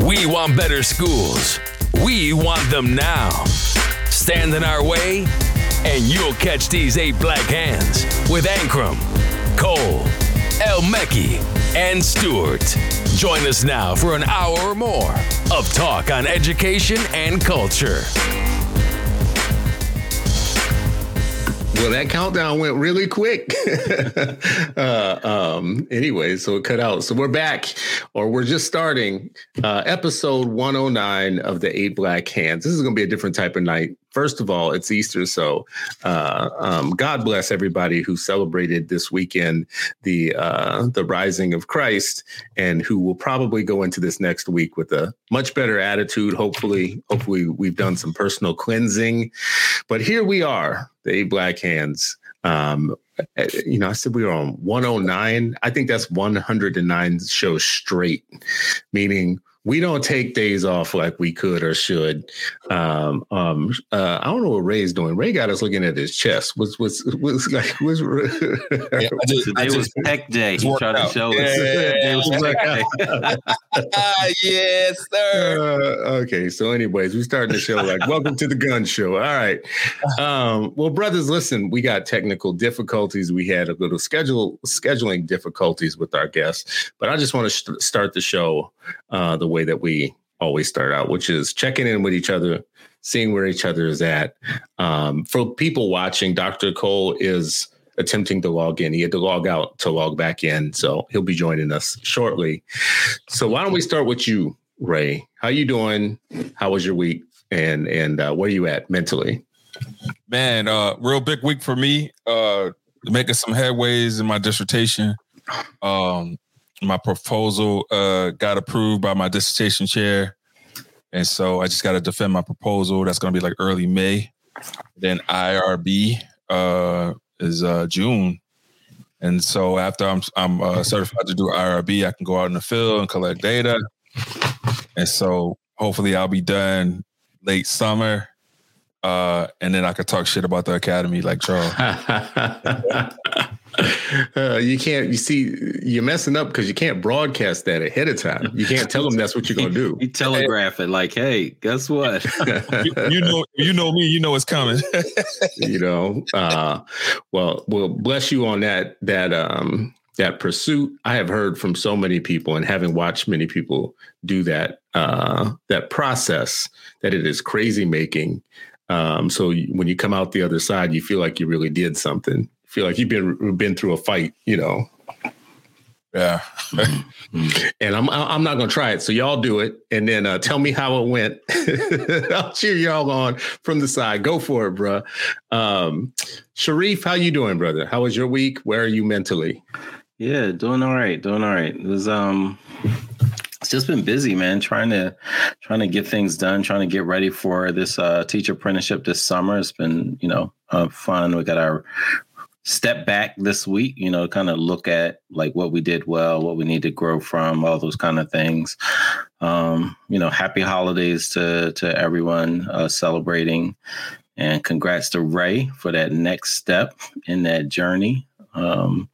We want better schools. We want them now. Stand in our way, and you'll catch these eight black hands with Ankrum, Cole, El Mekki, and Stewart. Join us now for an hour or more of talk on education and culture. Well, that countdown went really quick. uh, um, anyway, so it cut out. So we're back, or we're just starting uh, episode 109 of the Eight Black Hands. This is going to be a different type of night. First of all, it's Easter, so uh, um, God bless everybody who celebrated this weekend the uh, the rising of Christ, and who will probably go into this next week with a much better attitude. Hopefully, hopefully we've done some personal cleansing, but here we are, the Eight Black Hands. Um, eh, you know, I said we were on 109. I think that's 109 shows straight, meaning we don't take days off like we could or should. Um, um, uh, I don't know what Ray's doing. Ray got us looking at his chest. What's what's what's like? What's, yeah, I just, Today I just, was Peck Day. He tried to show us. Yeah, yes, sir. Uh, okay, so anyways, we starting the show like welcome to the gun show. All right. Um, well, brothers, listen, we got technical difficulties. We had a little schedule scheduling difficulties with our guests, but I just want to st- start the show uh, the way that we always start out, which is checking in with each other, seeing where each other is at. Um, for people watching, Dr. Cole is attempting to log in. He had to log out to log back in, so he'll be joining us shortly. So why don't we start with you, Ray? How are you doing? How was your week? And and uh, where you at mentally? Man, uh, real big week for me. Uh, making some headways in my dissertation. Um, my proposal uh, got approved by my dissertation chair. And so I just got to defend my proposal. That's going to be like early May. Then IRB uh, is uh, June. And so after I'm I'm uh, certified to do IRB, I can go out in the field and collect data. And so hopefully I'll be done late summer. Uh, and then I could talk shit about the academy like Charles. Uh, you can't. You see, you're messing up because you can't broadcast that ahead of time. You can't tell them that's what you're gonna do. You telegraph it like, "Hey, guess what? you, you, know, you know me. You know it's coming." you know. Uh, well, well, bless you on that. That um, that pursuit. I have heard from so many people, and having watched many people do that uh, that process, that it is crazy making. Um, so when you come out the other side, you feel like you really did something feel like you've been been through a fight, you know. Yeah. and I'm I'm not gonna try it. So y'all do it, and then uh, tell me how it went. I'll cheer y'all on from the side. Go for it, bro. Um, Sharif, how you doing, brother? How was your week? Where are you mentally? Yeah, doing all right. Doing all right. It was um it's just been busy, man. Trying to trying to get things done, trying to get ready for this uh, teacher apprenticeship this summer. It's been, you know, uh, fun. We got our step back this week, you know, kind of look at like what we did well, what we need to grow from, all those kind of things. Um, you know, happy holidays to to everyone uh, celebrating, and congrats to Ray for that next step in that journey. Um,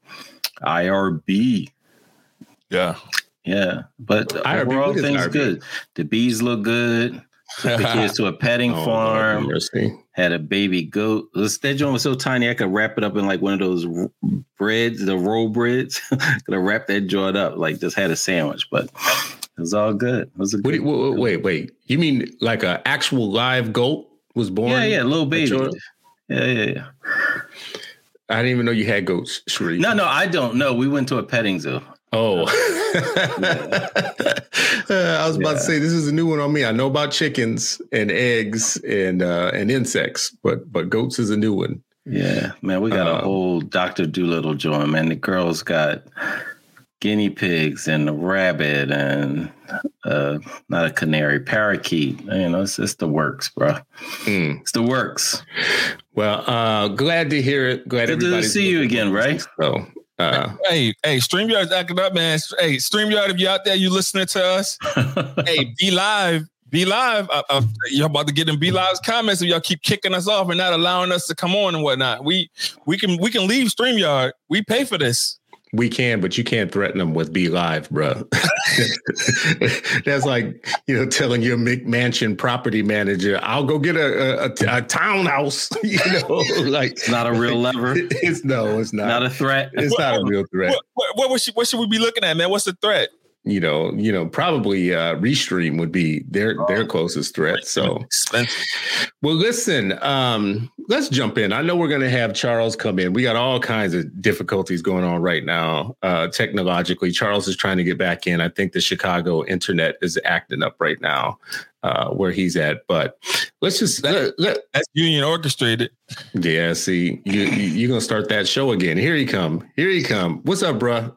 IRB, yeah, yeah, but IRB, overall things good. The bees look good. Took the kids to a petting oh, farm. Had a baby goat. That joint was so tiny, I could wrap it up in like one of those breads, the roll breads. could have wrapped that joint up, like just had a sandwich. But it was all good. It was a good. Wait, wait, wait, wait. You mean like an actual live goat was born? Yeah, yeah, little baby. Yeah, yeah, yeah. I didn't even know you had goats, Sharif. No, no, I don't know. We went to a petting zoo. Oh, I was about yeah. to say this is a new one on me. I know about chickens and eggs and uh, and insects, but but goats is a new one. Yeah, man, we got a um, whole Doctor Dolittle joint. Man, the girls got guinea pigs and a rabbit and uh, not a canary, parakeet. You know, it's, it's the works, bro. Mm. It's the works. Well, uh, glad to hear it. Glad to see you again, right? So uh, hey, hey, StreamYard's acting up, man. Hey, StreamYard, if you're out there, you listening to us. hey, BeLive. Be live. Uh, uh, you're about to get in BeLive's comments if y'all keep kicking us off and not allowing us to come on and whatnot. We we can we can leave StreamYard. We pay for this. We can, but you can't threaten them with BeLive, bro. That's like you know telling your McMansion property manager, "I'll go get a, a, a townhouse." You know, like it's not a real lever. It's no, it's not. Not a threat. It's What- not a real threat. What, what, what, should, what should we be looking at, man? What's the threat? You know, you know, probably uh, Restream would be their their closest threat. So. Well, listen, um, let's jump in. I know we're going to have Charles come in. We got all kinds of difficulties going on right now, uh, technologically. Charles is trying to get back in. I think the Chicago internet is acting up right now uh, where he's at. But let's just let, let, That's union orchestrated. yeah. See, you, you you're gonna start that show again. Here he come. Here he come. What's up, bruh?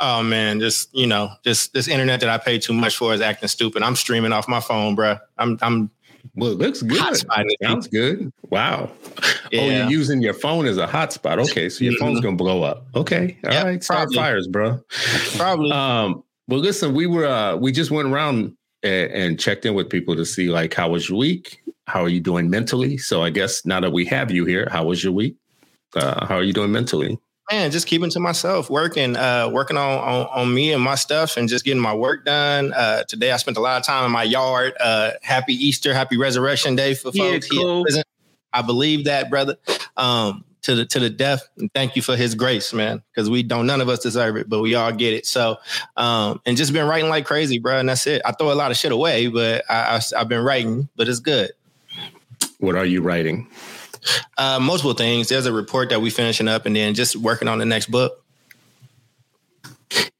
Oh man, just you know, just this internet that I pay too much for is acting stupid. I'm streaming off my phone, bro. I'm I'm Well, it looks good. hotspotting it. Sounds good. Wow. Oh, Yeah. you're using your phone as a hotspot. Okay, so your phone's gonna blow up. Okay, all right. Yep, Start probably. fires, bro. Probably. Um, well, listen, we were uh, we just went around and, and checked in with people to see like how was your week? How are you doing mentally? So I guess now that we have you here, how was your week? Uh, how are you doing mentally? Man, just keeping to myself, working, uh, working on, on on me and my stuff, and just getting my work done. Uh, today, I spent a lot of time in my yard. Uh, happy Easter, happy Resurrection Day for Yeah, folks. He cool. risen. I believe that, brother. Um, to the to the death, and thank you for His grace, man. Because we don't, none of us deserve it, but we all get it. So, um, and just been writing like crazy, bro. And that's it. I throw a lot of shit away, but I, I I've been writing, but it's good. What are you writing? Uh, multiple things. There's a report that we finishing up, and then just working on the next book.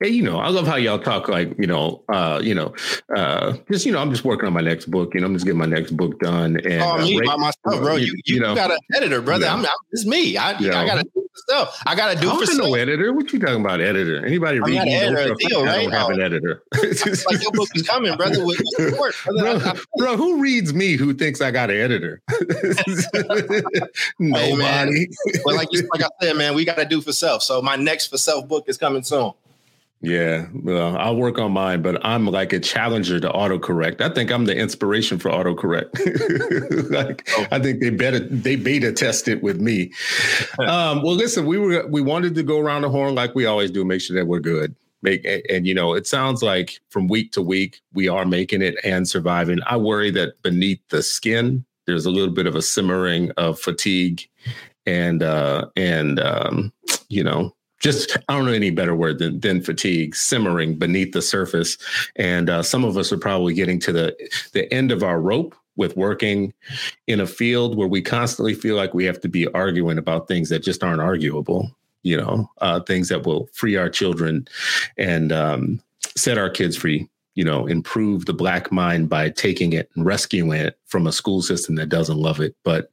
Hey, you know, I love how y'all talk like, you know, uh, you know, uh, just you know, I'm just working on my next book. You know, I'm just getting my next book done. And Oh, me uh, by myself, bro. You, you, you know. got an editor, brother. Yeah. I'm, I'm it's me. I, Yeah. I gotta do stuff. I gotta do I'm for no editor. What you talking about, editor? Anybody I'm read not me an editor, fact Theo, I don't have Oh. an editor. Like your book is coming, brother. With support, brother. bro, I- I- bro, who reads me? Who thinks I got an editor? Nobody. but like like I said, man, we gotta do for self. So my next for self book is coming soon. Yeah, well, I'll work on mine, but I'm like a challenger to autocorrect. I think I'm the inspiration for autocorrect. like, I think they better they beta test it with me. Um, well, listen, we were we wanted to go around the horn like we always do, make sure that we're good. Make and, and, you know, it sounds like from week to week we are making it and surviving. I worry that beneath the skin there's a little bit of a simmering of fatigue and uh and um, you know just I don't know any better word than than fatigue simmering beneath the surface, and uh, some of us are probably getting to the the end of our rope with working in a field where we constantly feel like we have to be arguing about things that just aren't arguable. You know, uh, things that will free our children and um, set our kids free. You know, improve the black mind by taking it and rescuing it from a school system that doesn't love it. But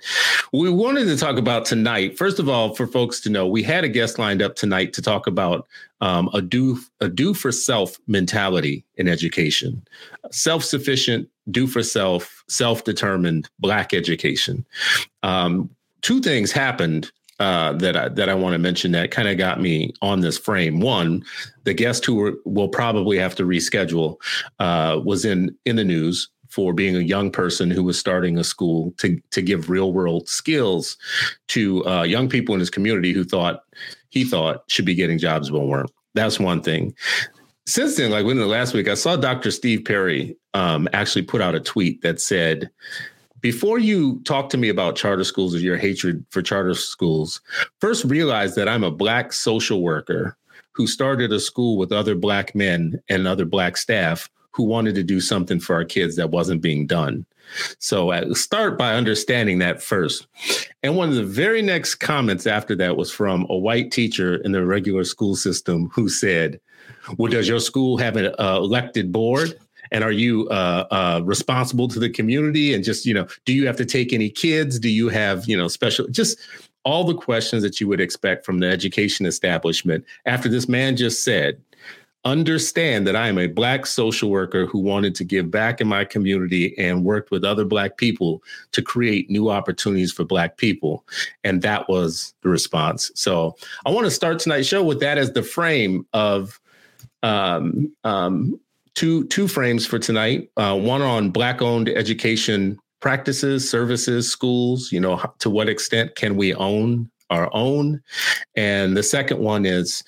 we wanted to talk about tonight. First of all, for folks to know, we had a guest lined up tonight to talk about um, a do a do for self mentality in education, self sufficient, do for self, self determined Black education. Um, two things happened. Uh, that I, that I want to mention that kind of got me on this frame. One, the guest who were, will probably have to reschedule uh, was in in the news for being a young person who was starting a school to to give real world skills to uh, young people in his community who thought he thought should be getting jobs but weren't. That's one thing. Since then, like within the last week, I saw Dr. Steve Perry um, actually put out a tweet that said, "Before you talk to me about charter schools or your hatred for charter schools, first realize that I'm a black social worker." Who started a school with other black men and other black staff who wanted to do something for our kids that wasn't being done. So uh, start by understanding that first. And one of the very next comments after that was from a white teacher in the regular school system who said, Well, does your school have an uh, elected board? And are you uh, uh, responsible to the community? And just, you know, do you have to take any kids? Do you have, you know, special, just all the questions that you would expect from the education establishment after this man just said, understand that I am a Black social worker who wanted to give back in my community and worked with other Black people to create new opportunities for Black people. And that was the response. So I want to start tonight's show with that as the frame of um, um, two, two frames for tonight uh, one on Black owned education practices, services, schools, you know, to what extent can we own our own? And the second one is,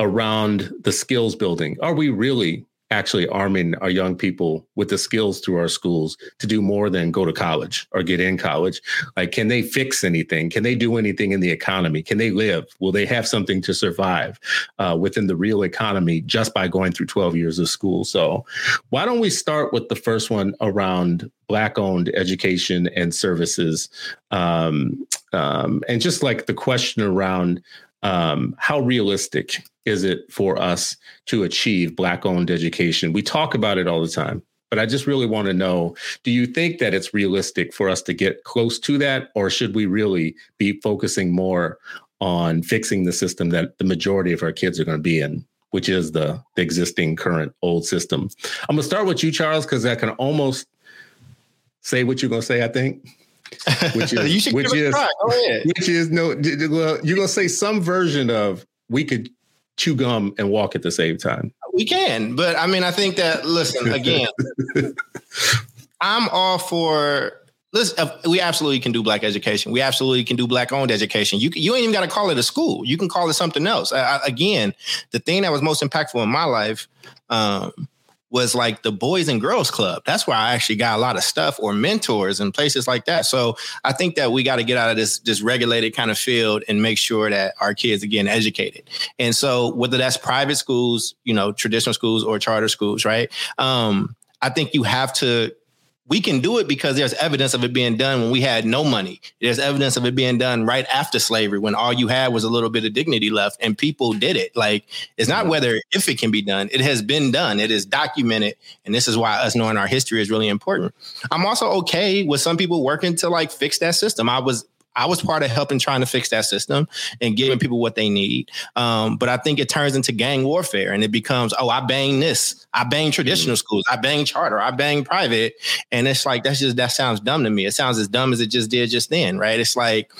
around the skills building. Are we really actually arming our young people with the skills through our schools to do more than go to college or get in college. Like can they fix anything? Can they do anything in the economy? Can they live? Will they have something to survive uh, within the real economy just by going through 12 years of school? So why don't we start with the first one around black owned education and services? Um, um, and just like the question around um, how realistic is it for us to achieve black owned education? We talk about it all the time, but I just really want to know do you think that it's realistic for us to get close to that, or should we really be focusing more on fixing the system that the majority of our kids are going to be in? Which is the, the existing current old system. I'm gonna start with you, Charles, because I can almost say what you're gonna say. I think which is which is which is no well you're gonna say some version of we could chew gum and walk at the same time we can but i mean i think that listen again i'm all for Listen, we absolutely can do black education. We absolutely can do black owned education. You you ain't even got to call it a school. You can call it something else. I, I, again, the thing that was most impactful in my life um, was like the Boys and Girls Club. That's where I actually got a lot of stuff or mentors and places like that. So I think that we got to get out of this this regulated kind of field and make sure that our kids are getting educated. And so whether that's private schools, you know, traditional schools or charter schools, right? Um, I think you have to we can do it because there's evidence of it being done when we had no money. There's evidence of it being done right after slavery when all you had was a little bit of dignity left and people did it. Like it's not whether if it can be done, it has been done. It is documented. And this is why us knowing our history is really important. I'm also okay with some people working to like fix that system. I was I was part of helping trying to fix that system and giving people what they need. Um, but I think it turns into gang warfare and it becomes, oh, I bang this. I bang traditional mm-hmm. schools. I bang charter. I bang private. And it's like, that's just, that sounds dumb to me. It sounds as dumb as it just did just then, right? It's like,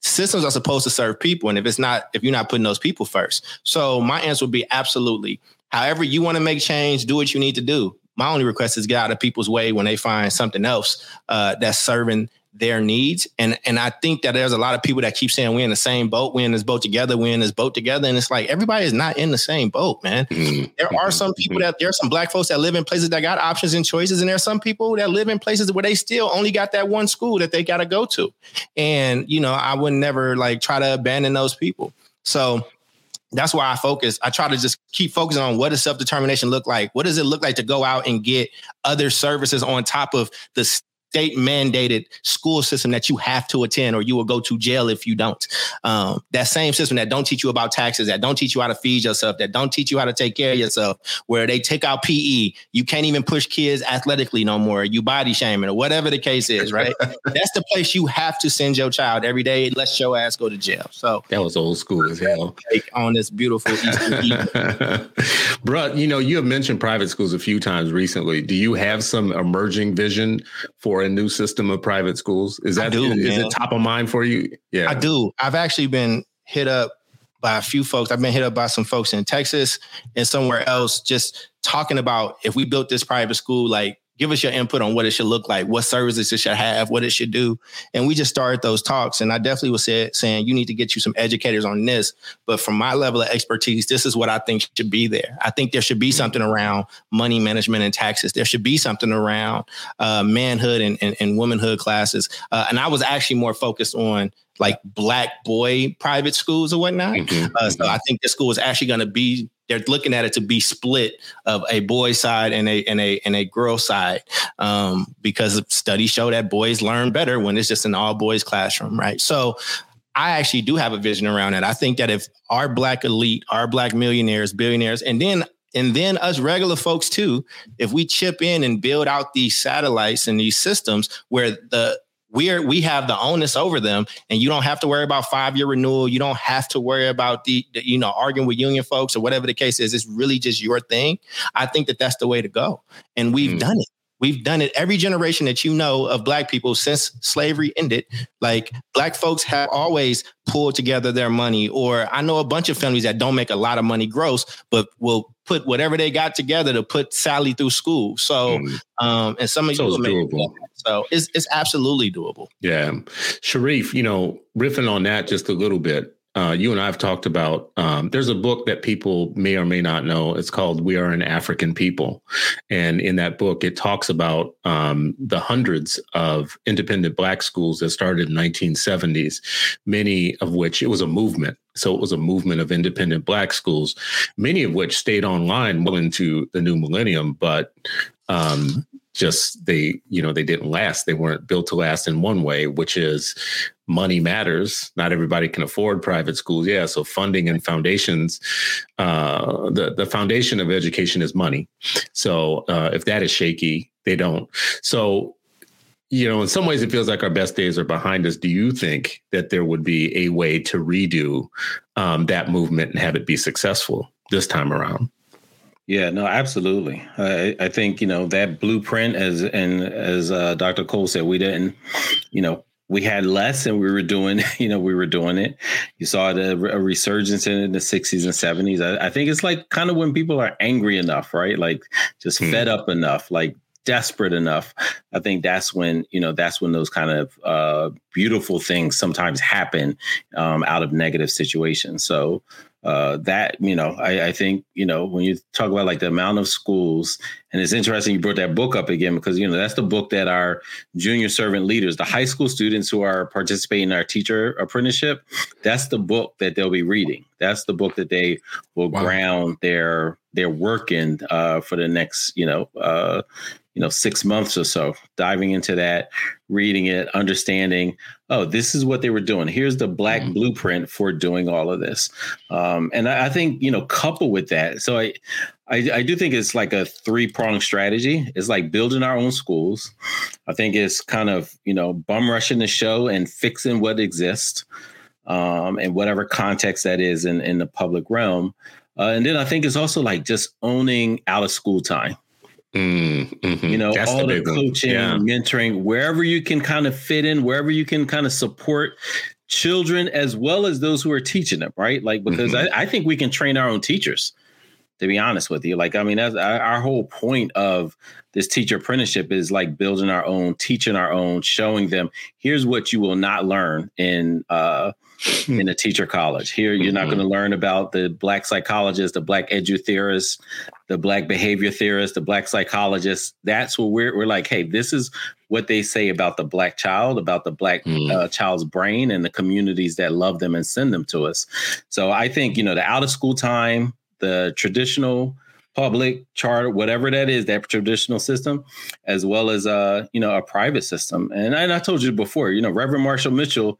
systems are supposed to serve people. And if it's not, if you're not putting those people first. So my answer would be absolutely. However, you want to make change, do what you need to do. My only request is get out of people's way when they find something else uh, that's serving their needs. And and I think that there's a lot of people that keep saying we're in the same boat, we're in this boat together, we're in this boat together. And it's like everybody is not in the same boat, man. Mm-hmm. There are some people that there are some black folks that live in places that got options and choices, and there are some people that live in places where they still only got that one school that they gotta go to. And you know, I would never like try to abandon those people. So that's why I focus. I try to just keep focusing on what does self determination look like. What does it look like to go out and get other services on top of the state mandated school system that you have to attend or you will go to jail if you don't. Um, that same system that don't teach you about taxes, that don't teach you how to feed yourself, that don't teach you how to take care of yourself, where they take out PE, you can't even push kids athletically no more, you body shaming or whatever the case is, right? That's the place you have to send your child every day. Let your ass go to jail. So that was old school as hell. On this beautiful Bro, you know, you have mentioned private schools a few times recently. Do you have some emerging vision for a new system of private schools? Is that do, is, is it top of mind for you? Yeah, I do. I've actually been hit up by a few folks. I've been hit up by some folks in Texas and somewhere else, just talking about if we built this private school, like give us your input on what it should look like, what services it should have, what it should do. And we just started those talks. And I definitely was say, saying, you need to get you some educators on this. But from my level of expertise, this is what I think should be there. I think there should be something around money management and taxes. There should be something around uh, manhood and, and, and, womanhood classes. Uh, and I was actually more focused on like black boy private schools or whatnot. Mm-hmm. Uh, so I think this school is actually going to be they're looking at it to be split of a boy side and a and a and a girl side um, because studies show that boys learn better when it's just an all boys classroom, right? So I actually do have a vision around that. I think that if our black elite, our black millionaires, billionaires, and then and then us regular folks too, if we chip in and build out these satellites and these systems where the we're we have the onus over them and you don't have to worry about five year renewal. You don't have to worry about the, the, you know arguing with union folks or whatever the case is. It's really just your thing. I think that that's the way to go. And we've mm. done it. We've done it. Every generation that you know of black people since slavery ended. Like black folks have always pulled together their money, or I know a bunch of families that don't make a lot of money gross, but will put whatever they got together to put Sally through school. So, mm. um, and some of so you doable. So it's it's absolutely doable. Yeah, Sharif, you know, riffing on that just a little bit. Uh, you and I have talked about. Um, there's a book that people may or may not know. It's called "We Are an African People," and in that book, it talks about um, the hundreds of independent Black schools that started in 1970s. Many of which it was a movement. So it was a movement of independent Black schools, many of which stayed online well into the new millennium, but um, just they you know they didn't last they weren't built to last in one way which is money matters. Not everybody can afford private schools. Yeah so funding and foundations uh, the the foundation of education is money. So uh, if that is shaky they don't. So you know in some ways it feels like our best days are behind us. Do you think that there would be a way to redo um, that movement and have it be successful this time around? Yeah, no, absolutely. I, I think you know that blueprint, as and as uh, Dr. Cole said, we didn't, you know, we had less and we were doing, you know, we were doing it. You saw the, a resurgence in the 60s and 70s. I, I, think it's like kind of when people are angry enough, right? Like just hmm. fed up enough, like desperate enough. I think that's when, you know, that's when those kind of uh, beautiful things sometimes happen um, out of negative situations. So, uh, that you know I, I, think you know when you talk about like the amount of schools and it's interesting you brought that book up again because you know that's the book that our junior servant leaders the high school students who are participating in our teacher apprenticeship that's the book that they'll be reading that's the book that they will wow. ground their their work in uh, for the next you know uh, you know six months or so diving into that reading it understanding oh this is what they were doing. Here's the black mm-hmm. blueprint for doing all of this. Um, and I, I, think you know couple with that so I, I i do think it's like a three pronged strategy. It's like building our own schools. I think it's kind of you know bum rushing the show and fixing what exists um, and whatever context that is in in the public realm uh, and then i think it's also like just owning out of school time Mm, hmm You know, That's all the, the coaching, yeah. mentoring, wherever you can kind of fit in, wherever you can kind of support children as well as those who are teaching them, right? Like, because mm-hmm. I, I, think we can train our own teachers, to be honest with you. Like, I mean, that's our, our whole point of this teacher apprenticeship is like building our own, teaching our own, showing them here's what you will not learn in, uh, in a teacher college. Here, you're not mm-hmm. going to learn about the black psychologist, the black edu theorist, the black behavior theorist, the black psychologist. That's what we're we're like. Hey, this is what they say about the black child, about the black mm. uh, child's brain, and the communities that love them and send them to us. So I think you know the out of school time, the traditional public charter, whatever that is, that traditional system, as well as uh, you know, a private system. And I, and I told you before, you know, Reverend Marshall Mitchell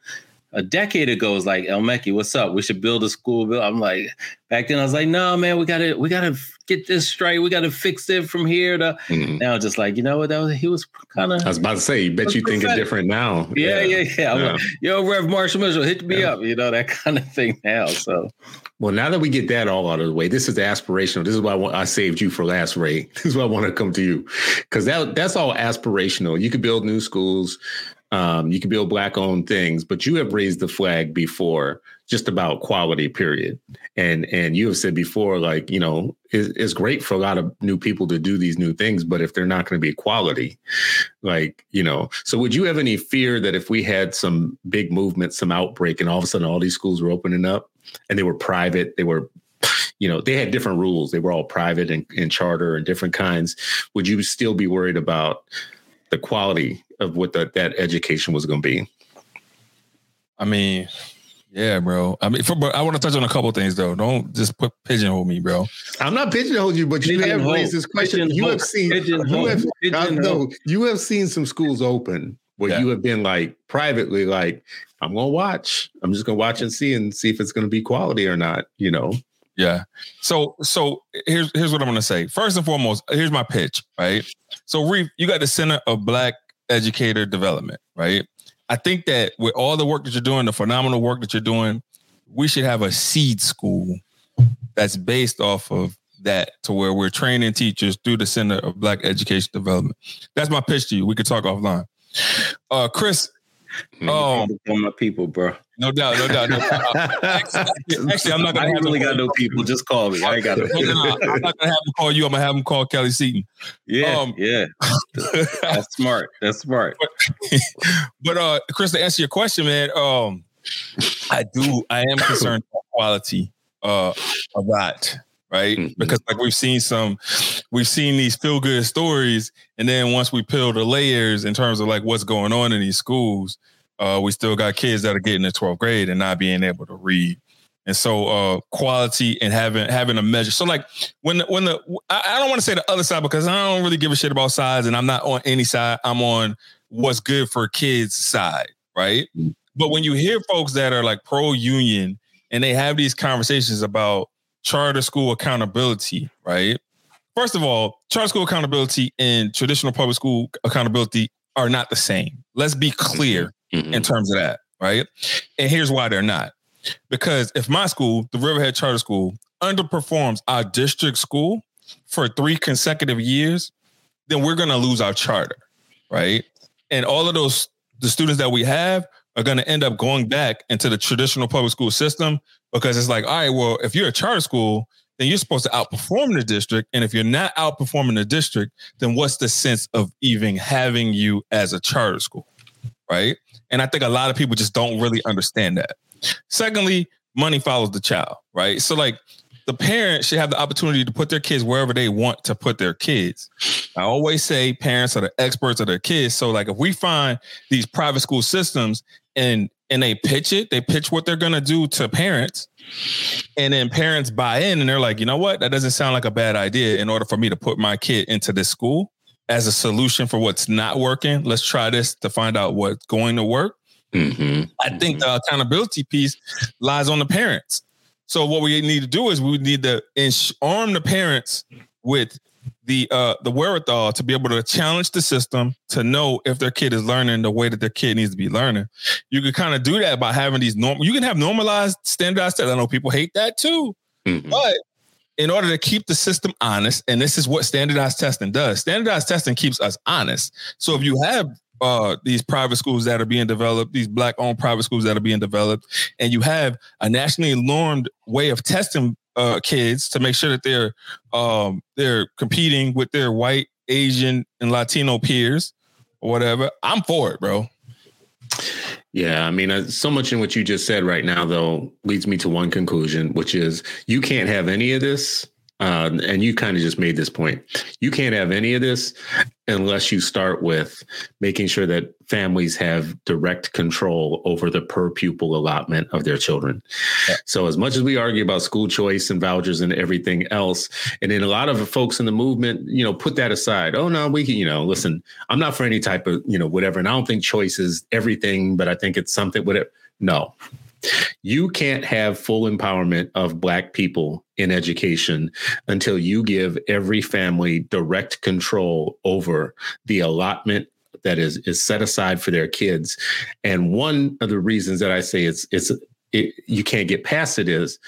a decade ago was like, El what's up? We should build a school. I'm like, back then I was like, no, man, we gotta, we gotta get this straight. We gotta fix it from here to mm-hmm. now. Just like, you know what? That was he was kind of. I was about to say, you bet you think it's different now. Yeah, yeah, yeah. yeah. yeah. Like, Yo, Rev Marshall Mitchell, hit me yeah. up. You know that kind of thing now. So. Well, now that we get that all out of the way, this is aspirational. This is why I, want, I saved you for last, Ray. This is why I want to come to you, because that that's all aspirational. You could build new schools um, you can build black owned things, but you have raised the flag before just about quality, period. And and you have said before, like, you know, it's, it's great for a lot of new people to do these new things, but if they're not going to be quality, like, you know, so would you have any fear that if we had some big movement, some outbreak, and all of a sudden all these schools were opening up and they were private, they were you know they had different rules they were all private and, and charter and different kinds would you still be worried about the quality of what the, that education was going to be. I mean, yeah, bro. I mean, for, but I want to touch on a couple things though. Don't just put pigeonhole me, bro. I'm not pigeonholing you, but you have raised this question. You have seen, you have, no, you have seen some schools open where yeah. you have been like privately, like, I'm gonna watch. I'm just gonna watch and see and see if it's gonna be quality or not. You know. Yeah. So so here's here's what I'm gonna say. First and foremost, here's my pitch, right? So Reef, you got the Center of Black Educator Development, right? I think that with all the work that you're doing, the phenomenal work that you're doing, we should have a seed school that's based off of that to where we're training teachers through the Center of Black Education Development. That's my pitch to you. We could talk offline. Uh, Chris, Oh, my people, bro. No doubt, no doubt. No doubt. actually, actually, I'm not gonna. I have really got no people. Just call me. I ain't got no. no, no, I'm not gonna have them call you. I'm gonna have them call Kelly Seaton. Yeah, um, yeah. That's smart. That's smart. But, but uh, Chris, to answer your question, man, um, I do. I am concerned about quality uh, of that, right? Mhm. Because like we've seen some, we've seen these feel good stories, and then once we peel the layers in terms of like what's going on in these schools, uh, we still got kids that are getting to 12th grade and not being able to read. And so, uh, quality and having having a measure. So, like when the, when the I, I don't want to say the other side because I don't really give a shit about sides, and I'm not on any side. I'm on what's good for kids side, right? But when you hear folks that are like pro union and they have these conversations about charter school accountability, right? First of all, charter school accountability and traditional public school accountability are not the same. Let's be clear Mhm. in terms of that, right? And here's why they're not. Because if my school, the Riverhead Charter School, underperforms our district school for three consecutive years, then we're going to lose our charter, right? And all of those the students that we have are going to end up going back into the traditional public school system because it's like, all right, well, if you're a charter school, then you're supposed to outperform the district. And if you're not outperforming the district, then what's the sense of even having you as a charter school? Right. And I think a lot of people just don't really understand that. Secondly, money follows the child. Right. So, like, the parents should have the opportunity to put their kids wherever they want to put their kids. I always say parents are the experts of their kids. So, like, if we find these private school systems and and they pitch it, they pitch what they're gonna do to parents, and then parents buy in and they're like, you know what, that doesn't sound like a bad idea. In order for me to put my kid into this school as a solution for what's not working, let's try this to find out what's going to work. Mhm. I think the accountability piece lies on the parents. So what we need to do is we need to ins- arm the parents with the uh the wherewithal to be able to challenge the system to know if their kid is learning the way that their kid needs to be learning. You can kind of do that by having these normal. You can have normalized, standardized tests. I know people hate that too, Mhm. but in order to keep the system honest, and this is what standardized testing does. Standardized testing keeps us honest. So if you have uh, these private schools that are being developed, these black-owned private schools that are being developed, and you have a nationally normed way of testing uh, kids to make sure that they're um, they're competing with their white, Asian, and Latino peers, or whatever. I'm for it, bro. Yeah, I mean, uh, so much in what you just said right now, though, leads me to one conclusion, which is you can't have any of this. Uh, and you kind of just made this point. You can't have any of this unless you start with making sure that families have direct control over the per pupil allotment of their children. Yeah. So, as much as we argue about school choice and vouchers and everything else, and then a lot of folks in the movement, you know, put that aside. Oh no, we can, you know, listen. I'm not for any type of, you know, whatever. And I don't think choice is everything, but I think it's something. Whatever. No, you can't have full empowerment of Black people in education until you give every family direct control over the allotment that is is set aside for their kids. And one of the reasons that I say it's it's it, you can't get past it is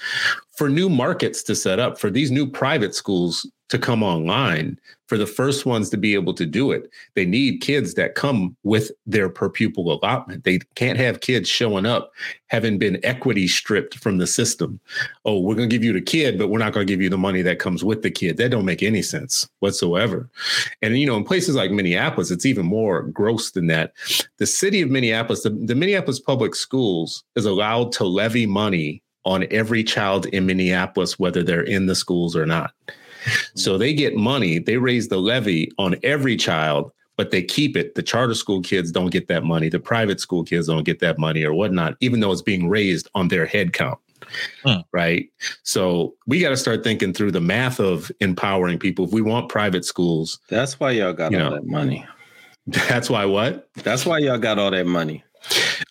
for new markets to set up for these new private schools to come online for the first ones to be able to do it. They need kids that come with their per pupil allotment. They can't have kids showing up having been equity stripped from the system. Oh we're going to give you the kid but we're not going to give you the money that comes with the kid. That don't make any sense whatsoever. And you know in places like minneapolis it's even more gross than that. The city of minneapolis the, the minneapolis public schools is allowed to levy money on every child in minneapolis whether they're in the schools or not so they get money, they raise the levy on every child, but they keep it. The charter school kids don't get that money. The private school kids don't get that money or whatnot, even though it's being raised on their head count. Hmm. Right. So we got to start thinking through the math of empowering people. If we want private schools, That's why y'all got all know. that money. that's why what? That's why y'all got all that money.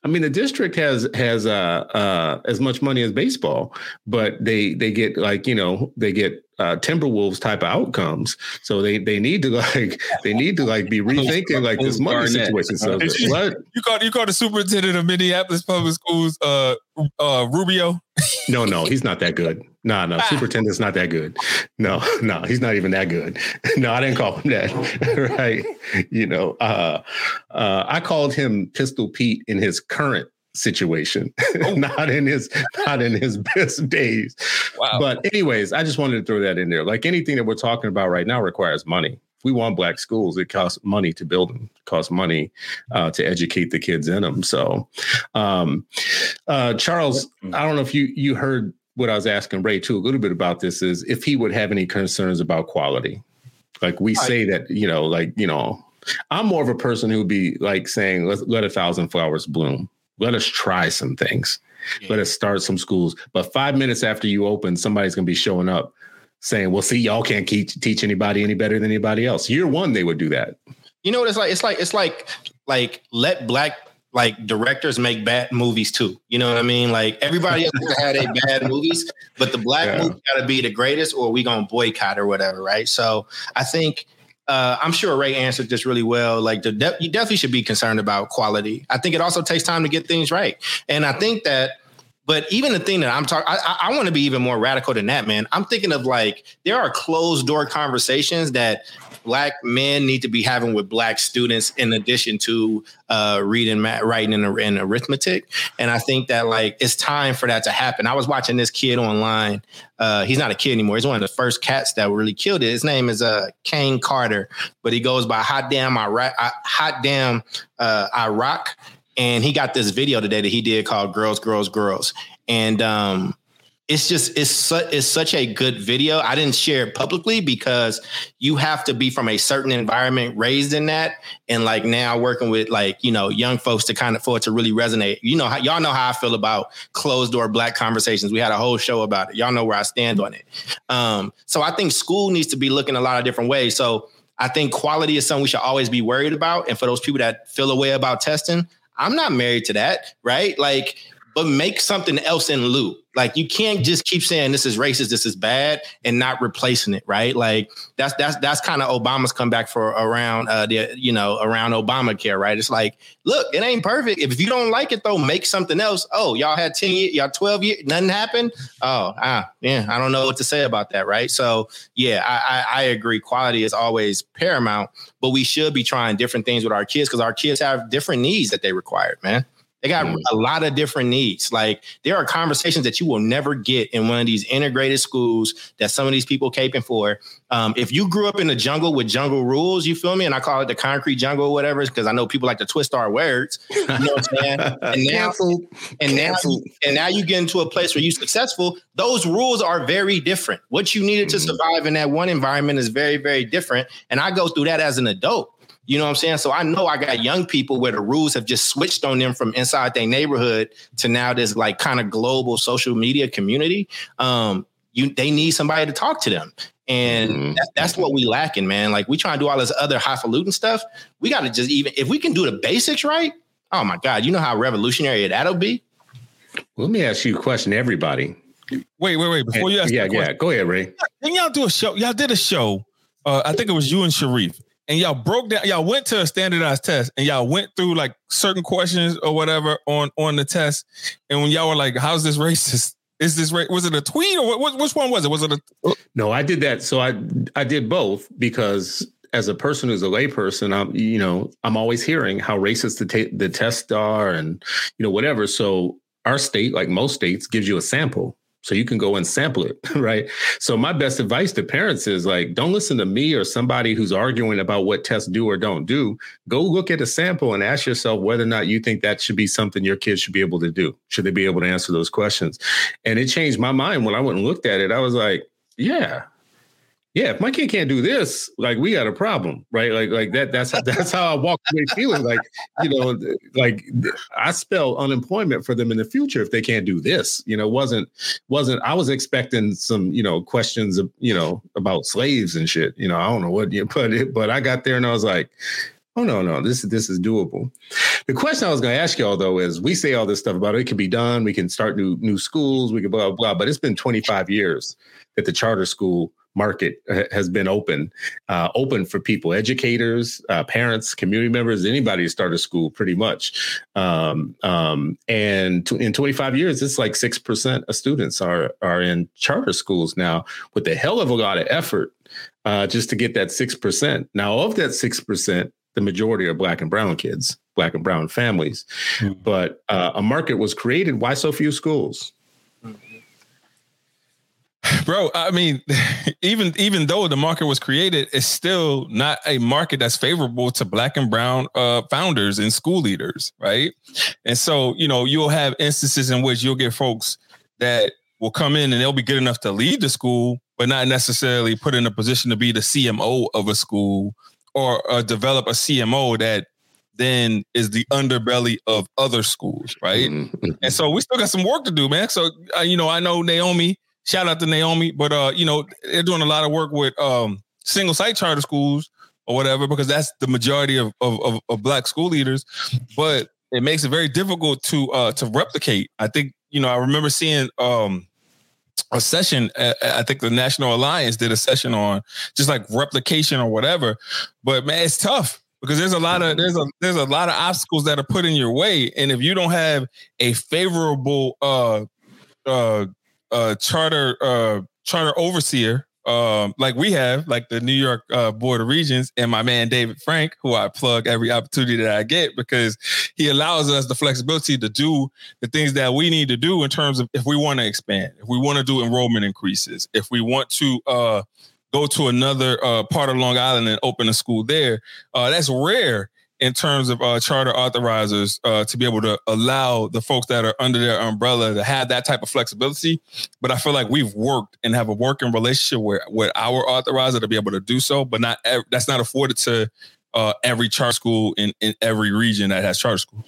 I mean, the district has has uh, uh, as much money as baseball, but they they get like you know they get uh, Timberwolves type of outcomes. So they they need to like they need to like be rethinking like this money situation. So you- what? You called you called the superintendent of Minneapolis Public Schools, uh, uh, Rubio. No, no, he's not that good. No, no, superintendent's not that good. No, no, he's not even that good. No, I didn't call him that. right? You know, uh, uh, I called him Pistol Pete in his current situation, not in his not in his best days. Wow. But anyways, I just wanted to throw that in there. Like anything that we're talking about right now requires money If we want black schools. It costs money to build them. It costs money uh, to educate the kids in them. So, um, uh, Charles, I don't know if you you heard what I was asking Ray too a little bit about this is if he would have any concerns about quality. Like we say that, you know, like, you know, I'm more of a person who would be like saying, let's let a thousand flowers bloom. Let us try some things. Yeah. Let us start some schools. But five minutes after you open, somebody's going to be showing up saying, well, see, y'all can't keep, teach anybody any better than anybody else. Year one, they would do that. You know what it's like? It's like, it's like, like let black like directors make bad movies too. You know what I mean? Like everybody else had a bad movies, but the black yeah. movie got to be the greatest, or we gonna boycott or whatever, right? So I think uh, I'm sure Ray answered this really well. Like the de- you definitely should be concerned about quality. I think it also takes time to get things right, and I think that. But even the thing that I'm talking, I, I want to be even more radical than that, man. I'm thinking of like there are closed door conversations that black men need to be having with black students in addition to uh, reading, writing, and, and, arithmetic. And I think that like it's time for that to happen. I was watching this kid online. Uh, he's not a kid anymore. He's one of the first cats that really killed it. His name is uh, Kane Carter, but he goes by Hot Damn Iraq. Hot Damn uh, Iraq. And he got this video today that he did called "Girls, Girls, Girls." And um, it's just it's su- it's such a good video. I didn't share it publicly because you have to be from a certain environment, raised in that, and like now working with like you know young folks to kind of for it to really resonate. You know, how, y'all know how I feel about closed door black conversations. We had a whole show about it. Y'all know where I stand on it. Um, so I think school needs to be looking a lot of different ways. So I think quality is something we should always be worried about. And for those people that feel a way about testing, I'm not married to that, right? Like but make something else in lieu. Like you can't just keep saying this is racist, this is bad, and not replacing it, right? Like that's that's that's kind of Obama's comeback for around uh the you know around Obamacare, right? It's like, look, it ain't perfect. If you don't like it though, make something else. Oh, y'all had 10 years, y'all 12 years, nothing happened. Oh, ah, yeah, I don't know what to say about that, right? So yeah, I, I, I agree. Quality is always paramount, but we should be trying different things with our kids because our kids have different needs that they require, man. They got mm. a lot of different needs. Like there are conversations that you will never get in one of these integrated schools that some of these people caping for. Um, if you grew up in the jungle with jungle rules, you feel me? And I call it the concrete jungle or whatever, because I know people like to twist our words. You know what I'm saying? And now, and now, and now you get into a place where you're successful. Those rules are very different. What you needed to mm. survive in that one environment is very, very different. And I go through that as an adult. You know what I'm saying? So I know I got young people where the rules have just switched on them from inside their neighborhood to now this like kind of global social media community. Um, you they need somebody to talk to them. And mm-hmm. that, that's what we lacking, man. Like we try to do all this other highfalutin stuff. We got to just even if we can do the basics right. Oh my God, you know how revolutionary that'll be. Well, let me ask you a question, everybody. Wait, wait, wait. Before you ask, yeah, yeah, go ahead, Ray. Didn't y'all do a show? Y'all did a show. Uh, I think it was you and Sharif and y'all broke down y'all went to a standardized test and y'all went through like certain questions or whatever on on the test. And when y'all were like how's this racist? Is this right was it a tweet or what, which one was it? Was it a no i did that. So i i did both because as a person who's a layperson i'm you know i'm always hearing how racist the, t- the tests are and you know whatever. So our state like most states gives you a sample so you can go and sample it, right? So my best advice to parents is like, don't listen to me or somebody who's arguing about what tests do or don't do. Go look at a sample and ask yourself whether or not you think that should be something your kids should be able to do. Should they be able to answer those questions? And it changed my mind when I went and looked at it. I was like, yeah, yeah, if my kid can't do this, like we got a problem, right? Like, like that. That's how, that's how I walk away feeling like, you know, like I spell unemployment for them in the future if they can't do this. You know, wasn't wasn't I was expecting some, you know, questions of, you know, about slaves and shit. You know, I don't know what you put it, but I got there and I was like, oh no, no, this is this is doable. The question I was going to ask y'all though is, we say all this stuff about it, it can be done, we can start new new schools, we can blah blah, blah but it's been 25 years that the charter school market has been open, uh, open for people, educators, uh, parents, community members, anybody to start a school, pretty much. Um, um, and t- in 25 years, it's like six percent of students are are in charter schools now, with a hell of a lot of effort uh, just to get that six percent. Now, of that six percent, the majority are black and brown kids, black and brown families. Mm-hmm. But uh, a market was created. Why so few schools? bro. I mean, even even though the market was created, it's still not a market that's favorable to black and brown uh, founders and school leaders, right? And so, you know, you'll have instances in which you'll get folks that will come in and they'll be good enough to lead the school, but not necessarily put in a position to be the CMO of a school or uh, develop a CMO that then is the underbelly of other schools, right? Mm-hmm. And so we still got some work to do, man. So uh, you know, I know Naomi. Shout out to Naomi, but uh, you know, they're doing a lot of work with um single site charter schools or whatever because that's the majority of of, of, of black school leaders. But it makes it very difficult to uh to replicate. I think you know I remember seeing um a session. I think the National Alliance did a session on just like replication or whatever. But man, it's tough because there's a lot of there's a there's a lot of obstacles that are put in your way, and if you don't have a favorable uh uh uh charter uh charter overseer um, like we have, like the New York uh, Board of Regents, and my man David Frank, who I plug every opportunity that I get because he allows us the flexibility to do the things that we need to do in terms of if we want to expand, if we want to do enrollment increases, if we want to uh, go to another uh, part of Long Island and open a school there. Uh, that's rare in terms of uh, charter authorizers uh, to be able to allow the folks that are under their umbrella to have that type of flexibility. But I feel like we've worked and have a working relationship with, with our authorizer to be able to do so, but not ev- that's not afforded to uh, every charter school in, in every region that has charter school.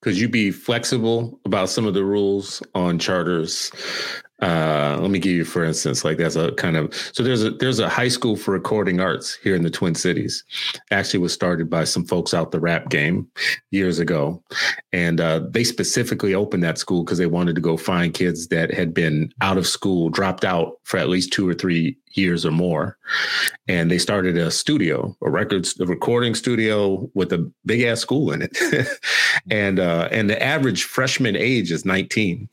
Could you be flexible about some of the rules on charters uh, let me give you for instance like that's a kind of so there's a there's a high school for recording arts here in the twin cities. Actually was started by some folks out the rap game years ago. And uh, they specifically opened that school because they wanted to go find kids that had been out of school dropped out for at least two or three years or more. And they started a studio a records a recording studio with a big ass school in it. And uh, and the average freshman age is 19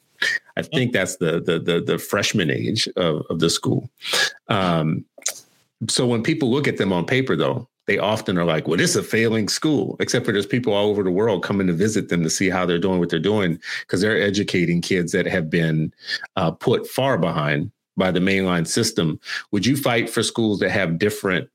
I think that's the the the, the freshman age of, of the school. Um, so when people look at them on paper, though, they often are like, "Well, this is a failing school." Except for there's people all over the world coming to visit them to see how they're doing what they're doing because they're educating kids that have been uh, put far behind by the mainline system. Would you fight for schools that have different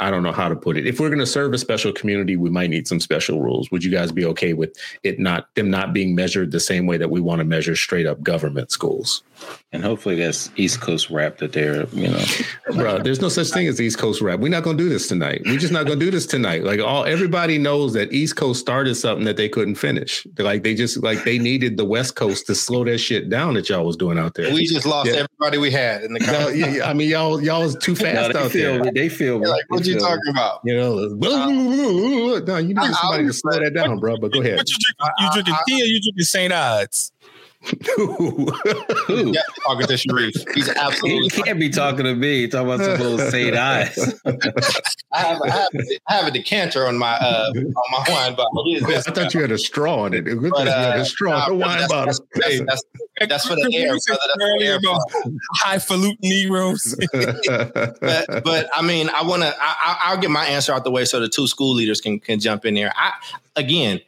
I don't know how to put it. If we're going to serve a special community, we might need some special rules. Would you guys be okay with it not them not being measured the same way that we want to measure straight up government schools? And hopefully that's East Coast rap that they're, you know. Bro, there's no such thing as East Coast rap. We're not gonna do this tonight. We're just not gonna do this tonight. Like all everybody knows that East Coast started something that they couldn't finish. They're like they just like they needed the West Coast to slow that shit down that y'all was doing out there. We just lost yeah. everybody we had in the no, yeah, I mean y'all y'all was too fast no, out feel, there. They feel like what you talking about? You know, uh, no, you need somebody to slow that down, bro. But go ahead. What you drinking? You drinking tea or you drinking St. Ides? Who? Yeah, talking to Sharif. He's absolutely. He can't be talking to me. Talking about some little St. Ides. I have, I, have, I have a decanter on my uh, on my wine bottle. I thought you had a straw in it. It but, uh, you had a straw nah, wine that's, bottle. That's, that's, that's, for the air, brother. That's for the air. About highfalutin Negroes. but, but I mean, I want to. I'll get my answer out the way so the two school leaders can can jump in there. I again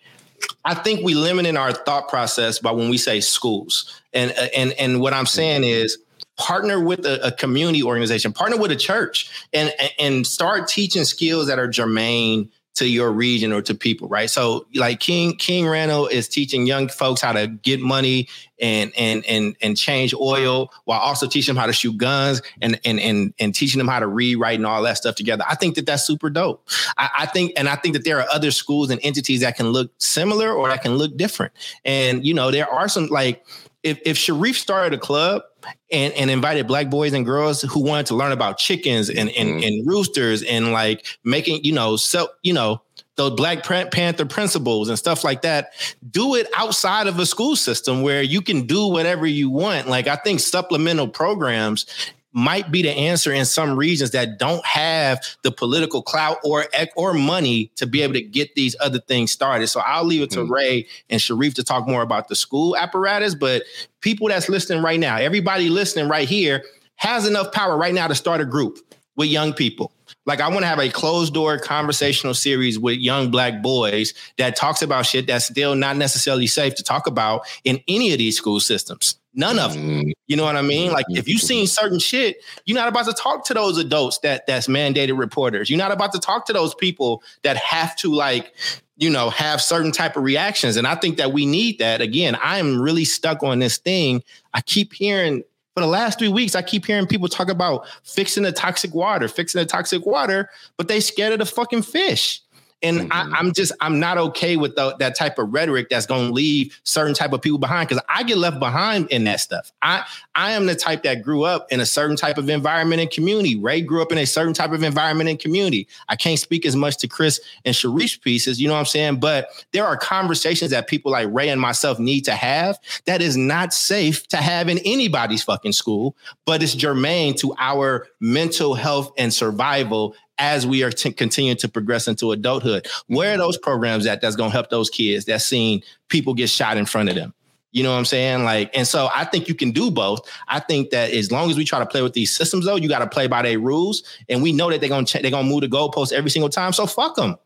I think we limit in our thought process by when we say schools. And and and what I'm saying mm-hmm. is partner with a, a, community organization, partner with a church, and and start teaching skills that are germane to your region or to people, right? So like King King Randall is teaching young folks how to get money and and and and change oil while also teaching them how to shoot guns and and and and teaching them how to read, write, and all that stuff together. I think that that's super dope. I, I think and I think that there are other schools and entities that can look similar or that can look different. And you know, there are some like if if Sharif started a club and, and invited black boys and girls who wanted to learn about chickens and, and, mm-hmm. and roosters and like making, you know, so, you know, those Black Panther principles and stuff like that. Do it outside of a school system where you can do whatever you want. Like I think supplemental programs might be the answer in some regions that don't have the political clout or or money to be able to get these other things started. So I'll leave it to mm-hmm. Ray and Sharif to talk more about the school apparatus. But people that's listening right now, everybody listening right here has enough power right now to start a group with young people Like I want to have a closed door conversational series with young black boys that talks about shit that's still not necessarily safe to talk about in any of these school systems. None of them. Mm, You know what I mean? Like if you've seen certain shit, you're not about to talk to those adults that that's mandated reporters. You're not about to talk to those people that have to like, you know, have certain type of reactions. And I think that we need that. Again, I am really stuck on this thing. I keep hearing for the last three weeks, I keep hearing people talk about fixing the toxic water, fixing the toxic water, but they scared of the fucking fish. And Mhm. I, I'm just I'm not okay with the, that type of rhetoric that's going to leave certain type of people behind because I get left behind in that stuff. I I am the type that grew up in a certain type of environment and community. Ray grew up in a certain type of environment and community. I can't speak as much to Chris and Sharif's pieces, you know what I'm saying? But there are conversations that people like Ray and myself need to have that is not safe to have in anybody's fucking school, but it's germane to our mental health and survival as we are t- continuing to progress into adulthood. Where are those programs at that's going to help those kids that's seen people get shot in front of them? You know what I'm saying? Like, and so I think you can do both. I think that as long as we try to play with these systems, though, you got to play by their rules, and we know that they're gonna ch- they're gonna move the goalposts every single time. So fuck them,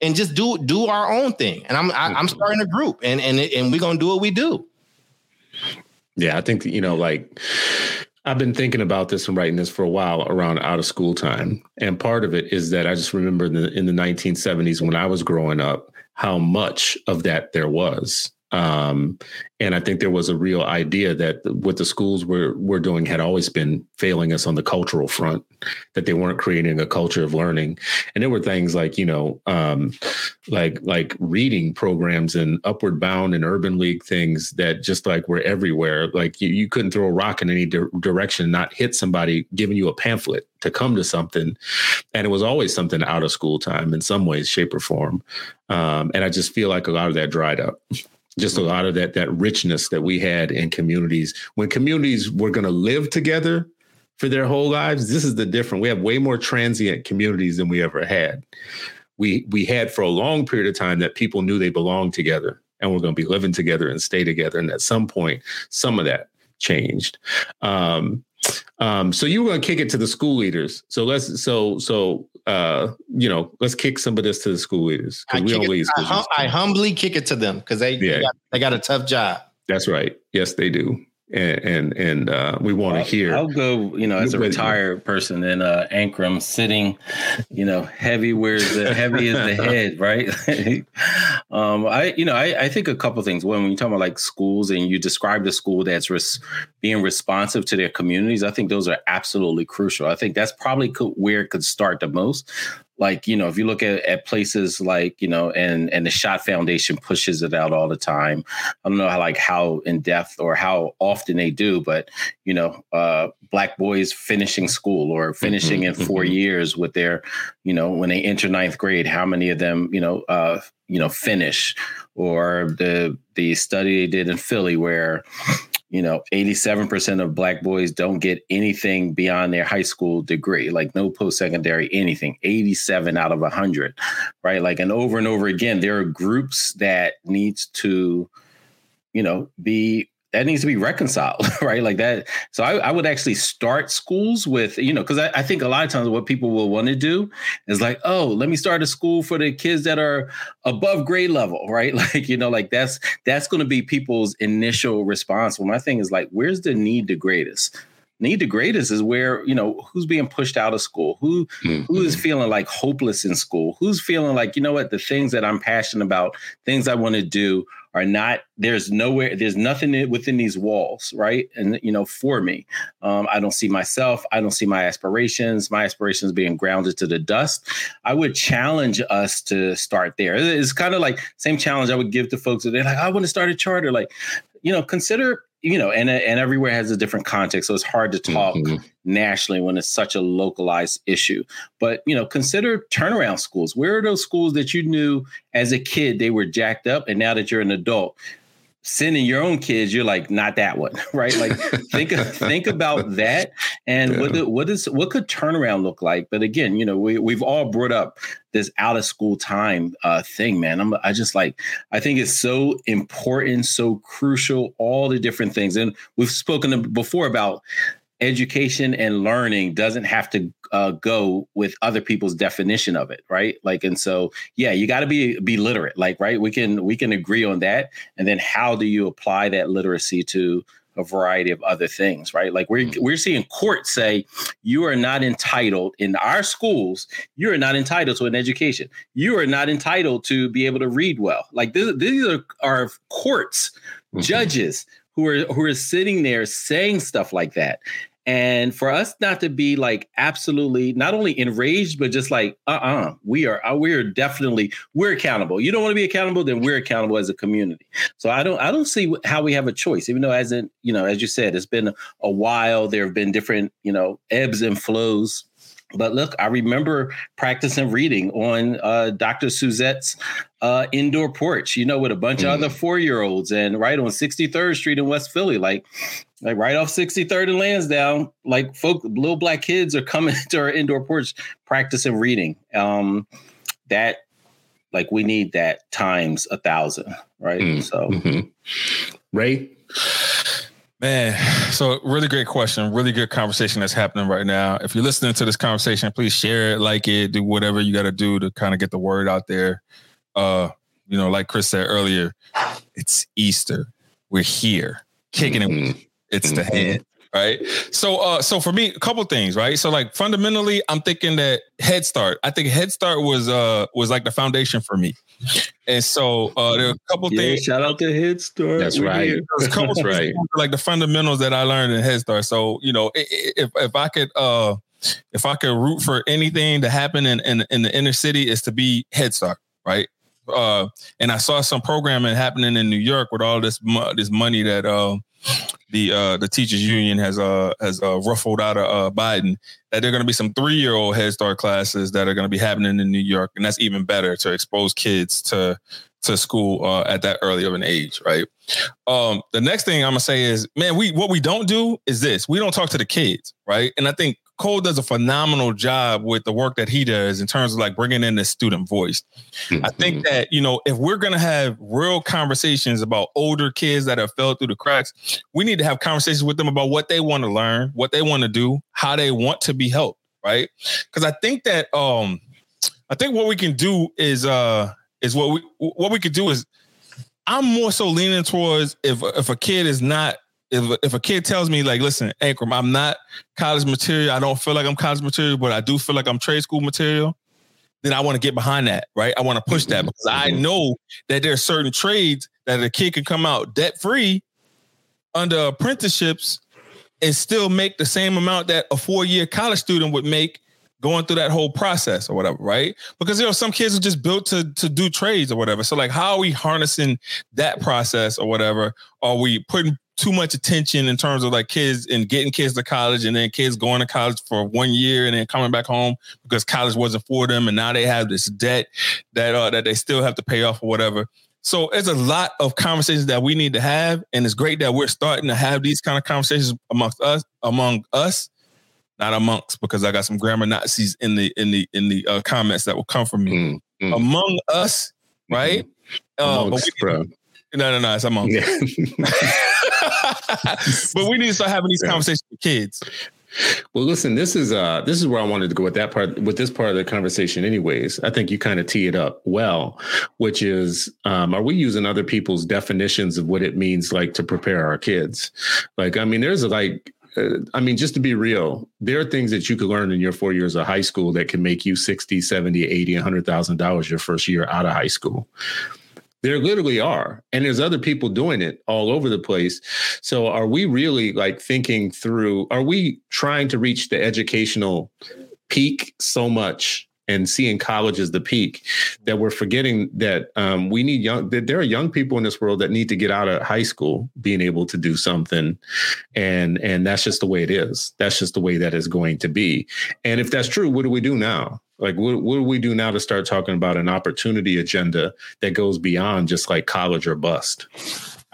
and just do do our own thing. And I'm I, I'm starting a group, and and and we're gonna do what we do. Yeah, I think you know, like I've been thinking about this and writing this for a while around out of school time, and part of it is that I just remember in the, in the 1970s when I was growing up, how much of that there was. Um, and I think there was a real idea that what the schools were were doing had always been failing us on the cultural front, that they weren't creating a culture of learning. And there were things like, you know, um, like like reading programs and Upward Bound and Urban League things that just like were everywhere. Like you, you couldn't throw a rock in any di- direction, not hit somebody giving you a pamphlet to come to something. And it was always something out of school time in some ways, shape, or form. Um, and I just feel like a lot of that dried up just a lot of that that richness that we had in communities. When communities were going to live together for their whole lives this is the different we have way more transient communities than we ever had. We we had for a long period of time that people knew they belonged together and we're going to be living together and stay together and at some point some of that changed. Um um so you were going to kick it to the school leaders. So let's so so uh you know let's kick some of this to the school leaders I, because we it- I, hum- I humbly kick it to them because they, Yeah. they, got, they got a tough job. That's right. Yes, they do. And and and uh, we want to hear. I'll go, you know, as a retired person in uh, Ankrum, sitting, you know, heavy where's the heavy is the head, right? um, I, you know, I, I think a couple things. When when you talk about like schools and you describe the school that's res- being responsive to their communities, I think those are absolutely crucial. I think that's probably co- where it could start the most like you know if you look at, at places like you know and and the Schott Foundation pushes it out all the time i don't know how like how in depth or how often they do but you know uh black boys finishing school or finishing in 4 mhm. years with their you know when they enter ninth grade how many of them you know uh you know finish or the the study they did in philly where you know 87% of black boys don't get anything beyond their high school degree like no post-secondary anything 87 out of 100 right? Like and over and over again there are groups that needs to you know be that needs to be reconciled right? Like that. So i, I would actually start schools with you know because I, I think a lot of times what people will want to do is like oh let me start a school for the kids that are above grade level right? Like you know like that's that's going to be people's initial response. Well my thing is like where's the need the greatest? Need the greatest is where you know who's being pushed out of school? Who who is mm-hmm. feeling like hopeless in school? Who's feeling like you know what? The things that i'm passionate about things i want to do are not there's nowhere there's nothing within these walls right? And you know for me um, i don't see myself i don't see my aspirations my aspirations being grounded to the dust. I would challenge us to start there. It's kind of like same challenge i would give to folks that they're like i want to start a charter like you know consider you know and and everywhere has a different context so it's hard to talk Mhm. nationally when it's such a localized issue but you know consider turnaround schools where are those schools that you knew as a kid they were jacked up and now that you're an adult sending your own kids you're like not that one right? Like think think about that and Yeah. what the, what is what could turnaround look like? But again you know we, we've all brought up this out of school time uh thing man. I'm i just like i think it's so important so crucial all the different things. And we've spoken before about education and learning doesn't have to uh, go with other people's definition of it right? Like and so yeah you got to be be literate like right? We can we can agree on that. And then how do you apply that literacy to a variety of other things right? Like we're mm-hmm. we're seeing courts say you are not entitled in our schools you are not entitled to an education. You are not entitled to be able to read well. Like this, these are, are courts mm-hmm. judges who are who are sitting there saying stuff like that. And for us not to be like absolutely not only enraged but just like uh-uh we are uh, we are definitely we're accountable. You don't want to be accountable then we're accountable as a community. So i don't i don't see how we have a choice even though as in you know as you said it's been a while there have been different you know ebbs and flows but look, I remember practicing reading on uh, Dr. Suzette's uh, indoor porch, you know, with a bunch mm. of other four year olds and right on 63rd Street in West Philly, like, like right off 63rd and Lansdowne, like folk, little black kids are coming to our indoor porch practicing reading. Um, that, like, we need that times a thousand, right? Mm. So, mm-hmm. Ray, Man, so really great question. Really good conversation that's happening right now. If you're listening to this conversation, please share it, like it, do whatever you got to do to kind of get the word out there. Uh, you know, like Chris said earlier, it's Easter. We're here, kicking mm-hmm. it. It's the head right? So uh so for me, a couple things, right? So like fundamentally, I'm thinking that Head Start. I think Head Start was uh was like the foundation for me. And so uh there are a couple yeah, things. Shout out to Head Start. That's right. a couple That's right. Like the fundamentals that I learned in Head Start. So, you know, if if I could uh if I could root for anything to happen in, in, in the inner city is to be Head Start, right? Uh, and I saw some programming happening in New York with all this mo- this money that uh, the uh, the teachers union has uh has uh, ruffled out of uh, Biden that there are going to be some three year old Head Start classes that are going to be happening in New York, and that's even better to expose kids to to school uh, at that early of an age, right? Um, the next thing I'm gonna say is, man, we what we don't do is this: we don't talk to the kids, right? And I think Cole does a phenomenal job with the work that he does in terms of like bringing in the student voice. Mm-hmm. I think mm-hmm. that, you know, if we're going to have real conversations about older kids that have fell through the cracks, we need to have conversations with them about what they want to learn, what they want to do, how they want to be helped, right? Because I think that um I think what we can do is uh is what we what we could do is I'm more so leaning towards if if a kid is not if if a kid tells me like, listen, Ankrum, I'm not college material. I don't feel like I'm college material, but I do feel like I'm trade school material. Then I want to get behind that, right? I want to push that because I mm-hmm. know that there are certain trades that a kid can come out debt free under apprenticeships and still make the same amount that a four year college student would make going through that whole process or whatever, right? Because you know some kids are just built to to do trades or whatever. So like, how are we harnessing that process or whatever? Are we putting too much attention in terms of like kids and getting kids to college and then kids going to college for one year and then coming back home because college wasn't for them and now they have this debt that uh, that they still have to pay off or whatever. So there's a lot of conversations that we need to have, and it's great that we're starting to have these kind of conversations amongst us, among us, not amongst, because I got some grammar Nazis in the in the in the uh, comments that will come from me. Mm-hmm. Among us, right? Mm-hmm. Uh, amongst, we, bro. No, no, no, it's amongst. Yeah. but we need to start having these conversations with kids. Well, listen, this is uh this is where I wanted to go with that part with this part of the conversation anyways. I think you kind of tee it up well, which is um are we using other people's definitions of what it means like to prepare our kids? Like I mean there's like uh, I mean, just to be real, there are things that you could learn in your four years of high school that can make you 60, 70, 80, $100,000 your first year out of high school. There literally are. And there's other people doing it all over the place. So are we really like thinking through, are we trying to reach the educational peak so much and seeing college as the peak that we're forgetting that um, we need young that there are young people in this world that need to get out of high school being able to do something. And and that's just the way it is. That's just the way that is going to be. And if that's true what do we do now? Like, what, what do we do now to start talking about an opportunity agenda that goes beyond just like college or bust?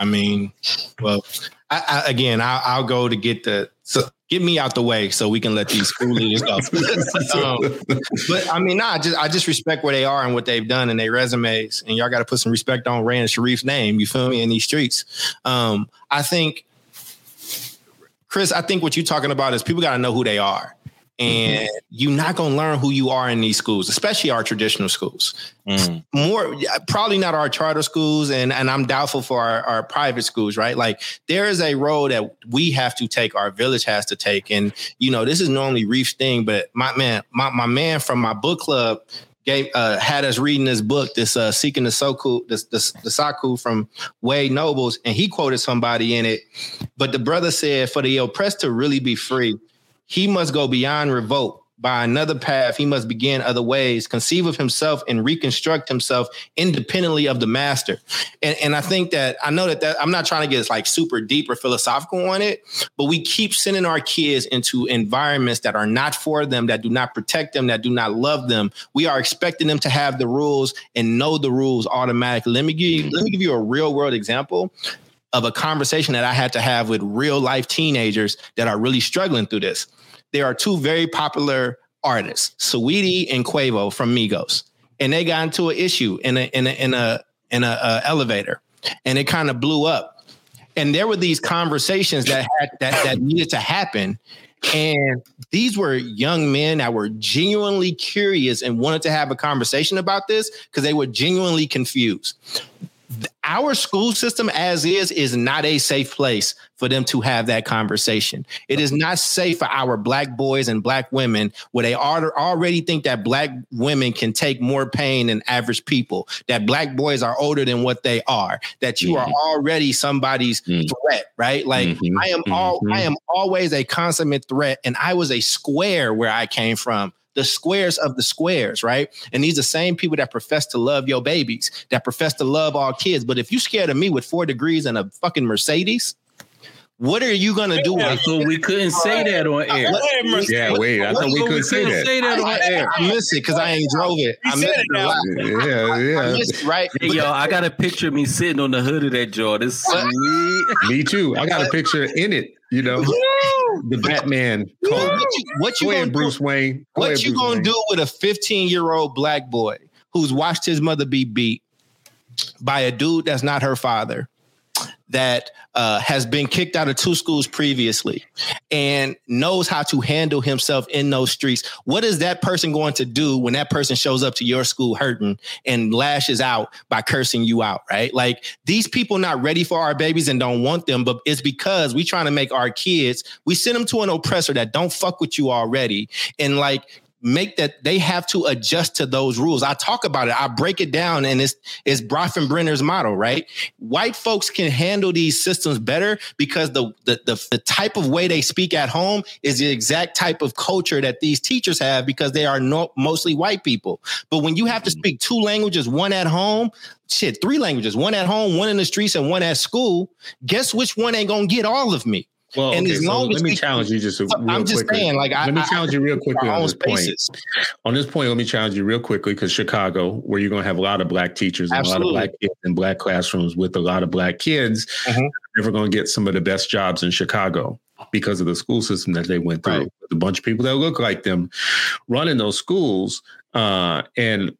I mean, well, I, I, again, I, will go to get the so get me out the way so we can let these school leaders go. um, but I mean, nah, I just I just respect where they are and what they've done and their resumes, and y'all got to put some respect on Ray and Sharif's name. You feel me in these streets? Um, I think Chris, I think what you're talking about is people got to know who they are. And mm-hmm. you're not going to learn who you are in these schools, especially our traditional schools. Mm. More, probably not our charter schools, and and I'm doubtful for our, our private schools. Right, like there is a road that we have to take, our village has to take, and you know this is normally Reef's thing, but my man, my my man from my book club gave uh, had us reading this book, this uh, seeking the Sakhu, this, this the Sakhu from Wade Nobles, and he quoted somebody in it. But the brother said, "For the oppressed to really be free, he must go beyond revolt by another path, he must begin other ways, conceive of himself and reconstruct himself independently of the master. And, and I think that I know that, that I'm not trying to get like super deep or philosophical on it, but we keep sending our kids into environments that are not for them, that do not protect them, that do not love them. We are expecting them to have the rules and know the rules automatically. Let me give you, let me give you a real world example of a conversation that I had to have with real life teenagers that are really struggling through this there are two very popular artists, Saweetie and Quavo from Migos, and they got into an issue in a in a in a in a uh, elevator, and it kind of blew up. And there were these conversations that had that that needed to happen. And these were young men that were genuinely curious and wanted to have a conversation about this because they were genuinely confused our school system as is is not a safe place for them to have that conversation. It is not safe for our black boys and black women where they are, already think that black women can take more pain than average people, that black boys are older than what they are, that you mm-hmm. are already somebody's mm-hmm. threat, right? Like mm-hmm. I am all I mm-hmm. am always a consummate threat and I was a square where I came from the squares of the squares, right? And these are the same people that profess to love your babies, that profess to love all kids. But if you scared of me with four degrees and a fucking Mercedes, what are you gonna do? I thought we couldn't say that on air. Yeah, wait. I thought we couldn't say that. say that on air. I miss it because I ain't drove it. I miss it a lot. Yeah, yeah. I miss it, right? Hey, yo, I got a picture of me sitting on the hood of that jaw. This sweet. Me too. I got a picture in it. You know, the Batman. What you, what you gonna Bruce do, Wayne? Go what ahead, you Bruce gonna Wayne. do with a 15 year old black boy who's watched his mother be beat by a dude that's not her father? That uh, has been kicked out of two schools previously and knows how to handle himself in those streets, what is that person going to do when that person shows up to your school hurting and lashes out by cursing you out, right? Like these people not ready for our babies and don't want them, but it's because we trying to make our kids, we send them to an oppressor that don't fuck with you already. And like make that they have to adjust to those rules. I talk about it. I break it down and it's it's Bronfenbrenner's model, right? White folks can handle these systems better because the, the the the type of way they speak at home is the exact type of culture that these teachers have because they are not mostly white people. But when you have to mm-hmm. speak two languages, one at home, shit, three languages, one at home, one in the streets, and one at school, guess which one ain't gonna get all of me? Well, and okay, as long so as let me challenge you just. I'm just quickly. saying, like, let I, me challenge you real quickly on this spaces. point. On this point, let me challenge you real quickly because Chicago, where you're going to have a lot of black teachers and Absolutely. a lot of black kids in black classrooms with a lot of black kids, mm-hmm. never going to get some of the best jobs in Chicago because of the school system that they went through. Right. A bunch of people that look like them running those schools, uh, and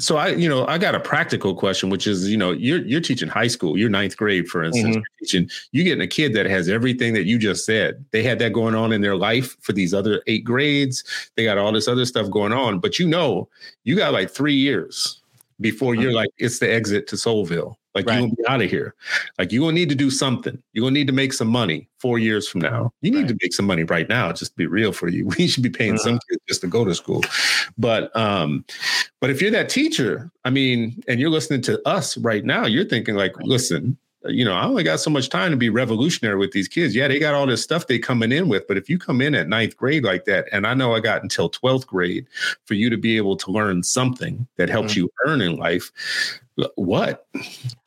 so I, you know, I got a practical question, which is, you know, you're you're teaching high school, you're ninth grade, for instance, mm-hmm. teaching, you're getting a kid that has everything that you just said. They had that going on in their life for these other eight grades. They got all this other stuff going on, but you know, you got like three years before you're mm-hmm. like, it's the exit to Soulville. Like right. you're gonna be out of here. Like you're gonna need to do something. You're gonna need to make some money four years from now. You need right. to make some money right now, just to be real for you. We should be paying uh-huh. some kids just to go to school. But um, but if you're that teacher, I mean, and you're listening to us right now, you're thinking like, listen, you know, I only got so much time to be revolutionary with these kids. Yeah, they got all this stuff they coming in with, but if you come in at ninth grade like that, and I know I got until 12th grade for you to be able to learn something that helps mm-hmm. you earn in life, what?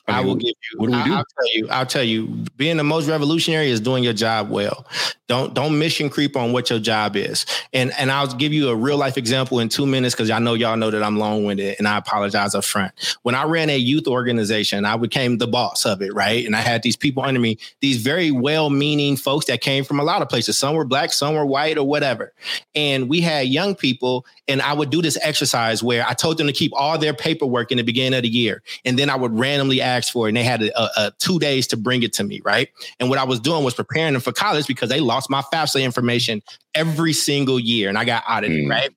I, will give you. What do we do? I'll tell you. I'll tell you. Being the most revolutionary is doing your job well. Don't don't mission creep on what your job is. And and I'll give you a real life example in two minutes because I know y'all know that I'm long winded and I apologize up front. When I ran a youth organization, I became the boss of it, right? And I had these people under me, these very well meaning folks that came from a lot of places. Some were black, some were white, or whatever. And we had young people, and I would do this exercise where I told them to keep all their paperwork in the beginning of the year, and then I would randomly ask asked for it, and they had a, a, two days to bring it to me, right? And what I was doing was preparing them for college because they lost my FAFSA information every single year, and I got audited, Mm. right?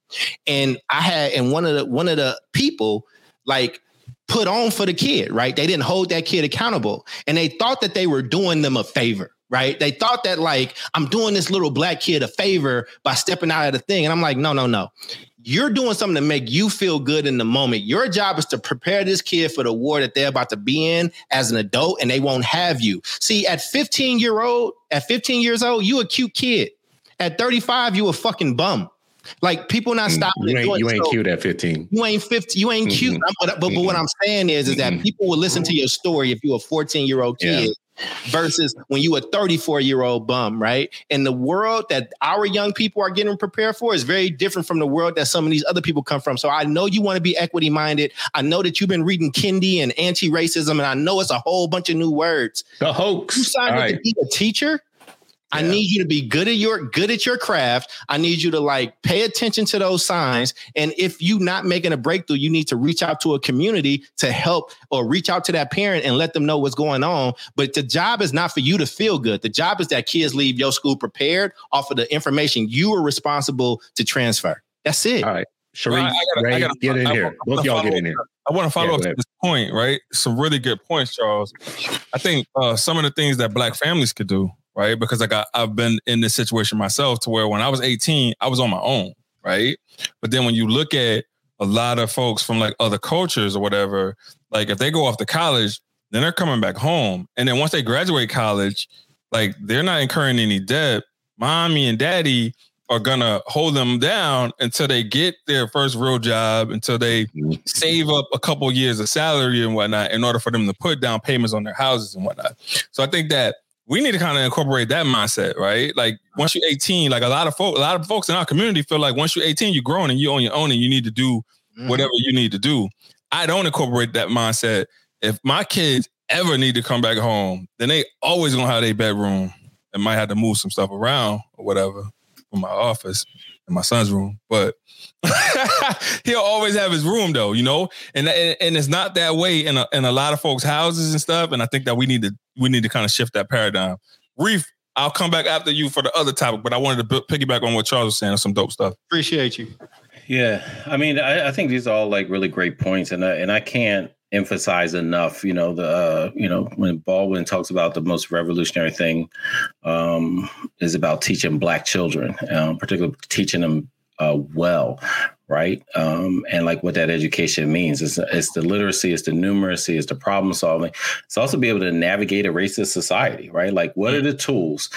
And I had, and one of the one of the people like put on for the kid, right? They didn't hold that kid accountable, and they thought that they were doing them a favor. Right. They thought that like I'm doing this little black kid a favor by stepping out of the thing. And I'm like, no, no, no you're doing something to make you feel good in the moment. Your job is to prepare this kid for the war that they're about to be in as an adult, and they won't have you. See, at 15 year old, at 15 years old, you a cute kid. At 35, you a fucking bum. Like people not stopping. Mm, You ain't, you ain't so- cute at 15. You ain't 50. You ain't cute. Mhm. But, but, but what I'm saying is, is that Mhm. people will listen to your story if you're a 14 year old Yeah. Versus when you a 34 year old bum, right? And the world that our young people are getting prepared for is very different from the world that some of these other people come from. So I know you want to be equity minded. I know that you've been reading Kendi and anti racism, and I know it's a whole bunch of new words. The hoax. You signed up right. to be a teacher. I need you to be good at your good at your craft. I need you to like pay attention to those signs. And if you not making a breakthrough, you need to reach out to a community to help or reach out to that parent and let them know what's going on. But the job is not for you to feel good. The job is that kids leave your school prepared off of the information you are responsible to transfer. That's it. All right. Sharif, Well, I gotta- Ray, I gotta- get in I here. Both I y'all wanna get in here. I want to follow Yeah, up to this point, right? Some really good points, Charles. I think uh, some of the things that black families could do, right? Because like I, I've been in this situation myself to where when I was 18, I was on my own, right? But then when you look at a lot of folks from like other cultures or whatever, like if they go off to college, then they're coming back home. And then once they graduate college, like they're not incurring any debt. Mommy and daddy are gonna hold them down until they get their first real job, until they mm-hmm. save up a couple years of salary and whatnot in order for them to put down payments on their houses and whatnot. So I think that we need to kind of incorporate that mindset, right? Like once you're 18, like a lot of folks, a lot of folks in our community feel like once you're 18, you're grown and you're on your own and you need to do Mhm. whatever you need to do. I don't incorporate that mindset. If my kids ever need to come back home, then they always gonna have their bedroom and might have to move some stuff around or whatever from my office in my son's room. But he'll always have his room though, you know? And and, and it's not that way in a, in a lot of folks' houses and stuff. And I think that we need to we need to kind of shift that paradigm. Reef, I'll come back after you for the other topic, but I wanted to bu- piggyback on what Charles was saying, on some dope stuff. Appreciate you. Yeah, I mean, I, I think these are all like really great points, and I, and I can't emphasize enough. You know, the uh, you know when Baldwin talks about the most revolutionary thing um, is about teaching Black children, um, particularly teaching them uh, well, right? Um, and like what that education means is it's the literacy, it's the numeracy, it's the problem solving. It's also be able to navigate a racist society, right? Like what are the tools?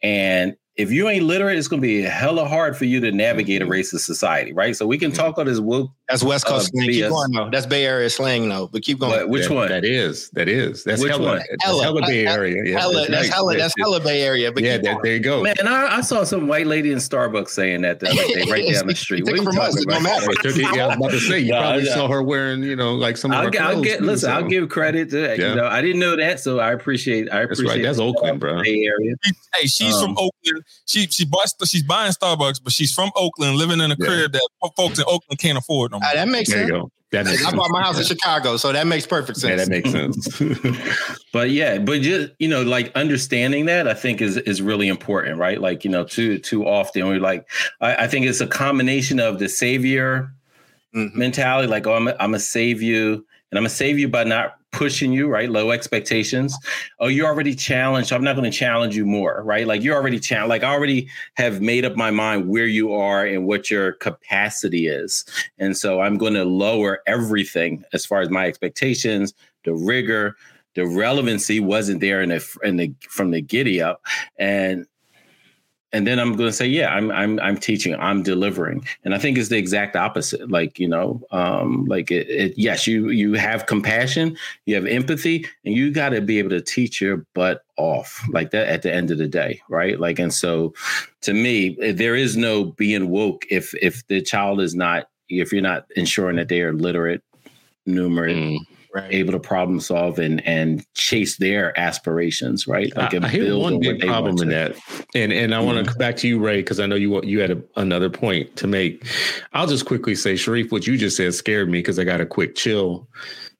And if you ain't literate, it's going to be hella hard for you to navigate a racist society, right? So we can talk all this woke, That's West Coast Uh, slang. Keep going though. That's Bay Area slang though. But keep going. but which That- one? That is. That is. That's Which hella, one? That's Hella. hella Bay Area. Yeah, hella, that's right. hella, that's hella Bay Area. But yeah, keep that, going. there you go. Man, I, I saw some white lady in Starbucks saying that the other day, right down the street. Take What are you from us, talking it don't about? I took yeah, I was about to say you No, probably I- saw her wearing, you know, like some of I'll, her get- I'll clothes, get listen. so. I'll give credit to Yeah. you know. I didn't know that, so I appreciate. I That's appreciate. right. That's Oakland, bro. Bay Area. Hey, she's Um, from Oakland. She she buys she's buying Starbucks, but she's from Oakland, living in a Yeah. crib that folks in Oakland can't afford no more. Ah, that makes There you sense. go. That makes I sense. bought my house in Chicago, so that makes perfect Yeah, sense. that makes sense. But yeah, but just you know, like understanding that I think is is really important, right? Like you know, too too often we're like, I, I think it's a combination of the savior Mhm. mentality, like oh, I'm a, I'm a save you, and I'm gonna save you by not pushing you, right? Low expectations. Oh, you're already challenged. So I'm not going to challenge you more, right? Like you're already challenged. Like I already have made up my mind where you are and what your capacity is, and so I'm going to lower everything as far as my expectations, the rigor, the relevancy wasn't there in the in the from the giddy up, and and then I'm going to say, yeah, I'm I'm I'm teaching, I'm delivering, and I think it's the exact opposite. Like you know, um, like it, it, yes, you you have compassion, you have empathy, and you got to be able to teach your butt off like that at the end of the day, right? Like, and so to me, there is no being woke if if the child is not if you're not ensuring that they are literate, numerate, Mm. Right. able to problem solve and and chase their aspirations, right? I, and I hear build one big problem in to- that, and and I want to come back to you, Ray, because I know you you had a, another point to make. I'll just quickly say, Sharif, what you just said scared me because I got a quick chill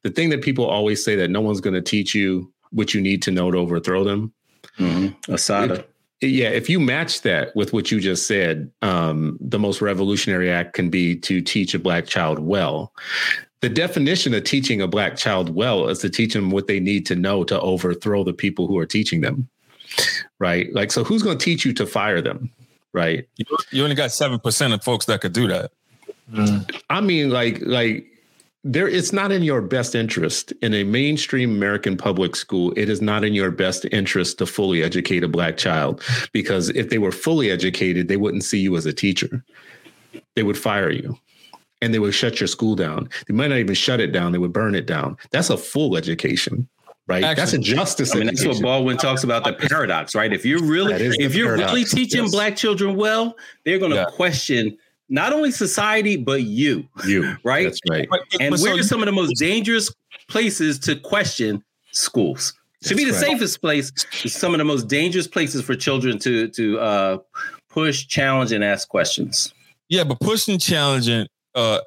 the thing that people always say that no one's going to teach you what you need to know to overthrow them. Mm-hmm. Assata. If, yeah, if you match that with what you just said, um, the most revolutionary act can be to teach a black child well. The definition of teaching a black child well is to teach them what they need to know to overthrow the people who are teaching them. Right? Like, so who's going to teach you to fire them? Right? You, you only got seven percent of folks that could do that. I mean, like, like there it's not in your best interest in a mainstream American public school. It is not in your best interest to fully educate a black child because if they were fully educated, they wouldn't see you as a teacher. They would fire you and they would shut your school down. They might not even shut it down, they would burn it down. That's a full education. Right. Actually, that's a justice. I mean, education. that's what Baldwin talks about the paradox, right? If you're really if you're paradox. really teaching yes. black children well, they're going to yeah. question not only society but you. You right? That's right. And but where so, are some of the most dangerous places to question schools? To be the right. safest place some of the most dangerous places for children to to uh, push, challenge, and ask questions. Yeah, but pushing, challenging, uh,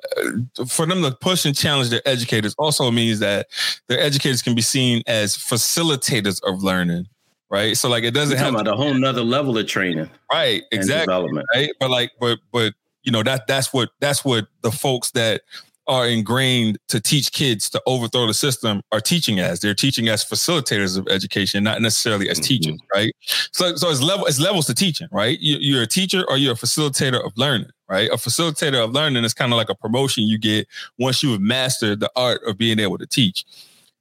for them to push and challenge their educators also means that their educators can be seen as facilitators of learning right? So like it doesn't have about a whole nother level of training, right? Exactly, development, right? But like, but but you know that that's what that's what the folks that are ingrained to teach kids to overthrow the system are teaching as. They're teaching as facilitators of education not necessarily as mm-hmm. teachers right? So so it's level it's levels to teaching right? You, you're a teacher or you're a facilitator of learning right? A facilitator of learning is kind of like a promotion you get once you have mastered the art of being able to teach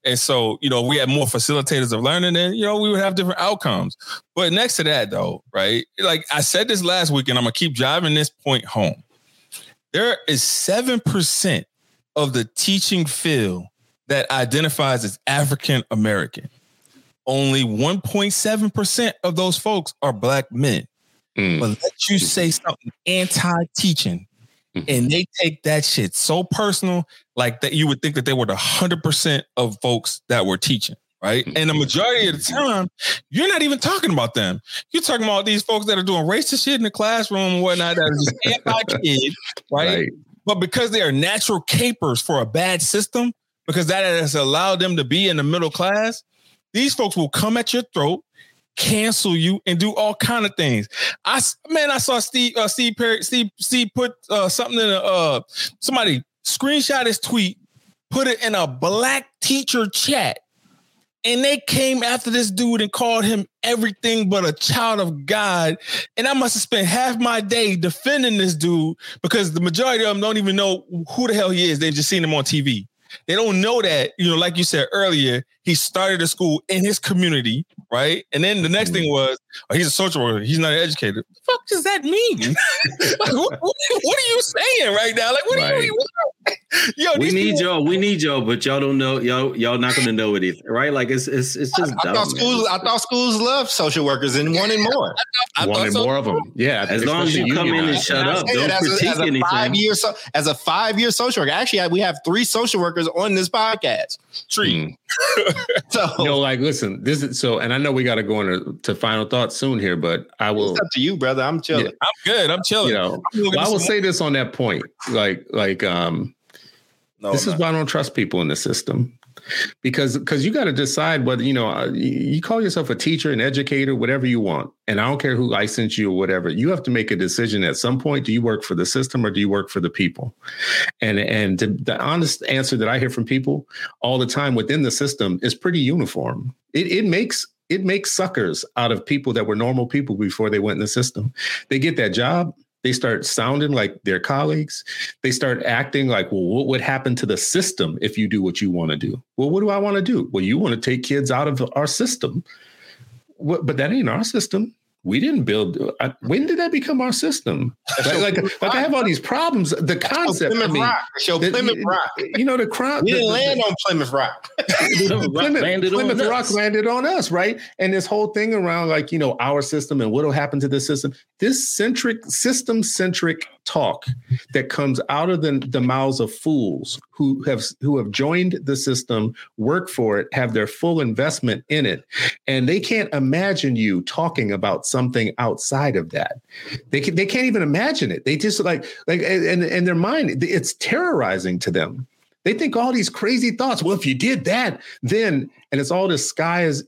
and so, you know, we had more facilitators of learning, and you know, we would have different outcomes. But next to that, though, right? Like I said this last week, and I'm gonna keep driving this point home. There is seven percent of the teaching field that identifies as African American. Only 1.7% of those folks are black men. Mm. But let you say something anti-teaching. And they take that shit so personal, like that you would think that they were the hundred percent of folks that were teaching, right? And the majority of the mm-hmm. time, you're not even talking about them. You're talking about these folks that are doing racist shit in the classroom and whatnot that is just anti-kid, right? right? But because they are natural capers for a bad system, because that has allowed them to be in the middle class, these folks will come at your throat cancel you and do all kind of things. I man, I saw Steve uh, Steve Perry Steve Steve put uh, something in a uh, somebody screenshot his tweet, put it in a black teacher chat. And they came after this dude and called him everything but a child of God. And I must have spent half my day defending this dude because the majority of them don't even know who the hell he is. They've just seen him on TV. They don't know that, you know, like you said earlier, he started a school in his community, right? And then the next thing was, oh, he's a social worker. He's not educated. What the fuck does that mean? like, what, what, what, are you saying right now? Like, what right. are you? What, yo, we need people, y'all. We need y'all, but y'all don't know. Y'all, y'all not gonna know it either, right? Like, it's it's it's just. I, I thought schools. I thought schools love social workers and wanted more. I, I wanted so. more of them. Yeah, as long as you come in and shut up, don't critique as a, as anything. Five year so, as a five year social worker. Actually, we have three social workers on this podcast. Three. Mm. so you know, like, listen, this is so, and I know we got to go into to final thoughts soon here, but I will. It's up to you, brother. I'm chilling. Yeah, I'm good. I'm chilling. You know, well, I will say this on that point, like, like, um, no, this is why I don't trust people in the system because because you got to decide whether you know uh, you call yourself a teacher an educator whatever you want and i don't care who licensed you or whatever you have to make a decision at some point do you work for the system or do you work for the people and and the honest answer that i hear from people all the time within the system is pretty uniform it, it makes it makes suckers out of people that were normal people before they went in the system they get that job they start sounding like their colleagues. They start acting like, well, what would happen to the system if you do what you want to do? Well, what do I want to do? Well, you want to take kids out of our system. But that ain't our system we didn't build. Uh, when did that become our system? Like, like, like, I have all these problems. The concept. Plymouth I mean, Rock. Show the, Plymouth Rock. You know the crime. We didn't the, land on Plymouth Rock. Plymouth, landed, Plymouth on Rock us. landed on us, right? And this whole thing around like you know our system and what will happen to this system. This centric, system centric talk that comes out of the, the mouths of fools who have who have joined the system, work for it, have their full investment in it, and they can't imagine you talking about something outside of that. They can, they can't even imagine it. They just like like and in their mind, it's terrorizing to them They think all these crazy thoughts. Well, if you did that, then and it's all the sky is.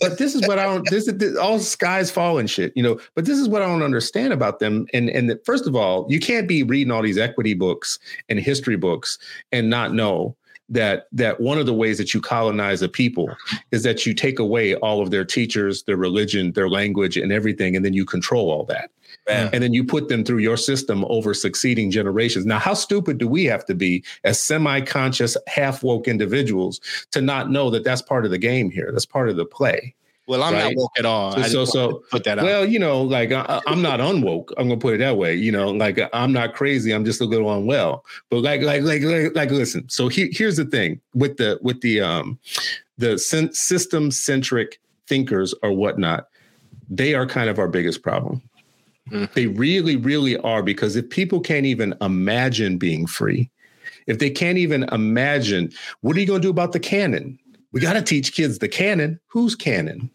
But this is what I don't. This is all skies falling shit, you know. But this is what I don't understand about them. And and the, first of all, you can't be reading all these equity books and history books and not know that that one of the ways that you colonize a people is that you take away all of their teachers, their religion, their language, and everything, and then you control all that. Bam. And then you put them through your system over succeeding generations. Now, how stupid do we have to be as semi conscious, half woke individuals to not know that that's part of the game here? That's part of the play. Well, I'm right? not woke at all. So, so, so put that out. Well, you know, like I, am not unwoke. I'm gonna put it that way. You know, like I'm not crazy. I'm just a little unwell. But like, like, like, like, like listen. So he, here's the thing with the with the um the system centric thinkers or whatnot. They are kind of our biggest problem. Mm-hmm. They really, really are because if people can't even imagine being free, if they can't even imagine, what are you going to do about the canon? We got to teach kids the canon. Who's canon?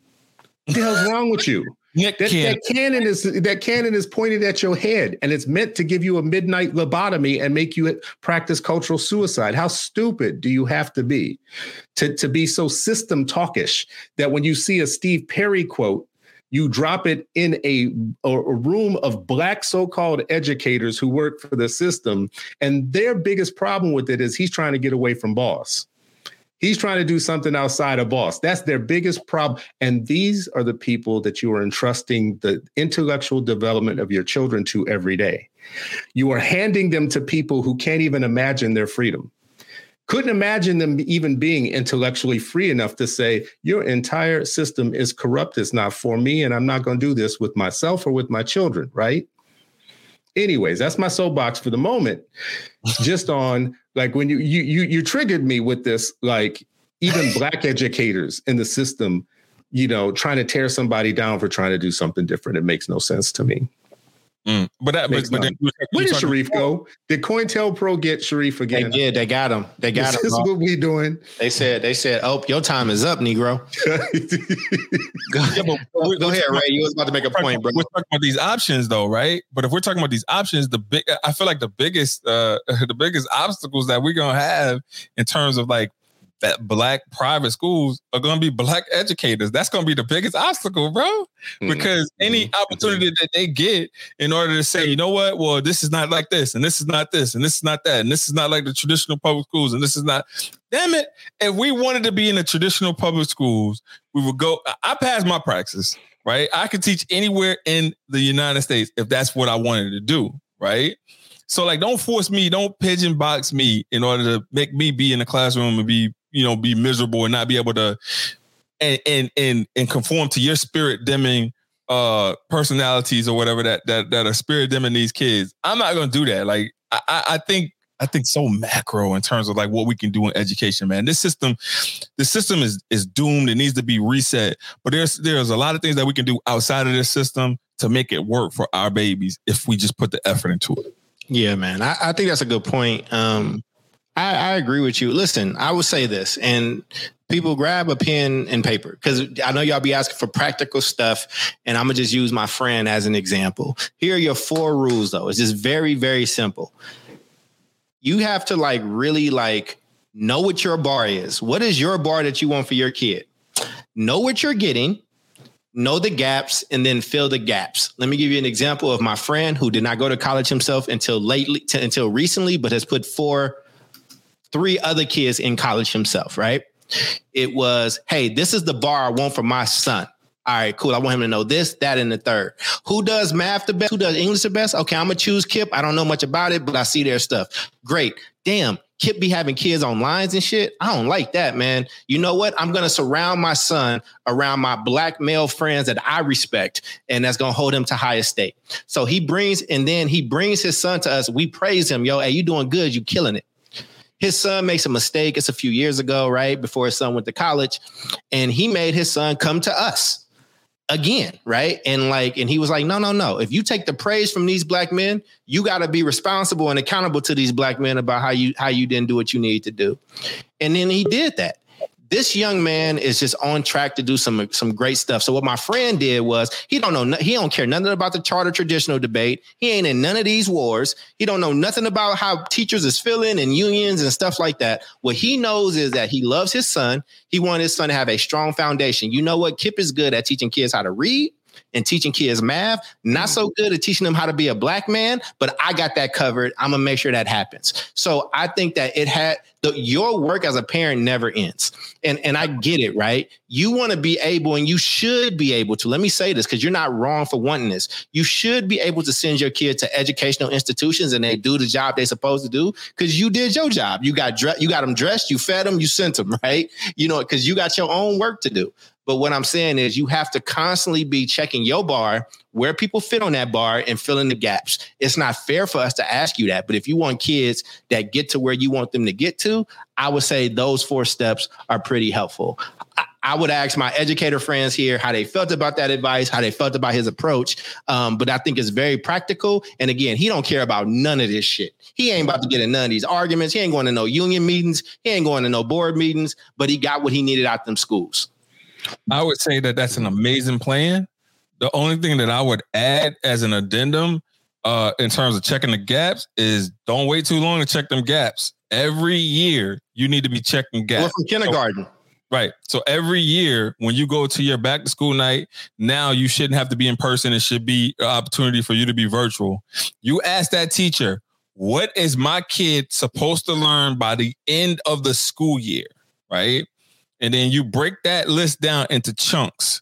What the hell's wrong with you? That, that, cannon is that cannon is pointed at your head, and it's meant to give you a midnight lobotomy and make you practice cultural suicide. How stupid do you have to be to, to be so system talkish that when you see a Steve Perry quote, you drop it in a, a room of black so-called educators who work for the system and their biggest problem with it is he's trying to get away from boss he's trying to do something outside of boss that's their biggest problem and these are the people that you are entrusting the intellectual development of your children to every day you are handing them to people who can't even imagine their freedom couldn't imagine them even being intellectually free enough to say, Your entire system is corrupt. It's not for me, and I'm not going to do this with myself or with my children, right? Anyways, that's my soapbox for the moment. Just on like when you you you you triggered me with this, like even black educators in the system, you know, trying to tear somebody down for trying to do something different. It makes no sense to me. Mm. But that, but, but then, where did Sharif go? Did COINTELPRO get Sharif again? They did. They got him. They got this him. This is what we doing. They said. They said, "Oh, your time is up, Negro." go, yeah, but go ahead, Ray. You was about to make a point, bro. We're talking about these options, though, right? But if we're talking about these options, the big, I feel like the biggest, uh, the biggest obstacles that we're gonna have in terms of like that black private schools are going to be black educators. That's going to be the biggest obstacle, bro. Mm-hmm. Because mm-hmm. any opportunity that they get in order to say, you know what, well, this is not like this, and this is not this, and this is not that, and this is not like the traditional public schools, and this is not. Damn it! If we wanted to be in the traditional public schools, we would go. I passed my praxis, right? I could teach anywhere in the United States if that's what I wanted to do, right? So like, don't force me, don't pigeon box me in order to make me be in the classroom and be you know be miserable and not be able to and and and, and conform to your spirit dimming uh personalities or whatever that that that are spirit dimming these kids. I'm not gonna do that. Like I I think I think so macro in terms of like what we can do in education, man. This system, the system is is doomed. It needs to be reset. But there's there's a lot of things that we can do outside of this system to make it work for our babies if we just put the effort into it. Yeah, man. I, I think that's a good point. Um, I, I agree with you. Listen, I would say this, and people grab a pen and paper because I know y'all be asking for practical stuff, and I'm gonna just use my friend as an example. Here are your four rules, though. It's just very, very simple. You have to like really like know what your bar is. What is your bar that you want for your kid? Know what you're getting know the gaps and then fill the gaps. Let me give you an example of my friend who did not go to college himself until lately, t- until recently, but has put four three other kids in college himself, right? It was, hey, this is the bar I want for my son. All right, cool. I want him to know this, that, and the third. Who does math the best? Who does English the best? Okay, I'm gonna choose KIPP. I don't know much about it, but I see their stuff. Great. Damn, KIPP be having kids on lines and shit. I don't like that, man. You know what? I'm gonna surround my son around my black male friends that I respect, and that's gonna hold him to high estate. So he brings, and then he brings his son to us. We praise him, yo. Hey, you doing good? You killing it his son makes a mistake. It's a few years ago, right? Before his son went to college. And he made his son come to us again, right? And like, and he was like, no, no, no. If you take the praise from these black men, you got to be responsible and accountable to these black men about how you how you didn't do what you need to do. And then he did that. This young man is just on track to do some some great stuff. So what my friend did was he don't know he don't care nothing about the charter traditional debate. He ain't in none of these wars. He don't know nothing about how teachers is feeling and unions and stuff like that. What he knows is that he loves his son. He wants his son to have a strong foundation. You know what? KIPP is good at teaching kids how to read and teaching kids math. Not mm-hmm. so good at teaching them how to be a black man, but I got that covered. I'm gonna make sure that happens. So I think that it had the, your work as a parent never ends. And and I get it, right? You want to be able and you should be able to. Let me say this because you're not wrong for wanting this. You should be able to send your kid to educational institutions and they do the job they're supposed to do because you did your job. You got dre- you got them dressed, you fed them, you sent them, right? You know, because you got your own work to do. But what I'm saying is you have to constantly be checking your bar, where people fit on that bar and fill in the gaps. It's not fair for us to ask you that. But if you want kids that get to where you want them to get to, I would say those four steps are pretty helpful. I, I would ask my educator friends here how they felt about that advice, how they felt about his approach. Um, but I think it's very practical. And again, he don't care about none of this shit. He ain't about to get in none of these arguments. He ain't going to no union meetings. He ain't going to no board meetings. But he got what he needed out them schools. I would say that that's an amazing plan. The only thing that I would add as an addendum uh, in terms of checking the gaps is don't wait too long to check them gaps. Every year you need to be checking gaps. Well, from kindergarten. So, right. So every year when you go to your back to school night, now you shouldn't have to be in person. It should be an opportunity for you to be virtual. You ask that teacher, what is my kid supposed to learn by the end of the school year? Right and then you break that list down into chunks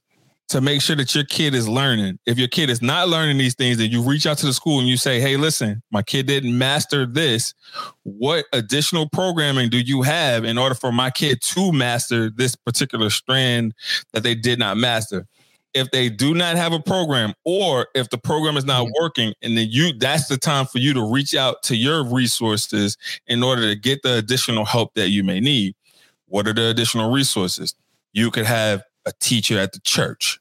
to make sure that your kid is learning. If your kid is not learning these things, then you reach out to the school and you say, "Hey, listen, my kid didn't master this. What additional programming do you have in order for my kid to master this particular strand that they did not master?" If they do not have a program or if the program is not working and then you that's the time for you to reach out to your resources in order to get the additional help that you may need. What are the additional resources? You could have a teacher at the church,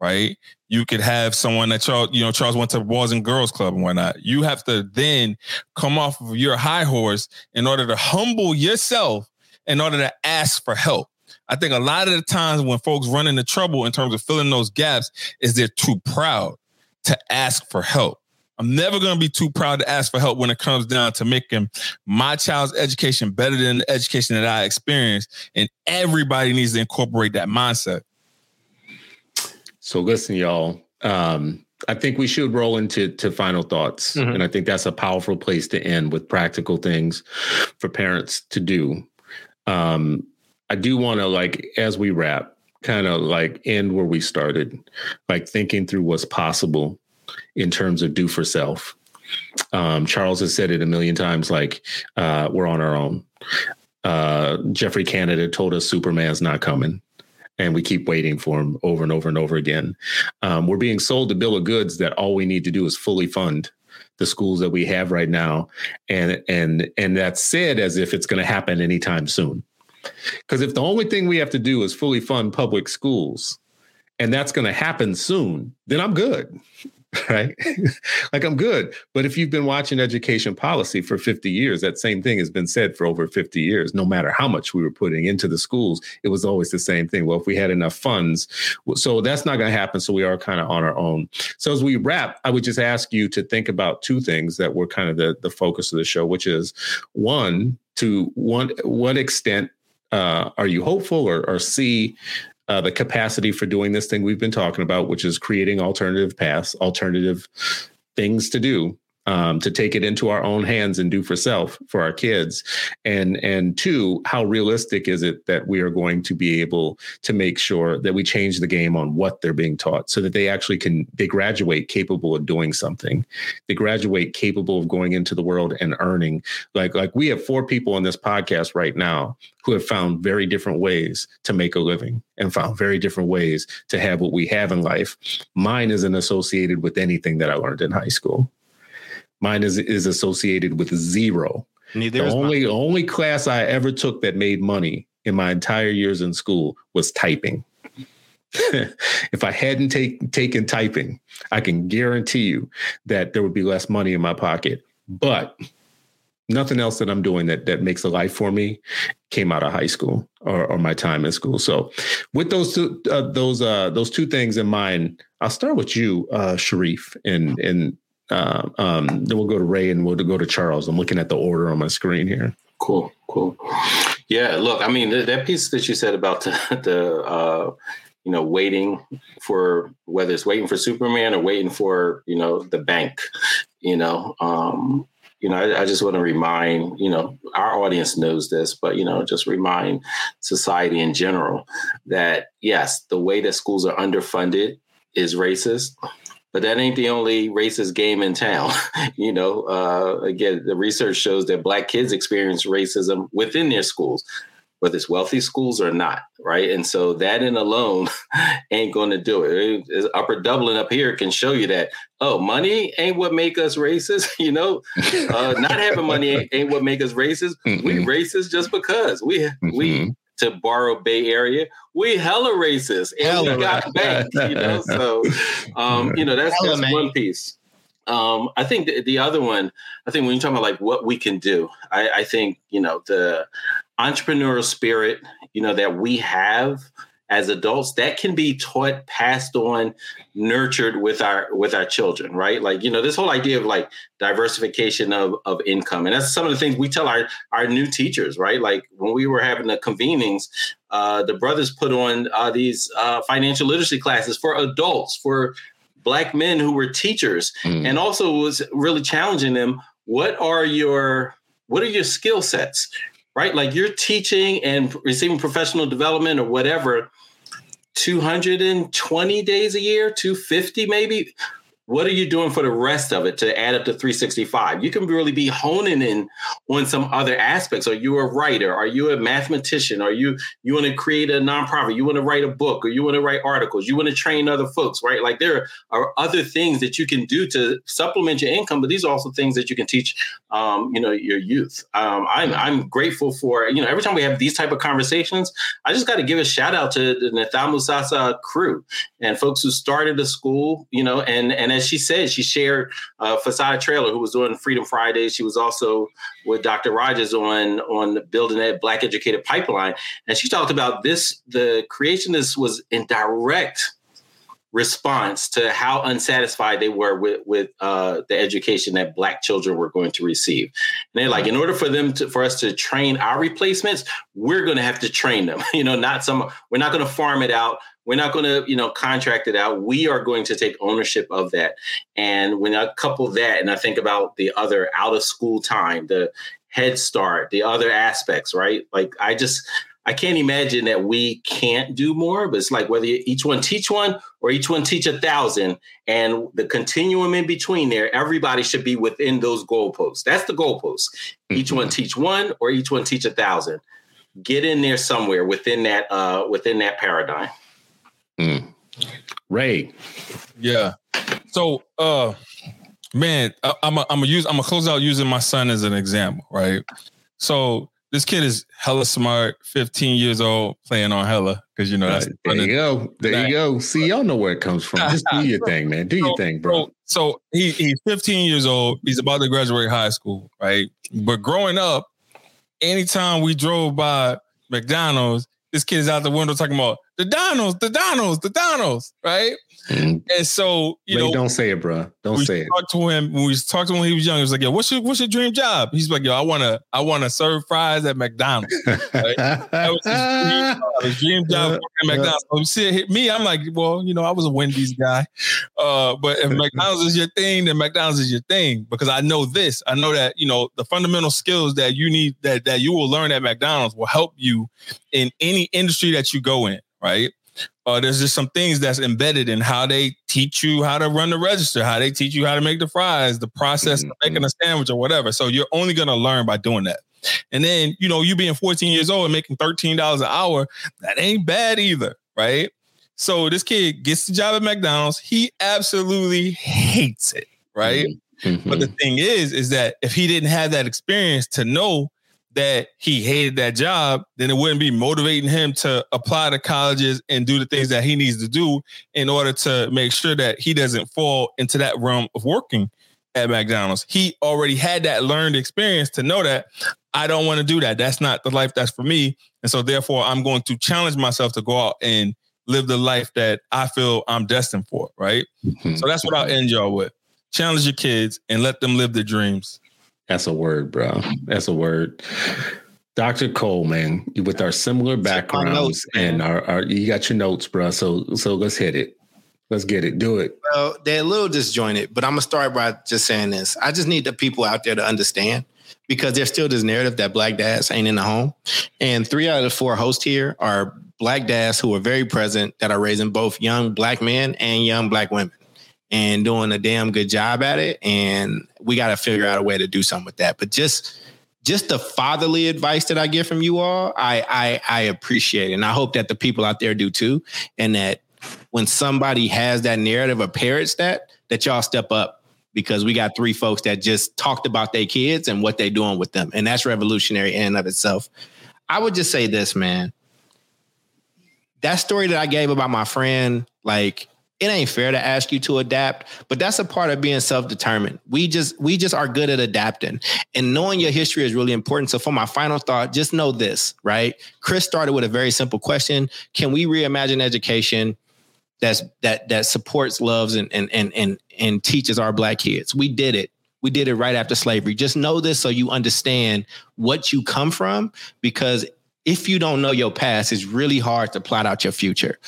right? You could have someone that Charles, you know, Charles went to Boys and Girls Club and whatnot. You have to then come off of your high horse in order to humble yourself in order to ask for help. I think a lot of the times when folks run into trouble in terms of filling those gaps is they're too proud to ask for help. I'm never going to be too proud to ask for help when it comes down to making my child's education better than the education that I experienced. And everybody needs to incorporate that mindset. So listen, y'all. Um, I think we should roll into to final thoughts, mm-hmm. and I think that's a powerful place to end with practical things for parents to do. Um, I do want to like as we wrap, kind of like end where we started, like thinking through what's possible in terms of do for self. Um, Charles has said it a million times, like uh, we're on our own. Uh, Geoffrey Canada told us Superman's not coming, and we keep waiting for him over and over and over again. Um, we're being sold a bill of goods that all we need to do is fully fund the schools that we have right now, and and and that's said as if it's going to happen anytime soon. Because if the only thing we have to do is fully fund public schools, and that's going to happen soon, then I'm good. right? like I'm good. But if you've been watching education policy for 50 years, that same thing has been said for over 50 years. No matter how much we were putting into the schools, it was always the same thing. Well, if we had enough funds, so that's not going to happen. So we are kind of on our own. So as we wrap, I would just ask you to think about two things that were kind of the, the focus of the show, which is one, to one, what extent uh, are you hopeful or, or see uh, the capacity for doing this thing we've been talking about, which is creating alternative paths, alternative things to do um, to take it into our own hands and do for self for our kids. And and two how realistic is it that we are going to be able to make sure that we change the game on what they're being taught so that they actually can they graduate capable of doing something. They graduate capable of going into the world and earning. Like like we have four people on this podcast right now who have found very different ways to make a living and found very different ways to have what we have in life. Mine isn't associated with anything that i learned in high school Mine is is associated with zero. Neither the only mine. only class I ever took that made money in my entire years in school was typing. if I hadn't take, taken typing, I can guarantee you that there would be less money in my pocket. But nothing else that I'm doing that that makes a life for me came out of high school or, or my time in school. So, with those two uh, those uh, those two things in mind, I'll start with you, uh, Sharif, and and uh, um, then we'll go to Ray and we'll go to Charles. I'm looking at the order on my screen here. Cool, cool. Yeah, look, I mean that piece that you said about the, the uh, you know waiting for whether it's waiting for Superman or waiting for you know the bank, you know. Um, you know, I, I just want to remind, you know, our audience knows this, but, you know, just remind society in general that, yes, the way that schools are underfunded is racist but that ain't the only racist game in town. you know, uh, again, the research shows that black kids experience racism within their schools whether it's wealthy schools or not, right? And so that in alone ain't going to do it. Upper Dublin up here can show you that. Oh, money ain't what make us racist. You know, uh, not having money ain't, ain't, what make us racist. Mm-hmm. We racist just because we mm-hmm. we to borrow Bay Area, we hella racist and hella we got banked. You know, so um, you know that's, that's one piece. Um, I think the, the, other one, I think when you're talking about like what we can do, I, I think you know the entrepreneurial spirit, you know, that we have as adults that can be taught passed on nurtured with our with our children right? Like you know this whole idea of like diversification of of income. And that's some of the things we tell our our new teachers right? Like when we were having the convenings uh, the brothers put on uh, these uh, financial literacy classes for adults for black men who were teachers. Mm. and also was really challenging them what are your what are your skill sets right? Like you're teaching and receiving professional development or whatever 220 days a year, 250 maybe what are you doing for the rest of it to add up to 365 you can really be honing in on some other aspects. Are you a writer? Are you a mathematician? Are you you want to create a nonprofit? You want to write a book? Or you want to write articles? You want to train other folks right? Like there are other things that you can do to supplement your income but these are also things that you can teach um, you know your youth. Um, I'm, I'm grateful for you know every time we have these type of conversations i just got to give a shout out to the Nidhamu Sasa crew and folks who started the school you know and and as she said, she shared uh, Fasada Trailer, who was doing Freedom Fridays. She was also with Dr. Rogers on on building that Black Educated Pipeline, and she talked about this. The creationist was in direct response to how unsatisfied they were with with uh, the education that black children were going to receive. And they're like, in order for them to for us to train our replacements, we're going to have to train them. You know, not some. We're not going to farm it out. We're not going to, you know, contract it out. We are going to take ownership of that. And when I couple that, and I think about the other out of school time, the Head Start, the other aspects, right? Like I just I can't imagine that we can't do more, but it's like whether each one teach one or each one teach a thousand, and the continuum in between there, everybody should be within those goalposts. That's the goalposts. Mm-hmm. Each one teach one or each one teach a thousand. Get in there somewhere within that uh, within that paradigm. Ray. Yeah. So, uh, man, I, am a, I'm gonna use I'm gonna close out using my son as an example, right? So this kid is hella smart, 15 years old, playing on hella because you know that's there you go, there you go. See, y'all know where it comes from. Just do your thing, man. Do so, your thing, bro. So, so he, he's 15 years old. He's about to graduate high school, right? But growing up, anytime we drove by McDonald's, this kid is out the window talking about the Donalds, the Donalds, the Donalds, right? Mm-hmm. And so, you Ray, know, don't say it, bro. Don't say it. Talked to him when we talked to him when he was young. He was like, "Yo, what's your what's your dream job?" He's like, "Yo, I wanna I wanna serve fries at McDonald's." Right? that was his dream job. His dream job at McDonald's. So see, me, I'm like, well, you know, I was a Wendy's guy, uh, but if McDonald's is your thing, then McDonald's is your thing because I know this. I know that you know the fundamental skills that you need that that you will learn at McDonald's will help you in any industry that you go in right? Uh, there's just some things that's embedded in how they teach you how to run the register, how they teach you how to make the fries, the process mm-hmm. of making a sandwich or whatever. So you're only going to learn by doing that. And then, you know, you being 14 years old and making $13 an hour, that ain't bad either, right? So this kid gets the job at McDonald's. He absolutely hates it, right? Mm-hmm. But the thing is, is that if he didn't have that experience to know that he hated that job, then it wouldn't be motivating him to apply to colleges and do the things that he needs to do in order to make sure that he doesn't fall into that realm of working at McDonald's. He already had that learned experience to know that I don't want to do that. That's not the life that's for me. And so therefore I'm going to challenge myself to go out and live the life that I feel I'm destined for. Right. Mm-hmm. So that's what I'll end y'all with. Challenge your kids and let them live their dreams. That's a word, bro. That's a word. Dr. Cole, man, with our similar backgrounds notes, and our, our, you got your notes, bro. So so let's hit it. Let's get it. Do it. Well, they're a little disjointed, but I'm gonna start by just saying this. I just need the people out there to understand because there's still this narrative that black dads ain't in the home. And three out of the four hosts here are black dads who are very present that are raising both young black men and young black women and doing a damn good job at it. And we got to figure out a way to do something with that. But just just the fatherly advice that I get from you all, I, I I appreciate it. And I hope that the people out there do too. And that when somebody has that narrative or parrots that, that y'all step up because we got three folks that just talked about their kids and what they're doing with them. And that's revolutionary in and of itself. I would just say this, man. That story that I gave about my friend, like it ain't fair to ask you to adapt, but that's a part of being self-determined. We just we just are good at adapting. And knowing your history is really important. So for my final thought, just know this, right? Chris started with a very simple question. Can we reimagine education that's that that supports, loves, and and and and and teaches our black kids? We did it. We did it right after slavery. Just know this so you understand what you come from because if you don't know your past, it's really hard to plot out your future.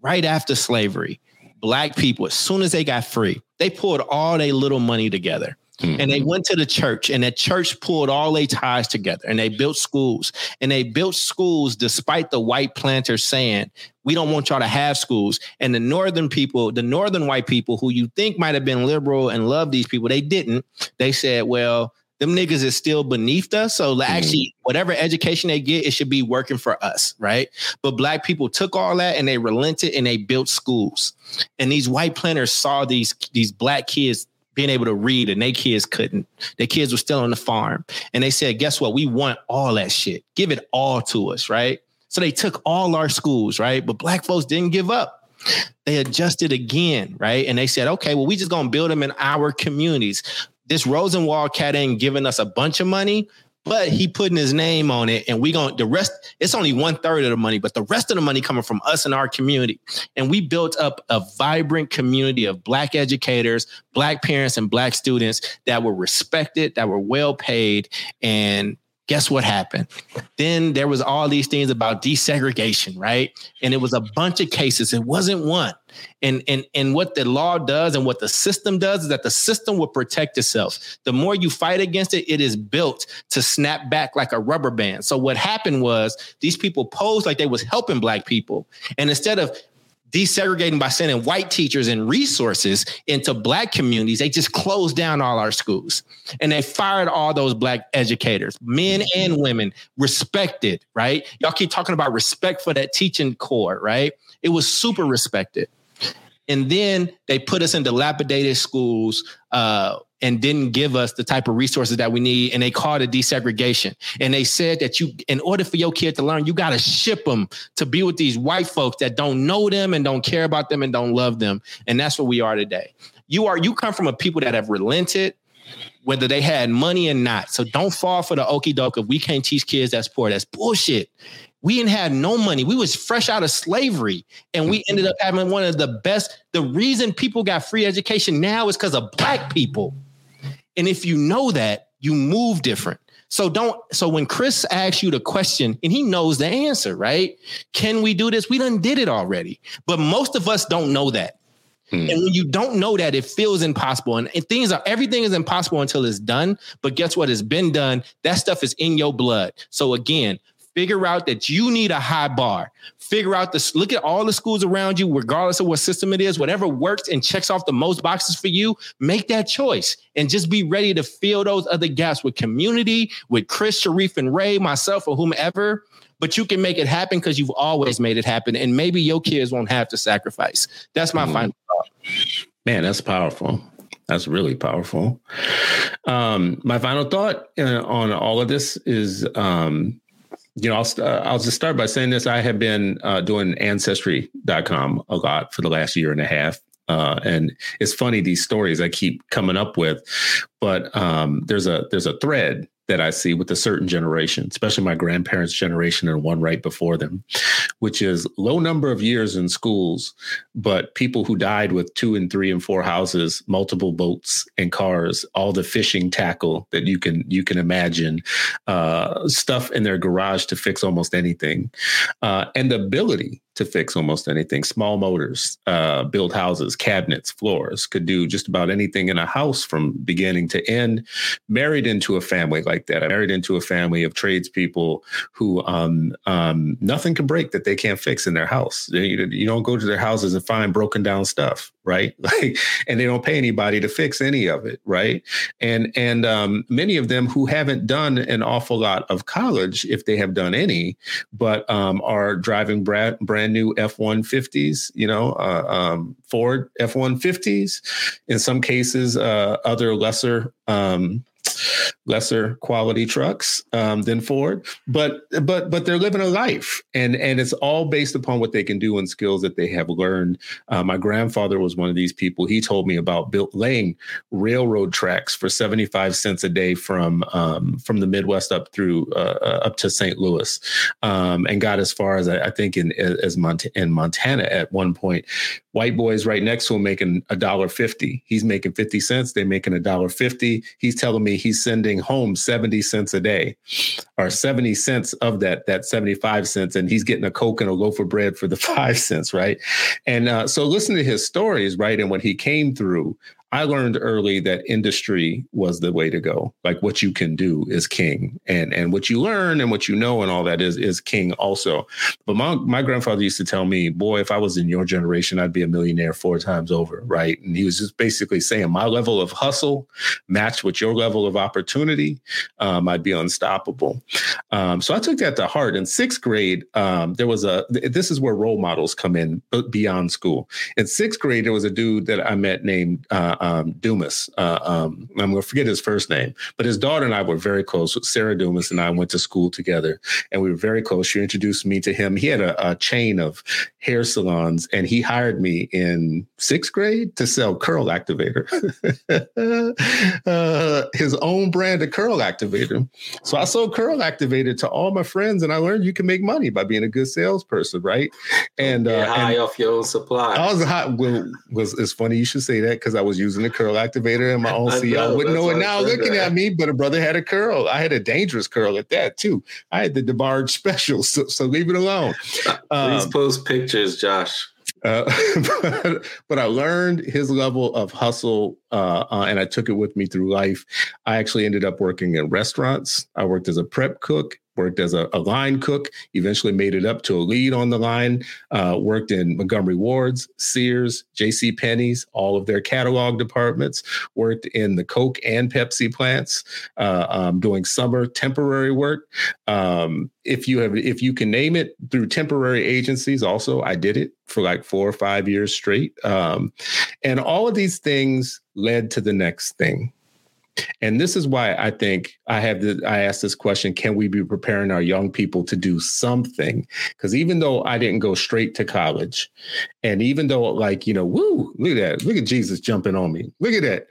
Right after slavery, black people, as soon as they got free, they pulled all their little money together. Mm-hmm. And they went to the church, and that church pulled all their ties together, and they built schools. And they built schools despite the white planters saying, "We don't want y'all to have schools." And the northern people, the northern white people, who you think might have been liberal and love these people, they didn't. They said, "Well, them niggas is still beneath us. So mm-hmm. actually, whatever education they get, it should be working for us, right? But black people took all that and they relented and they built schools. And these white planters saw these these black kids being able to read and they kids couldn't. Their kids were still on the farm. And they said, guess what? We want all that shit. Give it all to us, right? So they took all our schools, right? But black folks didn't give up. They adjusted again, right? And they said, okay, well, we just gonna build them in our communities this Rosenwald cat ain't giving us a bunch of money, but he putting his name on it and we going the rest it's only one third of the money but the rest of the money coming from us and our community. And we built up a vibrant community of black educators black parents and black students that were respected that were well paid and guess what happened? Then there was all these things about desegregation, right? And it was a bunch of cases. It wasn't one. And and and what the law does and what the system does is that the system will protect itself. The more you fight against it, it is built to snap back like a rubber band. So what happened was these people posed like they was helping black people. And instead of desegregating by sending white teachers and resources into black communities, they just closed down all our schools and they fired all those black educators, men and women, respected, right? Y'all keep talking about respect for that teaching core, right? It was super respected. And then they put us in dilapidated schools uh, and didn't give us the type of resources that we need. And they called it desegregation. And they said that you, in order for your kid to learn, you got to ship them to be with these white folks that don't know them and don't care about them and don't love them. And that's what we are today. You are, you come from a people that have relented, whether they had money or not. So don't fall for the okey doke if we can't teach kids that's poor. That's bullshit we didn't have no money. We was fresh out of slavery, and we ended up having one of the best. The reason people got free education now is because of black people. And if you know that, you move different. So don't. So when Chris asks you the question, and he knows the answer, right? Can we do this? We done did it already, but most of us don't know that. Hmm. And when you don't know that, it feels impossible. And, and, things are everything is impossible until it's done. But guess what? It's been done. That stuff is in your blood. So again, figure out that you need a high bar. Figure out this, look at all the schools around you, regardless of what system it is, whatever works and checks off the most boxes for you, make that choice and just be ready to fill those other gaps with community, with Chris, Sharif, and Ray, myself, or whomever. But you can make it happen because you've always made it happen. And maybe your kids won't have to sacrifice. That's my mm. final thought. Man, that's powerful. That's really powerful. Um, my final thought uh, on all of this is um, you know, I'll, uh, I'll just start by saying this. I have been uh, doing ancestry.com a lot for the last year and a half. Uh, and it's funny these stories I keep coming up with, but um, there's a there's a thread that I see with a certain generation, especially my grandparents' generation and one right before them, which is low number of years in schools, but people who died with two and three and four houses, multiple boats and cars, all the fishing tackle that you can you can imagine, uh, stuff in their garage to fix almost anything, uh, and the ability to fix almost anything. Small motors, uh, build houses, cabinets, floors, could do just about anything in a house from beginning to end. Married into a family like that. I married into a family of tradespeople who um, um, nothing can break that they can't fix in their house. You, don't go to their houses and find broken down stuff right? Like, and they don't pay anybody to fix any of it, right? And and um, many of them who haven't done an awful lot of college, if they have done any, but um, are driving brand brand new F one fifties, you know, uh, um, Ford F one fifties. In some cases, uh, other lesser um, lesser quality trucks um, than Ford, but but but they're living a life, and and it's all based upon what they can do and skills that they have learned. Uh, my grandfather was one of these people. He told me about built laying railroad tracks for seventy five cents a day from um, from the Midwest up through uh, uh up to St. Louis, um, and got as far as I, I think in as Mont- in Montana at one point. White boys right next to him making a dollar fifty. He's making fifty cents. They're making a dollar fifty. He's telling me he's sending home 70 cents a day or 70 cents of that that 75 cents and he's getting a coke and a loaf of bread for the five cents right? And uh, so listen to his stories right? And when he came through I learned early that industry was the way to go. Like what you can do is king, and and what you learn and what you know and all that is is king also. But my my grandfather used to tell me, boy, if I was in your generation, I'd be a millionaire four times over, right? And he was just basically saying my level of hustle matched with your level of opportunity, um, I'd be unstoppable. Um, so I took that to heart. In sixth grade, um, there was a. This is where role models come in beyond school. In sixth grade, there was a dude that I met named. Uh, um, Dumas. Uh, um, I'm going to forget his first name, but his daughter and I were very close. Sarah Dumas and I went to school together, and we were very close. She introduced me to him. He had a, a chain of hair salons, and he hired me in sixth grade to sell curl activator, uh, his own brand of curl activator. So I sold curl activator to all my friends, and I learned you can make money by being a good salesperson, right? And uh, high and off your own supply. I was high. Well, was it's funny you should say that because I was using the curl activator in my own. I wouldn't know it now looking that. at me, but a brother had a curl. I had a dangerous curl at that too. I had the DeBarge special, so, so leave it alone. Please um, post pictures, Josh. Uh, but, but, I learned his level of hustle, uh, uh, and I took it with me through life. I actually ended up working in restaurants. I worked as a prep cook worked as a, a, line cook, eventually made it up to a lead on the line, uh, worked in Montgomery Wards, Sears, J.C. Penney's, all of their catalog departments, worked in the Coke and Pepsi plants, uh, um, doing summer temporary work. Um, if you have, if you can name it through temporary agencies, also, I did it for like four or five years straight. Um, and all of these things led to the next thing. And this is why I think I have the, I asked this question, can we be preparing our young people to do something? Because even though I didn't go straight to college, and even though like, you know, woo, look at that. Look at Jesus jumping on me. Look at that.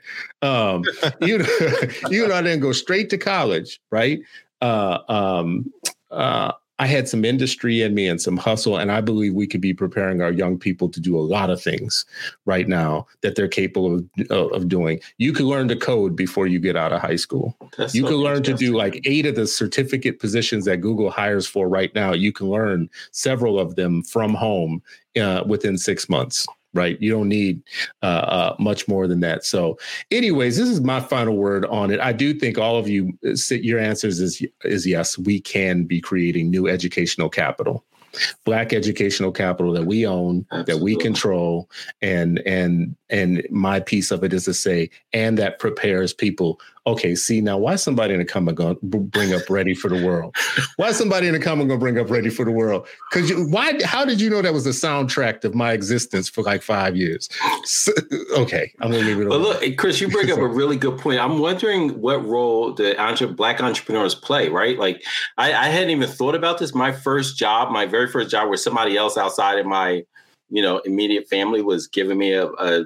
Um, you know, even though I didn't go straight to college, right? Uh, um, uh, I had some industry in me and some hustle, and I believe we could be preparing our young people to do a lot of things right now that they're capable of, of doing. You can learn to code before you get out of high school. That's you so can learn to do like eight of the certificate positions that Google hires for right now. You can learn several of them from home uh, within six months right? You don't need uh, uh, much more than that. So, anyways, this is my final word on it. I do think all of you, uh, your answers is is yes. We can be creating new educational capital black educational capital that we own Absolutely. that we control and and and my piece of it is to say and that prepares people. Okay see now why somebody in the comment going to bring up ready for the world? Why somebody in the comment going to bring up ready for the world? Because why how did you know that was the soundtrack of my existence for like five years? So, okay i'm gonna leave it but look chris you bring up a really good point. I'm wondering what role the entre- black entrepreneurs play right? Like I, I hadn't even thought about this. My first job my very first job was somebody else outside of my you know immediate family was giving me a, a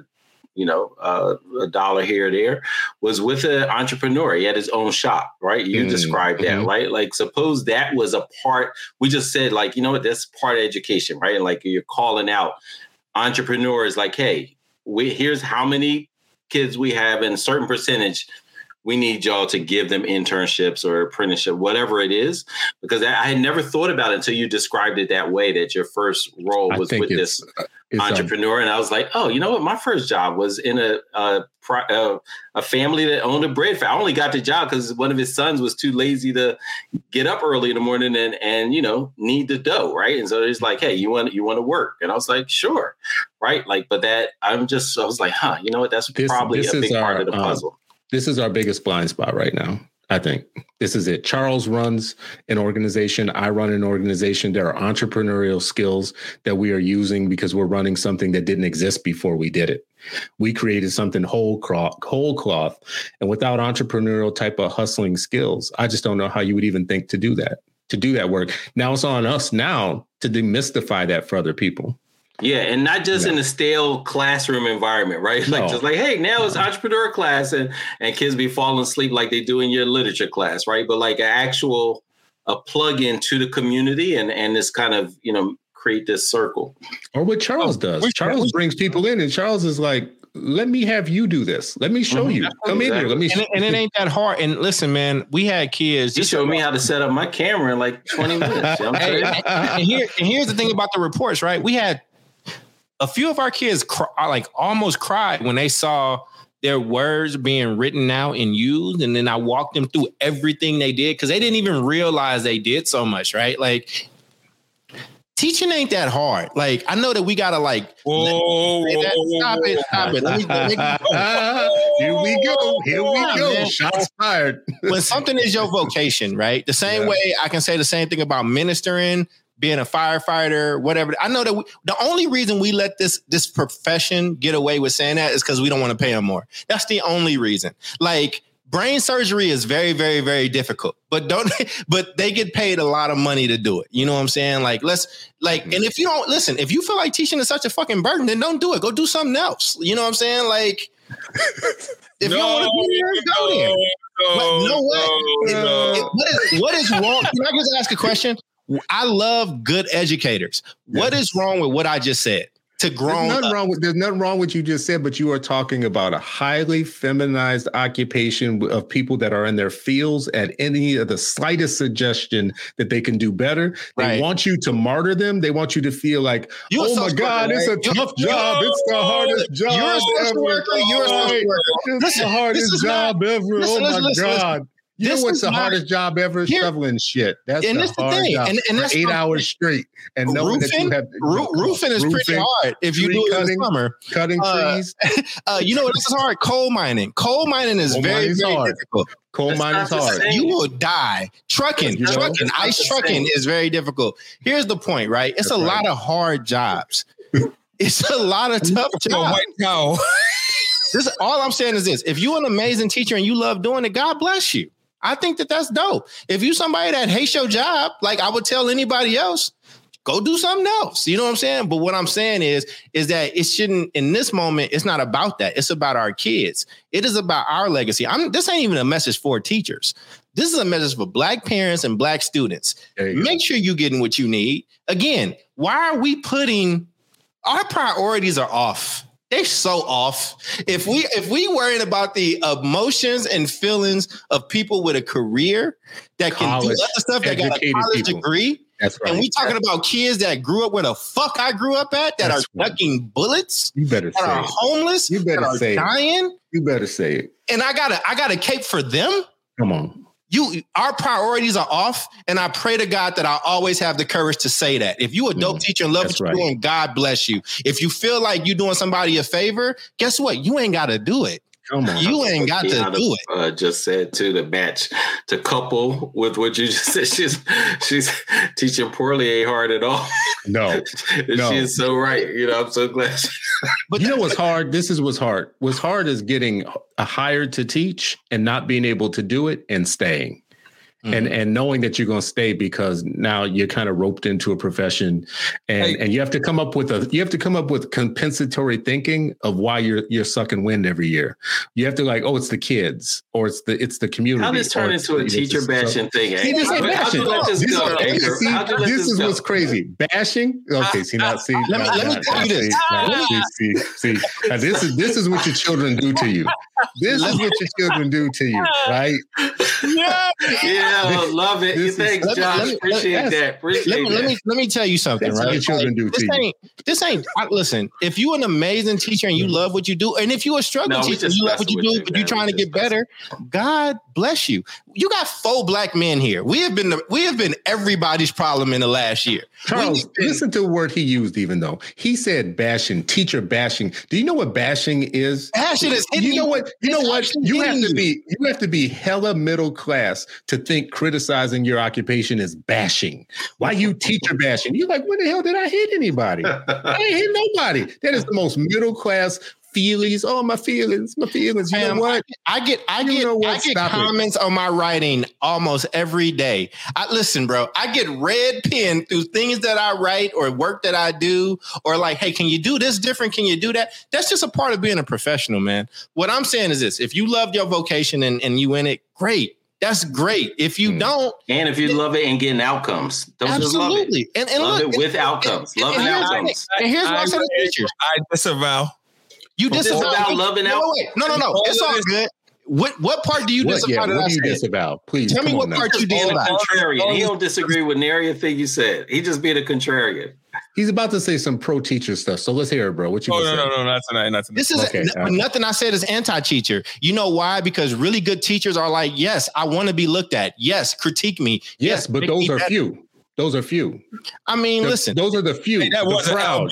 you know, uh, a dollar here or there, was with an entrepreneur. He had his own shop, right? You mm-hmm. described that, mm-hmm. right? Like, suppose that was a part. We just said, like, you know what? That's part of education, right? And like, you're calling out entrepreneurs, like, hey, we here's how many kids we have in a certain percentage we need y'all to give them internships or apprenticeship, whatever it is, because I had never thought about it until you described it that way. That your first role was with this uh, um, entrepreneur, um, and I was like, oh, you know what? My first job was in a a, a, a family that owned a bread factory. I only got the job because one of his sons was too lazy to get up early in the morning and and you know need the dough, right? And so he's like, hey, you want you want to work? And I was like, sure, right? Like, but that I'm just I was like, huh, you know what? That's this, probably this a big our, part of the um, puzzle. This is our biggest blind spot right now. I think this is it. Charles runs an organization. I run an organization. There are entrepreneurial skills that we are using because we're running something that didn't exist before we did it. We created something whole cloth, whole cloth, and without entrepreneurial type of hustling skills, I just don't know how you would even think to do that. To do that work. Now it's on us now to demystify that for other people. Yeah, and not just yeah. in a stale classroom environment, right? Like no. just like, hey, now it's entrepreneur class, and and kids be falling asleep like they do in your literature class, right? But like an actual a plug in to the community and and this kind of you know create this circle. Or what Charles oh, does. Charles brings people in, and Charles is like, let me have you do this. Let me show mm-hmm. you. Come exactly. in here. Let me. And, and, it ain't that hard. And listen, man, we had kids. He showed me how to set up my camera in like 20 minutes. and, and, here, and here's the thing about the reports, right? We had a few of our kids cry, uh, like almost cried when they saw their words being written out and used. And then I walked them through everything they did because they didn't even realize they did so much, right? Like teaching ain't that hard. Like I know that we gotta like whoa, stop it, stop it. Let me, let me Here we go. Here we go. Man. Shots fired. when something is your vocation, right? The same yeah. way I can say the same thing about ministering, being a firefighter, whatever. I know that we, the only reason we let this this profession get away with saying that is because we don't want to pay them more. That's the only reason. Like brain surgery is very, very, very difficult, but don't but they get paid a lot of money to do it. You know what I'm saying? Like let's like, and if you don't listen, if you feel like teaching is such a fucking burden, then don't do it. Go do something else. You know what I'm saying? Like. If no, you don't want to be there, go there. No, but know what? No, it, it, what, is, what is wrong? Can I just ask a question? I love good educators. What is wrong with what I just said? To grown there's nothing wrong with there's nothing wrong with what you just said, but you are talking about a highly feminized occupation of people that are in their fields at any of the slightest suggestion that they can do better. They right. want you to martyr them. They want you to feel like, you're oh my God, it's a you're, tough job. It's the hardest job. You're a social worker. You're a social worker. It's listen, the hardest job not, ever. Listen, oh my listen, God. You this know what's the not, hardest job ever? Here, shoveling shit. That's and the hardest the thing. job. And, and that's eight hours straight. And knowing roofing, that you have roo- roofing is roofing, pretty hard if you do it cutting, in the summer. Cutting uh, trees. Uh, you know what else is hard? Coal mining. Coal mining is Coal very, very hard. difficult. Coal mining is hard. You will die. Trucking, you trucking, ice trucking is very difficult. Here's the point, right? It's that's a right. lot of hard jobs. it's a lot of tough jobs. White this all I'm saying is this: if you're an amazing teacher and you love doing it, God bless you. I think that that's dope. If you somebody that hates your job, like I would tell anybody else, go do something else. You know what I'm saying? But what I'm saying is, is that it shouldn't in this moment, it's not about that. It's about our kids. It is about our legacy. I'm this ain't even a message for teachers. This is a message for black parents and black students. Make go. sure you're getting what you need. Again, why are we putting our priorities are off? They're so off. If we if we worrying about the emotions and feelings of people with a career that can college, do other stuff, that got a college people. degree. That's right. And we talking about kids that grew up where the fuck I grew up at, that That's are right. ducking bullets, you better that are it. homeless, you better that say dying. It. You better say it. And I got a I got a cape for them. Come on you our priorities are off and i pray to god that i always have the courage to say that. If you a dope mm, teacher and love what you're right. doing god bless you. If you feel like you're doing somebody a favor guess what? You ain't got to do it Come on. You ain't got to do it. Uh, just said to the match to couple with what you just said. She's she's teaching poorly ain't hard at all. No, no. she is so right. You know, I'm so glad. but you know what's hard? This is what's hard. What's hard is getting hired to teach and not being able to do it and staying. Mm-hmm. and and knowing that you're going to stay because now you're kind of roped into a profession, and hey. and you have to come up with a you have to come up with compensatory thinking of why you're you're sucking wind every year. You have to like, oh, it's the kids or it's the it's the community. How this turn into a teacher bashing thing? See, this is bashing. This, is what's crazy. Bashing. Okay, see now, see. Let me, tell you this. See, see, see. This is this is what your children do to you. This is what your children do to you, right? Yeah, yeah, love it. This Thanks, is, Josh. Me, Appreciate let, that. Appreciate let me, that. Let me let me tell you something, That's right? What your children do this to ain't, you. This ain't. I, listen, if you're an amazing teacher and you mm-hmm. love what you do, and if you're a struggling no, teacher and you love what you do, you, but you're trying to get better, God bless you. You got four black men here. We have been the, we have been everybody's problem in the last year. Charles, been, listen to the word he used. Even though he said bashing, teacher bashing. Do you know what bashing is? Bashing is. You know what? You know what? You have to be. You have to be hella middle class to think criticizing your occupation is bashing. Why you teacher bashing? You're like, when the hell did I hit anybody? I ain't hit nobody. That is the most middle class feelings. Oh, my feelings, my feelings. You know what? I get, I get, I get Stop comments it. on my writing almost every day. I listen, bro. I get red pen through things that I write or work that I do, or like, hey, can you do this different? Can you do that? That's just a part of being a professional, man. What I'm saying is this: if you love your vocation and, and you in it, great. That's great. If you mm. don't, and if you it, love it and getting outcomes, don't absolutely. And, and love look, it with outcomes. love and, outcomes. And here's what I, I say I disavow you disavow about loving out. No, no, no, no. It's all good. What what part do you what, disavow? Yeah, what do you disavow? Please tell me what part you disavow. Contrarian. He don't disagree with nary a thing you said. He just being a contrarian. He's about to say some pro teacher stuff. So let's hear it, bro. What you? Oh no, no, no, not tonight. Not tonight. This is okay, n- nothing I said is anti-teacher. You know why? Because really good teachers are like, yes, I want to be looked at. Yes, critique me. Yes, yes but those are better. few. Those are few. I mean, the, listen, those are the few. Hey, that was an Al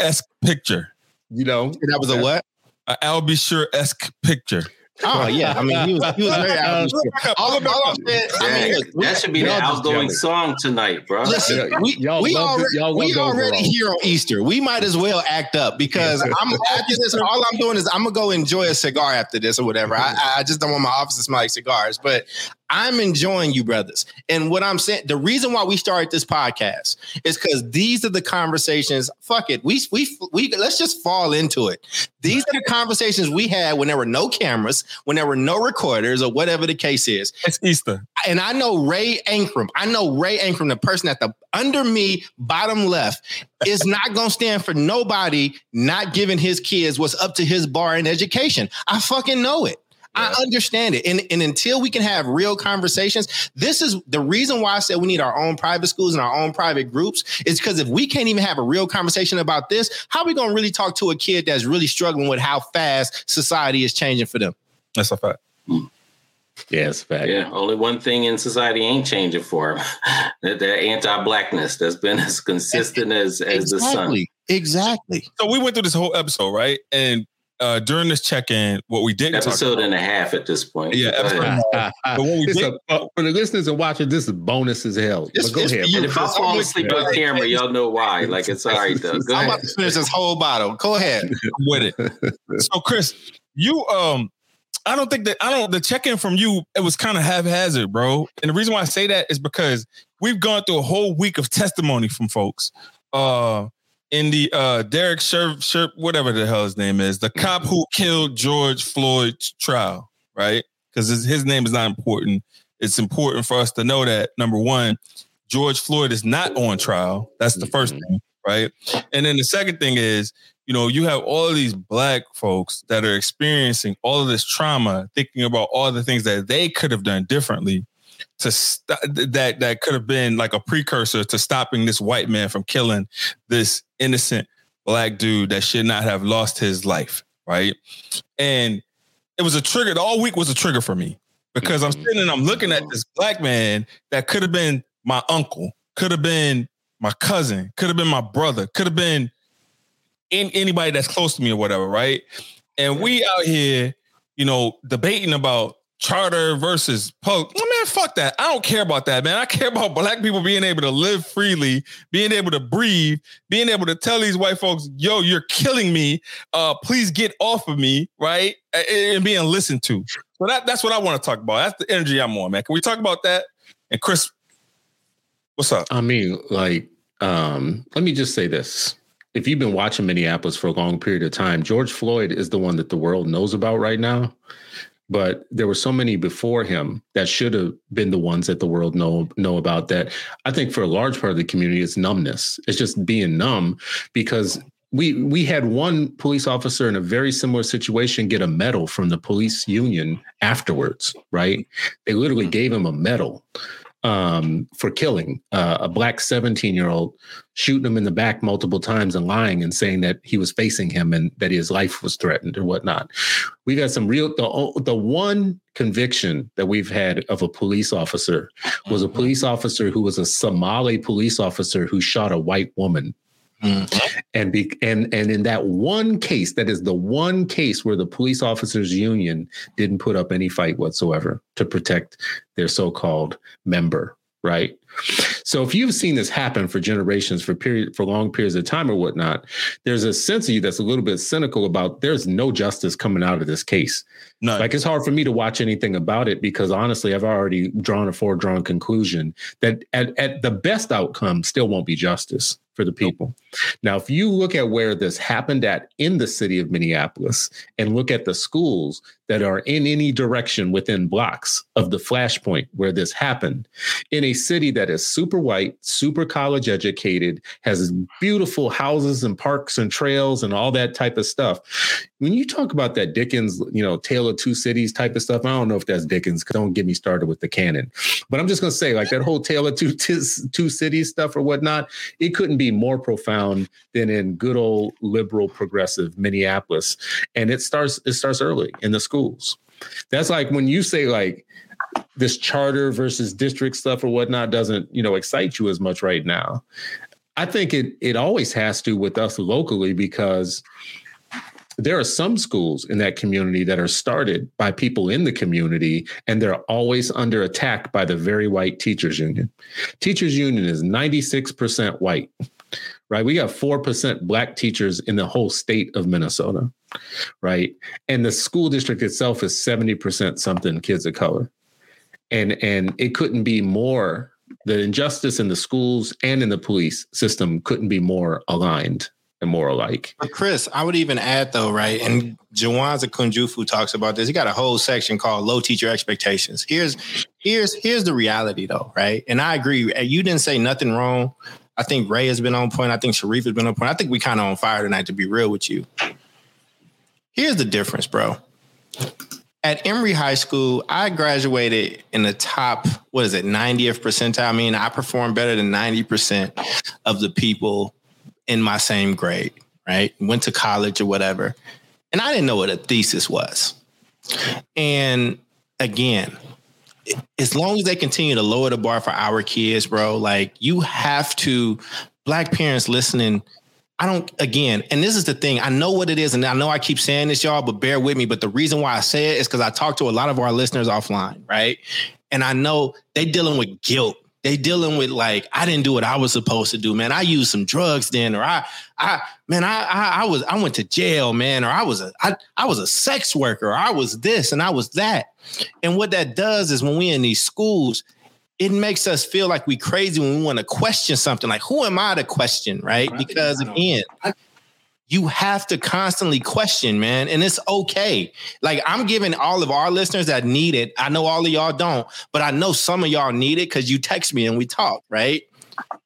esque picture. You know, that was a what? An Al esque picture. Oh yeah, I mean he was he was very out. all, of, all I mean, look, that should be the outgoing song tonight, bro. Listen, we, y'all we already, y'all we already here on Easter. We might as well act up because I'm after this. All I'm doing is I'm gonna go enjoy a cigar after this or whatever. I, I just don't want my office to smell like cigars, but I'm enjoying you, brothers. And what I'm saying, the reason why we started this podcast is because these are the conversations. Fuck it, we we we let's just fall into it. These are the conversations we had when there were no cameras, when there were no recorders, or whatever the case is. It's Easter, and I know Ray Ankrum. I know Ray Ankrum, the person at the under me, bottom left, is not gonna stand for nobody not giving his kids what's up to his bar in education. I fucking know it. I understand it. And, and until we can have real conversations, this is the reason why I said we need our own private schools and our own private groups is because if we can't even have a real conversation about this, how are we going to really talk to a kid that's really struggling with how fast society is changing for them? That's a fact. Yeah, Yes, fact. Yeah, only one thing in society ain't changing for them. that, that anti-blackness that's been as consistent as, as exactly. the sun. Exactly. So we went through this whole episode, right? And uh, during this check-in, what we didn't episode and a half at this point. Yeah, episode but what we did, a, for the listeners and watching, this is bonus as hell. But go ahead. And if I fall asleep on camera, y'all know why. Like it's all right though. Go I'm ahead. about to finish this whole bottle. Go ahead with it. So, Chris, you um, I don't think that I don't the check-in from you. It was kind of haphazard, bro. And the reason why I say that is because we've gone through a whole week of testimony from folks. Uh in the uh Derek Sher, Sher whatever the hell his name is, the cop who killed George Floyd's trial, right? Because his, his name is not important. It's important for us to know that number one, George Floyd is not on trial. That's the first mm-hmm. thing, right? And then the second thing is, you know, you have all these black folks that are experiencing all of this trauma, thinking about all the things that they could have done differently to st- that that could have been like a precursor to stopping this white man from killing this innocent black dude that should not have lost his life, right? And it was a trigger. The all week was a trigger for me because I'm mm-hmm. sitting and I'm looking at this black man that could have been my uncle, could have been my cousin, could have been my brother, could have been in, anybody that's close to me or whatever, right? And we out here, you know, debating about charter versus public. Oh, man, fuck that. I don't care about that, man. I care about black people being able to live freely, being able to breathe, being able to tell these white folks, yo, you're killing me. Uh, please get off of me, right? And being listened to. So that, that's what I want to talk about. That's the energy I'm on, man. Can we talk about that? And Chris, what's up? I mean, like, um, let me just say this. If you've been watching Minneapolis for a long period of time, George Floyd is the one that the world knows about right now. But there were so many before him that should have been the ones that the world know know about. That I think for a large part of the community, it's numbness. It's just being numb because we we had one police officer in a very similar situation get a medal from the police union afterwards right they literally hmm. gave him a medal um, for killing uh, a black 17 year old, shooting him in the back multiple times and lying and saying that he was facing him and that his life was threatened or whatnot. We got some real, the, the one conviction that we've had of a police officer was a mm-hmm. police officer who was a Somali police officer who shot a white woman Mm-hmm. And be, and and in that one case, that is the one case where the police officers union didn't put up any fight whatsoever to protect their so-called member, right? So if you've seen this happen for generations, for period, for long periods of time or whatnot, there's a sense of you that's a little bit cynical about there's no justice coming out of this case. No, like it's hard for me to watch anything about it because honestly, I've already drawn a foredrawn conclusion that at, at the best outcome still won't be justice for the people. Now, if you look at where this happened at in the city of Minneapolis and look at the schools that are in any direction within blocks of the flashpoint where this happened, in a city that is super white, super college educated, has beautiful houses and parks and trails and all that type of stuff. When you talk about that Dickens, you know, Tale of Two Cities type of stuff, I don't know if that's Dickens, don't get me started with the canon. But I'm just going to say, like that whole Tale of Two, two Cities stuff or whatnot, it couldn't be more profound than in good old liberal progressive Minneapolis. And it starts it starts early in the schools. That's like when you say like this charter versus district stuff or whatnot doesn't you know excite you as much right now. I think it it always has to with us locally because there are some schools in that community that are started by people in the community and they're always under attack by the very white teachers union. Teachers union is 96% white. Right? We got 4% black teachers in the whole state of Minnesota. Right? And the school district itself is 70% something kids of color. And and it couldn't be more the injustice in the schools and in the police system couldn't be more aligned and more alike. But Chris, I would even add though, right? And Jawanza Kunjufu talks about this. He got a whole section called "Low Teacher Expectations." Here's here's here's the reality though, right? And I agree. Eh, you didn't say nothing wrong. I think Ray has been on point. I think Sharif has been on point. I think we kind of on fire tonight. To be real with you, here's the difference, bro. At Emory High School, I graduated in the top, what is it, 90th percentile? I mean, I performed better than 90% of the people in my same grade, right? Went to college or whatever. And I didn't know what a thesis was. And again, as long as they continue to lower the bar for our kids, bro, like you have to, black parents listening, I don't, again, and this is the thing. I know what it is, and I know I keep saying this, y'all, but bear with me. But the reason why I say it is because I talk to a lot of our listeners offline, right? And I know they dealing with guilt they dealing with like I didn't do what I was supposed to do, man. I used some drugs then, or I, I, man, I, I, I was, I went to jail, man, or I was a, I, I was a sex worker, or I was this and I was that. And what that does is when we in these schools, it makes us feel like we crazy when we want to question something. Like, who am I to question, right? Because again, you have to constantly question, man. And it's okay. Like I'm giving all of our listeners that need it. I know all of y'all don't, but I know some of y'all need it because you text me and we talk, right?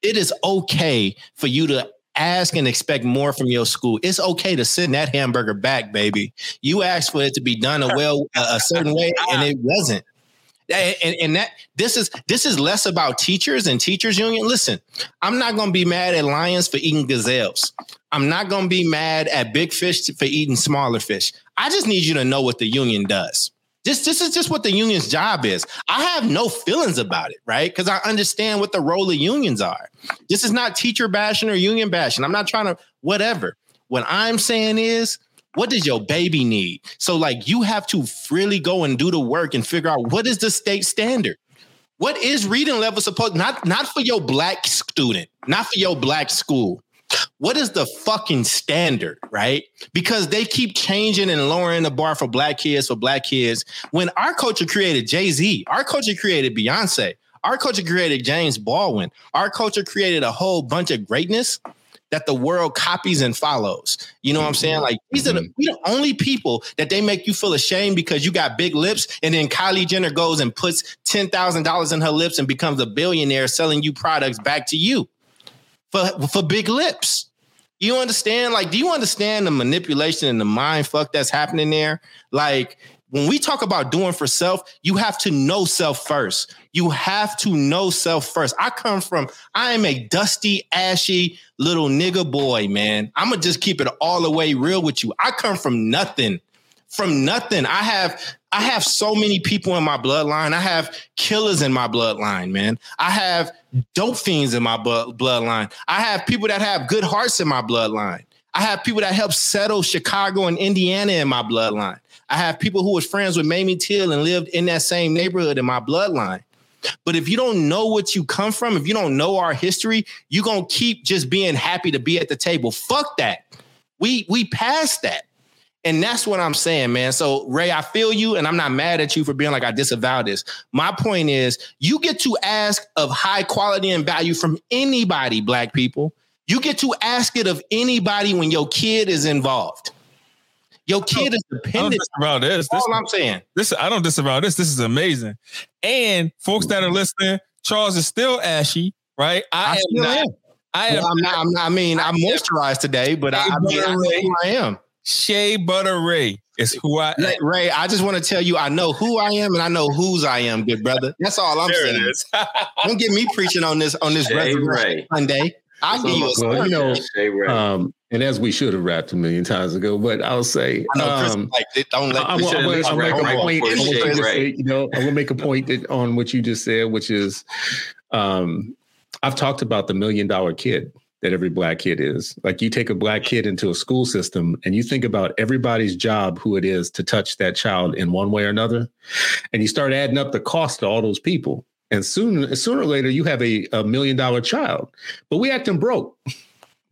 It is okay for you to ask and expect more from your school. It's okay to send that hamburger back, baby. You asked for it to be done a well a certain way, and it wasn't. And, and that this is this is less about teachers and teachers union. Listen, I'm not gonna be mad at lions for eating gazelles. I'm not going to be mad at big fish for eating smaller fish. I just need you to know what the union does. This, this is just what the union's job is. I have no feelings about it, right? Because I understand what the role of unions are. This is not teacher bashing or union bashing. I'm not trying to, whatever. What I'm saying is, what does your baby need? So, like, you have to really go and do the work and figure out what is the state standard. What is reading level supposed not not for your black student, not for your black school, what is the fucking standard, right? Because they keep changing and lowering the bar for black kids, for black kids. When our culture created Jay Z, our culture created Beyonce, Our culture created James Baldwin. Our culture created a whole bunch of greatness that the world copies and follows. You know what I'm saying? Mm-hmm. Like these are the, mm-hmm. we the only people that they make you feel ashamed because you got big lips, and then Kylie Jenner goes and puts ten thousand dollars in her lips and becomes a billionaire selling you products back to you for for big lips. You understand? Like, do you understand the manipulation and the mind fuck that's happening there? Like, when we talk about doing for self, you have to know self first. You have to know self first. I come from, I am a dusty, ashy little nigga boy, man. I'm gonna just keep it all the way real with you. I come from nothing. From nothing. I have I have so many people in my bloodline. I have killers in my bloodline, man. I have dope fiends in my bloodline. I have people that have good hearts in my bloodline. I have people that help settle Chicago and Indiana in my bloodline. I have people who was friends with Mamie Till and lived in that same neighborhood in my bloodline. But if you don't know what you come from, if you don't know our history, you're gonna keep just being happy to be at the table. Fuck that. We we passed that. And that's what I'm saying, man. So, Ray, I feel you, and I'm not mad at you for being like, I disavow this. My point is, you get to ask of high quality and value from anybody, Black people. You get to ask it of anybody when your kid is involved. Your kid is dependent. I disavow this. That's all I'm saying. This I don't disavow this. This is amazing. And folks that are listening, Charles is still ashy, right? I, I am not. Am. I am. Well, I'm not, I'm not, i mean, I'm moisturized today, but I, I mean, I, who I am. Shea Butter Ray is who I am. Ray, I just want to tell you, I know who I am and I know whose I am, good brother. That's all I'm there saying. Don't get me preaching on this on this Ray. Sunday. I'll give you a well, you know, um, and as we should have rapped a million times ago, but I'll say, um, like, don't let I, I, I, I make a point. you know, I will make a point that, on what you just said, which is, um, I've talked about the million dollar kid that every black kid is. Like you take a black kid into a school system and you think about everybody's job, who it is to touch that child in one way or another, and you start adding up the cost to all those people. And soon, sooner or later, you have a, a million dollar child. But we acting broke.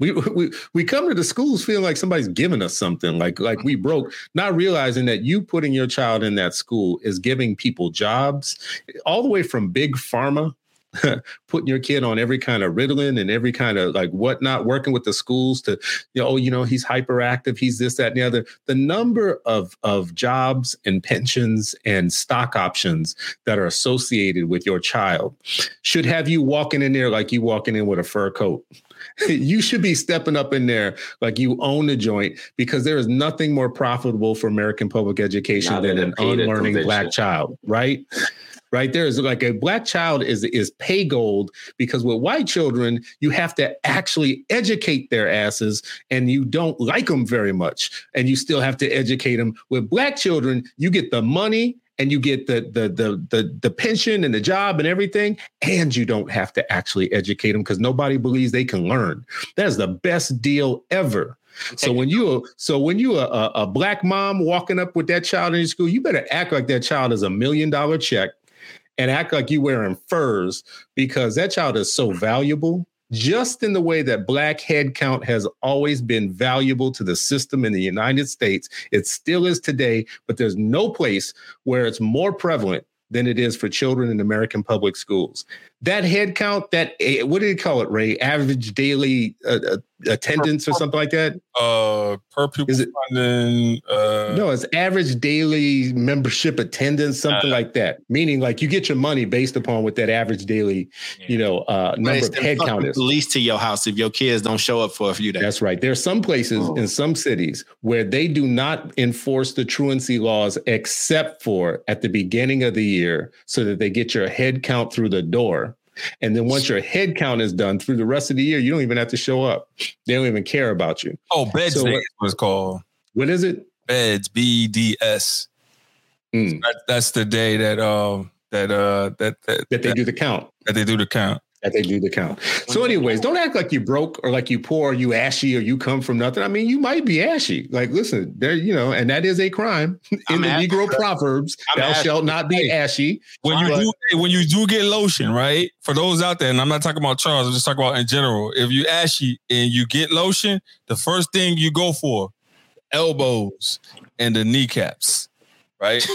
We, we we come to the schools feeling like somebody's giving us something, like like we mm-hmm. broke, not realizing that you putting your child in that school is giving people jobs, all the way from big pharma putting your kid on every kind of Ritalin and every kind of like whatnot, working with the schools to, you know, oh, you know, he's hyperactive, he's this, that, and the other. The number of of jobs and pensions and stock options that are associated with your child should have you walking in there like you walking in with a fur coat. you should be stepping up in there like you own the joint because there is nothing more profitable for American public education Not than an unlearning black child, right? right? There is like a black child is is pay gold because with white children you have to actually educate their asses and you don't like them very much and you still have to educate them with black children you get the money and you get the the the the, the pension and the job and everything and you don't have to actually educate them because nobody believes they can learn. That is the best deal ever. So when you. so when you a, a black mom walking up with that child in your school, you better act like that child is a million dollar check and act like you wearing furs because that child is so valuable just in the way that black head count has always been valuable to the system in the United States. It still is today, but there's no place where it's more prevalent than it is for children in American public schools. That head count, that eh, what do you call it, Ray? Average daily uh, uh attendance or something like that? Uh, per pupil Is it, funding. Uh, no, it's average daily membership attendance, something uh, like that. Meaning, like you get your money based upon what that average daily, yeah. you know, uh, number of head count is. Least to your house if your kids don't show up for a few days. That's right. There are some places oh. in some cities where they do not enforce the truancy laws except for at the beginning of the year, so that they get your head count through the door and then once your head count is done through the rest of the year, you don't even have to show up. They don't even care about you. Oh, beds so, was called. What is it? Beds, B D S. Mm. That, that's the day that um that uh that that, that they that, do the count. That they do the count that they do the count. So, uh-huh. anyways, don't act like you broke or like you poor, or you ashy, or you come from nothing. I mean, you might be ashy. Like, listen, there, you know, and that is a crime in I'm the ashy. Negro proverbs. I'm thou ashy. shalt not be ashy. When you do, when you do get lotion, right? For those out there, and I'm not talking about Charles, I'm just talking about in general. If you ashy and you get lotion, the first thing you go for elbows and the kneecaps right?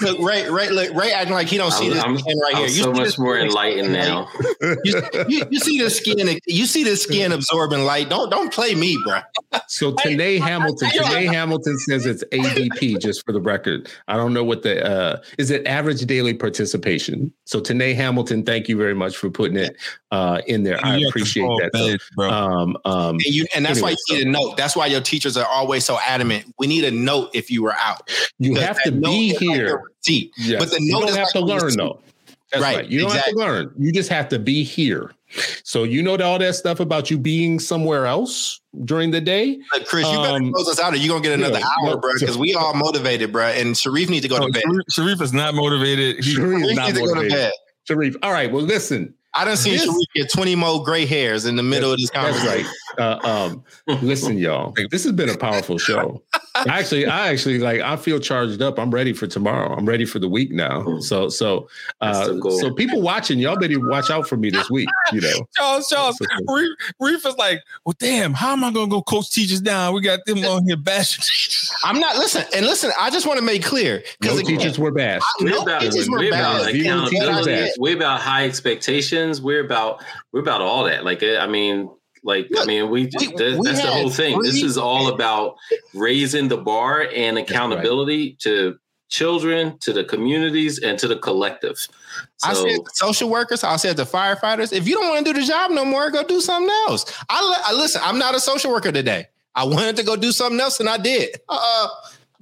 Look, Ray, Ray, look, Ray acting like he don't see I'm, this I'm, skin right I'm here. You so see much this more skin enlightened right now. you, you, you see the skin. You see the skin absorbing light. Don't don't play me, bro. So Tanae Hamilton, Tanae Hamilton says it's ADP just for the record. I don't know what the uh is it average daily participation. So Tanae Hamilton, thank you very much for putting it uh in there. I appreciate control that. So, bro. um um And you and that's why Anyway, you need a note. That's why your teachers are always so adamant. We need a note if you were out. you have to that note be is like here. your. Yes. But the you note don't is have like to learn receipt. though. That's right. Right, You don't exactly. have to learn. You just have to be here. So you know all that stuff about you being somewhere else during the day. Look, Chris, you better Um, close us out, or you're gonna get another yeah, hour, bro. Because we all motivated, bro. And Sharif needs to go No, to bed. Sharif, Sharif is not motivated. He, Sharif is not needs to go to motivated. bed. Sharif. All right. Well, listen. I don't see Sharif get 20 more gray hairs in the middle of this That's conversation. right. Uh, um, listen, y'all. This has been a powerful show. Actually, I actually like. I feel charged up. I'm ready for tomorrow. I'm ready for the week now. So, so, uh, so people watching, y'all better watch out for me this week. You know. Charles, Charles, Reef, Reef is like, well, damn, how am I gonna go coach teachers down? We got them on here bashing. teachers. I'm not listen and listen. I just want to make clear No because teachers were bashed. We're no about, teachers were we're bad. about Zero teachers accountability. We're about high expectations. We're about we're about all that. Like I mean, like I mean, we, we- that- we that's the whole thing. This is all about raising the bar and accountability to children, to the communities, and to the collective. So I said social workers, I said the firefighters, if you don't want to do the job no more, go do something else. I, I listen. I'm not a social worker today. I wanted to go do something else, and I did. Uh,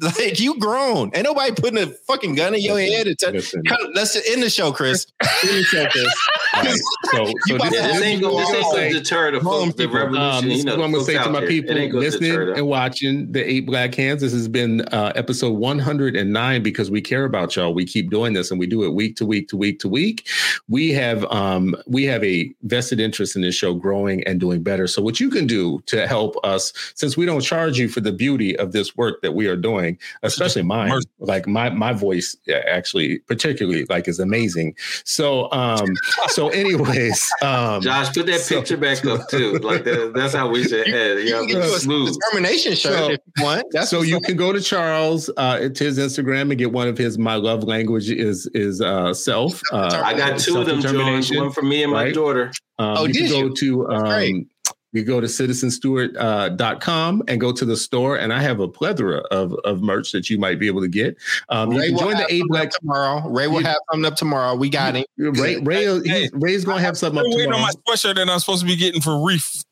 like you grown. Ain't nobody putting a fucking gun in your head. And tell, Listen. Come- let's end the show, Chris. End the show, Chris. All right. So, so this, this this ain't going what this ain't gonna going say. to deter the Grown folks, the people. revolution. Um, this you is what I'm gonna say to my there. people It ain't gonna listening and watching the Eight Black Hands. This has been uh, episode 109 because we care about y'all. We keep doing this and we do it week to week to week to week. We have um, we have a vested interest in this show growing and doing better. So what you can do to help us, since we don't charge you for the beauty of this work that we are doing, especially mine, like my my voice actually particularly like is amazing. So um, so anyways, um, Josh, put that so- picture back up too. Like that, that's how we should head. You know, You can do a smooth. determination shirt So- if you want. That's so you can go to Charles uh, to his Instagram and get one of his my love language is is uh, self. Uh, I got two of them, Jones. self-determination. One for me and my right? daughter. Um, Oh, you can go you? to um, you go to citizenstewart.com uh, dot com and go to the store, and I have a plethora of, of merch that you might be able to get. Um, you Ray can join the have A Black. tomorrow. Ray will You- have something up tomorrow. We got him. Ray, Ray, Hey, Ray's gonna have something up waiting on my sweatshirt that I'm supposed to be getting for Reef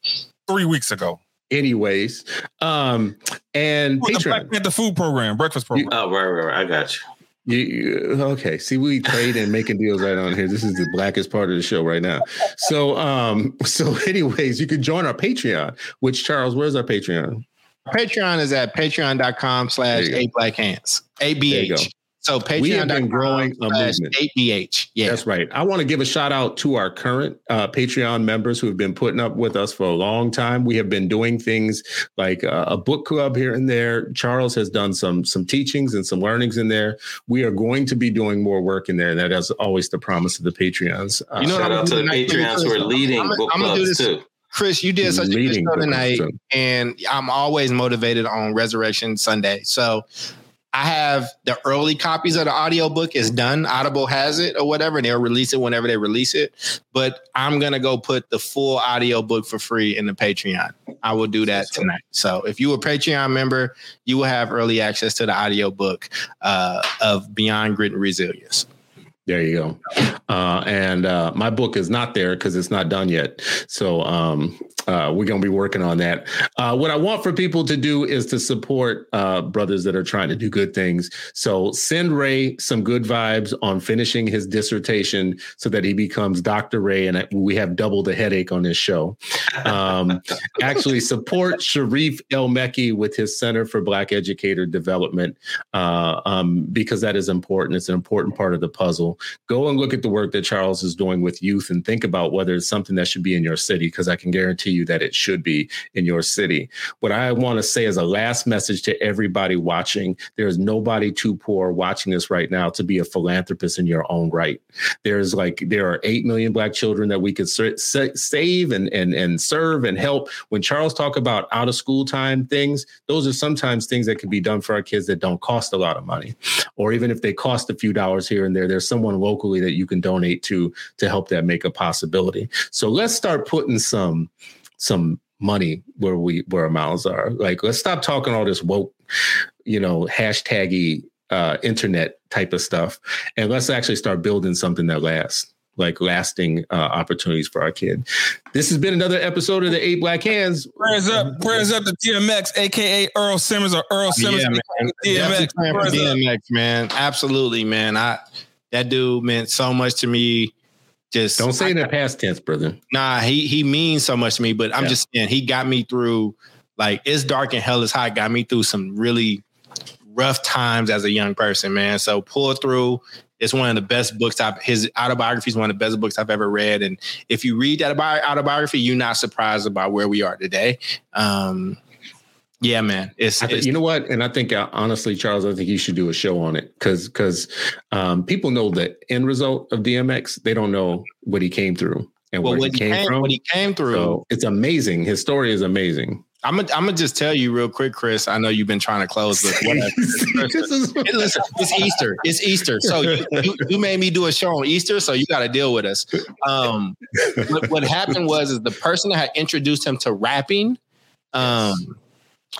three weeks ago. Anyways, um, and The Patreon. Black Panther food program, breakfast program. Oh, right, right, right. I got you. You, okay. See, we trade and making deals right on here. This is the blackest part of the show right now. So, um, so anyways, you can join our Patreon. Which Charles, where's our Patreon? Patreon is at patreon.com slash a black hands. ABH. So Patreon. We have been growing a slash movement. ABH. Yeah. That's right. I want to give a shout out to our current uh, Patreon members who have been putting up with us for a long time. We have been doing things like uh, a book club here and there. Charles has done some some teachings and some learnings in there. We are going to be doing more work in there, and that is always the promise of the Patreons. Uh, You know Shout I'm out to the gonna do Patreons who are leading I'm book I'm clubs this- too. Chris, you did such a good leading show tonight, and I'm always motivated on Resurrection Sunday. So I have the early copies of the audiobook is done. Audible has it or whatever, and they'll release it whenever they release it. But I'm gonna go put the full audiobook for free in the Patreon. I will do that tonight. So if you a Patreon member, you will have early access to the audiobook uh, of Beyond Grit and Resilience. There you go. Uh, and uh, my book is not there because it's not done yet. So um, uh, we're going to be working on that. Uh, what I want for people to do is to support uh, brothers that are trying to do good things. So send Ray some good vibes on finishing his dissertation so that he becomes Dr. Ray and we have double the headache on this show. Um, actually, support Sharif El Mekki with his Center for Black Educator Development uh, um, because that is important. It's an important part of the puzzle. Go and look at the work that Charles is doing with youth and think about whether it's something that should be in your city, because I can guarantee you that it should be in your city. What I want to say as a last message to everybody watching there is nobody too poor watching this right now to be a philanthropist in your own right. There's like, there are 8 million black children that we could save and, and, and serve and help. When Charles talk about out of school time things, those are sometimes things that can be done for our kids that don't cost a lot of money. Or even if they cost a few dollars here and there, there's someone locally that you can donate to to help that make a possibility. So let's start putting some some money where we where our mouths are. Like let's stop talking all this woke, you know, hashtaggy uh, internet type of stuff, and let's actually start building something that lasts like lasting uh, opportunities for our kid. This has been another episode of the Eight Black Hands. Prayers up, prayers up to DMX, aka Earl Simmons or Earl Simmons. Yeah, man. DMX, DMX, man. Absolutely, man. I that dude meant so much to me. Just don't say I, in the past tense, brother. Nah, he he means so much to me, but I'm yeah. just saying he got me through like it's dark and hell is high, got me through some really rough times as a young person, man. So pull through it's one of the best books I've his autobiography is one of the best books I've ever read. And if you read that autobiography, you're not surprised about where we are today. Um, yeah, man. It's, it's, you know what, and I think uh, honestly, Charles, I think you should do a show on it because because um, people know the end result of DMX. They don't know what he came through and well, where he came, came, from. What he came through. So it's amazing. His story is amazing. I'm gonna I'm just tell you real quick, Chris. I know you've been trying to close, but whatever. Listen, it's Easter. It's Easter. So you, you, you, made me do a show on Easter, so you got to deal with us. Um, what, what, happened was is the person that had introduced him to rapping. Um,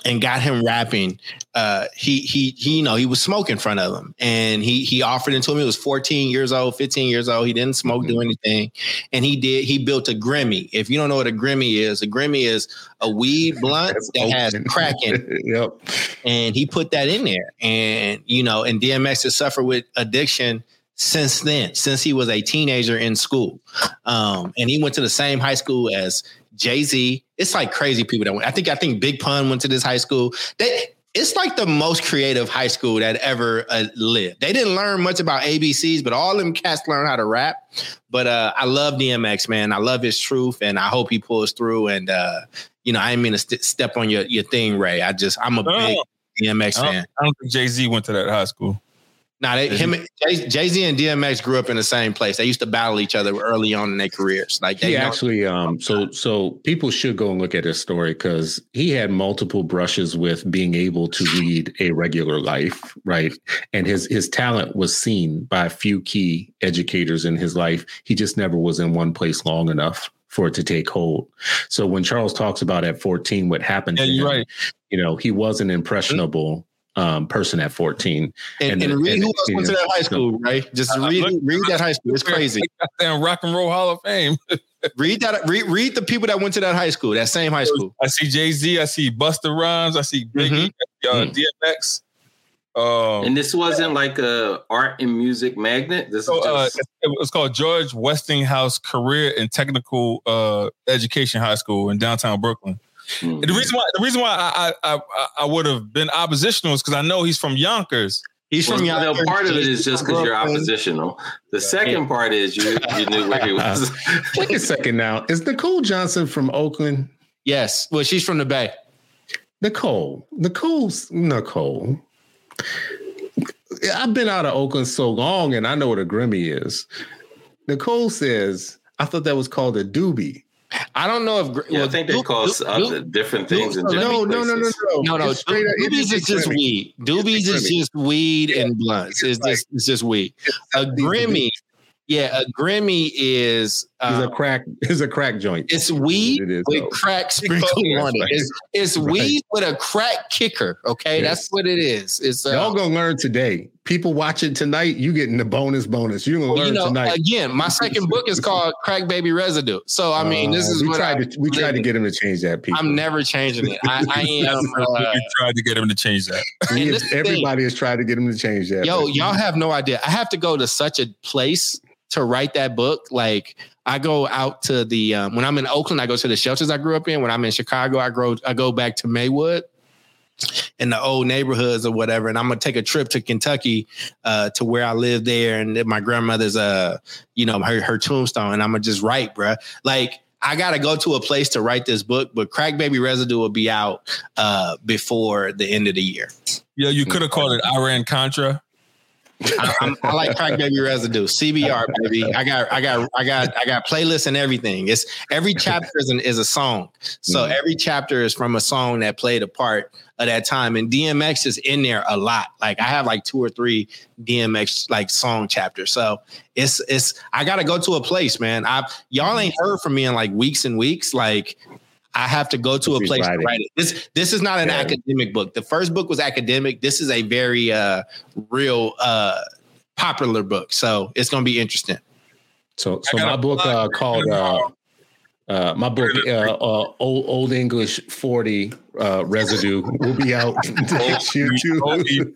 and got him rapping. Uh, he he he, you know, he was smoking in front of him, and he he offered it to him. He was 14 years old, 15 years old. He didn't smoke, mm-hmm. do anything, and he did. He built a Grimmy. If you don't know what a Grimmy is, a Grimmy is a weed blunt that has crack in it. yep. And he put that in there, and you know, and DMX has suffered with addiction since then, since he was a teenager in school. Um, and he went to the same high school as Jay Z. It's like crazy people that went. I think I think Big Pun went to this high school. They it's like the most creative high school that ever uh, lived. They didn't learn much about ABCs, but all them cats learned how to rap. But uh, I love DMX, man. I love his truth, and I hope he pulls through. And uh, you know, I didn't mean to st- step on your your thing, Ray. I just I'm a big DMX fan. I don't think Jay Z went to that high school. Now, they, him, Jay Z and DMX grew up in the same place. They used to battle each other early on in their careers. Like they he actually, um, so so people should go and look at his story because he had multiple brushes with being able to lead a regular life, right? And his his talent was seen by a few key educators in his life. He just never was in one place long enough for it to take hold. So when Charles talks about at 14 what happened yeah, to him, right. you know, he wasn't impressionable um, person at 14. And, and, and read and, who else went to that high school, right? Just read read that high school. It's crazy. Damn Rock and Roll Hall of Fame. read that. Read, read the people that went to that high school, that same high school. I see Jay Z. I see Busta Rhymes. I see Biggie. Mm-hmm. Uh, mm-hmm. DMX. Um, and this wasn't like a art and music magnet. This so, uh, just... uh, it was called George Westinghouse Career and Technical uh, Education High School in downtown Brooklyn. Mm-hmm. The reason why the reason why I I, I, I would have been oppositional is because I know he's from Yonkers. He's well, from Yonkers. part of it is just because you're oppositional. The second part is you you knew where he was. Wait a second now. Is Nicole Johnson from Oakland? Yes. Well, she's from the Bay. Nicole. Nicole's Nicole. I've been out of Oakland so long and I know what a Grimmy is. Nicole says, I thought that was called a doobie. I don't know if yeah, well, I think they call other different things in different no, no, no, no, no, no, no. Doobies is just weed. Doobies is just weed and blunts. It's just it's just weed. A Grimmy yeah, a Grimmy is uh, is a crack is a crack joint. It's weed it is, with though. crack sprinkled on it. It's, it's right. weed with a crack kicker. Okay, yes. that's what it is. It's uh, y'all gonna learn today. People watching tonight, you getting the bonus bonus. You're gonna well, learn you know, tonight. Again, my second book is called Crack Baby Residue. So I mean, this is uh, we what tried I, to we tried to get him to change that. People, I'm never changing it. I, I am. Uh, tried to get him to change that. everybody thing, has tried to get him to change that. Yo, y'all have no idea. I have to go to such a place to write that book, like I go out to the um, when I'm in Oakland, I go to the shelters I grew up in. When I'm in Chicago, I grow I go back to Maywood. in the old neighborhoods or whatever. And I'm gonna take a trip to Kentucky uh, to where I live there, and my grandmother's uh, you know, her her tombstone, and I'm gonna just write, bruh. Like I gotta go to a place to write this book, but Crack Baby Residue will be out uh, before the end of the year. Yeah, you could have called it Iran Contra. I, I, like crack baby residue, CBR baby. I got, I got, I got, I got playlists and everything. It's every chapter is, an, is a song. So mm. every chapter is from a song that played a part of that time. And DMX is in there a lot. Like I have like two or three DMX like song chapters. So it's it's I gotta go to a place, man. I y'all ain't heard from me in like weeks and weeks. Like I have to go to a place to write it. This this is not an yeah. academic book. The first book was academic. This is a very uh real uh popular book. So it's gonna be interesting. So so my book uh, called uh uh, my book, uh, uh, old, old English forty uh, residue, will be out next year too.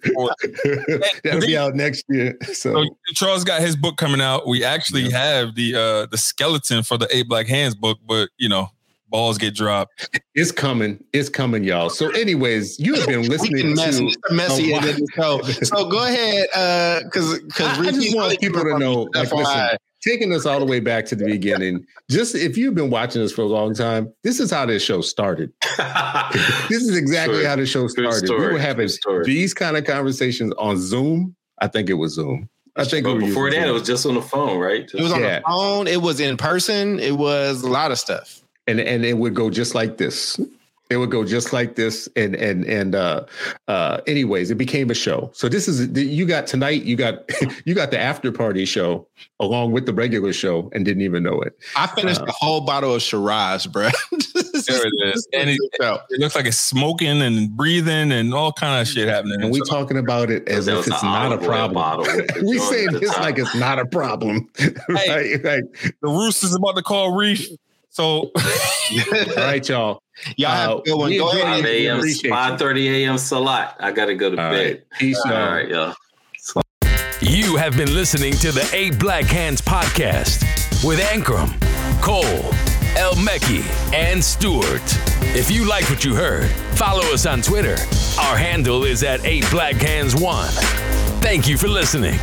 That'll be out next year. So. so. Charles got his book coming out. We actually yeah. have the uh, the skeleton for the Eight Black Hands book, but you know balls get dropped. It's coming. It's coming, y'all. So, anyways, you have been listening messy, to messy oh, the show. So go ahead, because uh, because I, I just want people to know, like, listen, taking us all the way back to the beginning. Just if you've been watching us for a long time, this is how this show started. this is exactly how the show started. We were having these kind of conversations on Zoom. I think it was Zoom. I think but before that, it was just on the phone, right? Just, it was on yeah. the phone. It was in person. It was a lot of stuff and and it would go just like this. It would go just like this and and and uh uh anyways it became a show. So this is you got tonight you got you got the after party show along with the regular show and didn't even know it. I finished uh, a whole bottle of shiraz bro there it is. and it, it, looks like it's smoking and breathing and all kind of shit happening. And we so, talking about it as if it's not a problem. we saying this like it's not a problem. Right like the rooster's about to call reef so, all right, y'all. Y'all have a good one. Uh, go ahead. 5 a.m. 5:30 a.m. Salat. I gotta go to all bed. Right. Peace, all right, y'all. You have been listening to the Eight Black Hands podcast with Ankrum, Cole, El Mekki, and Stewart. If you like what you heard, follow us on Twitter. Our handle is at Eight Black Hands One. Thank you for listening.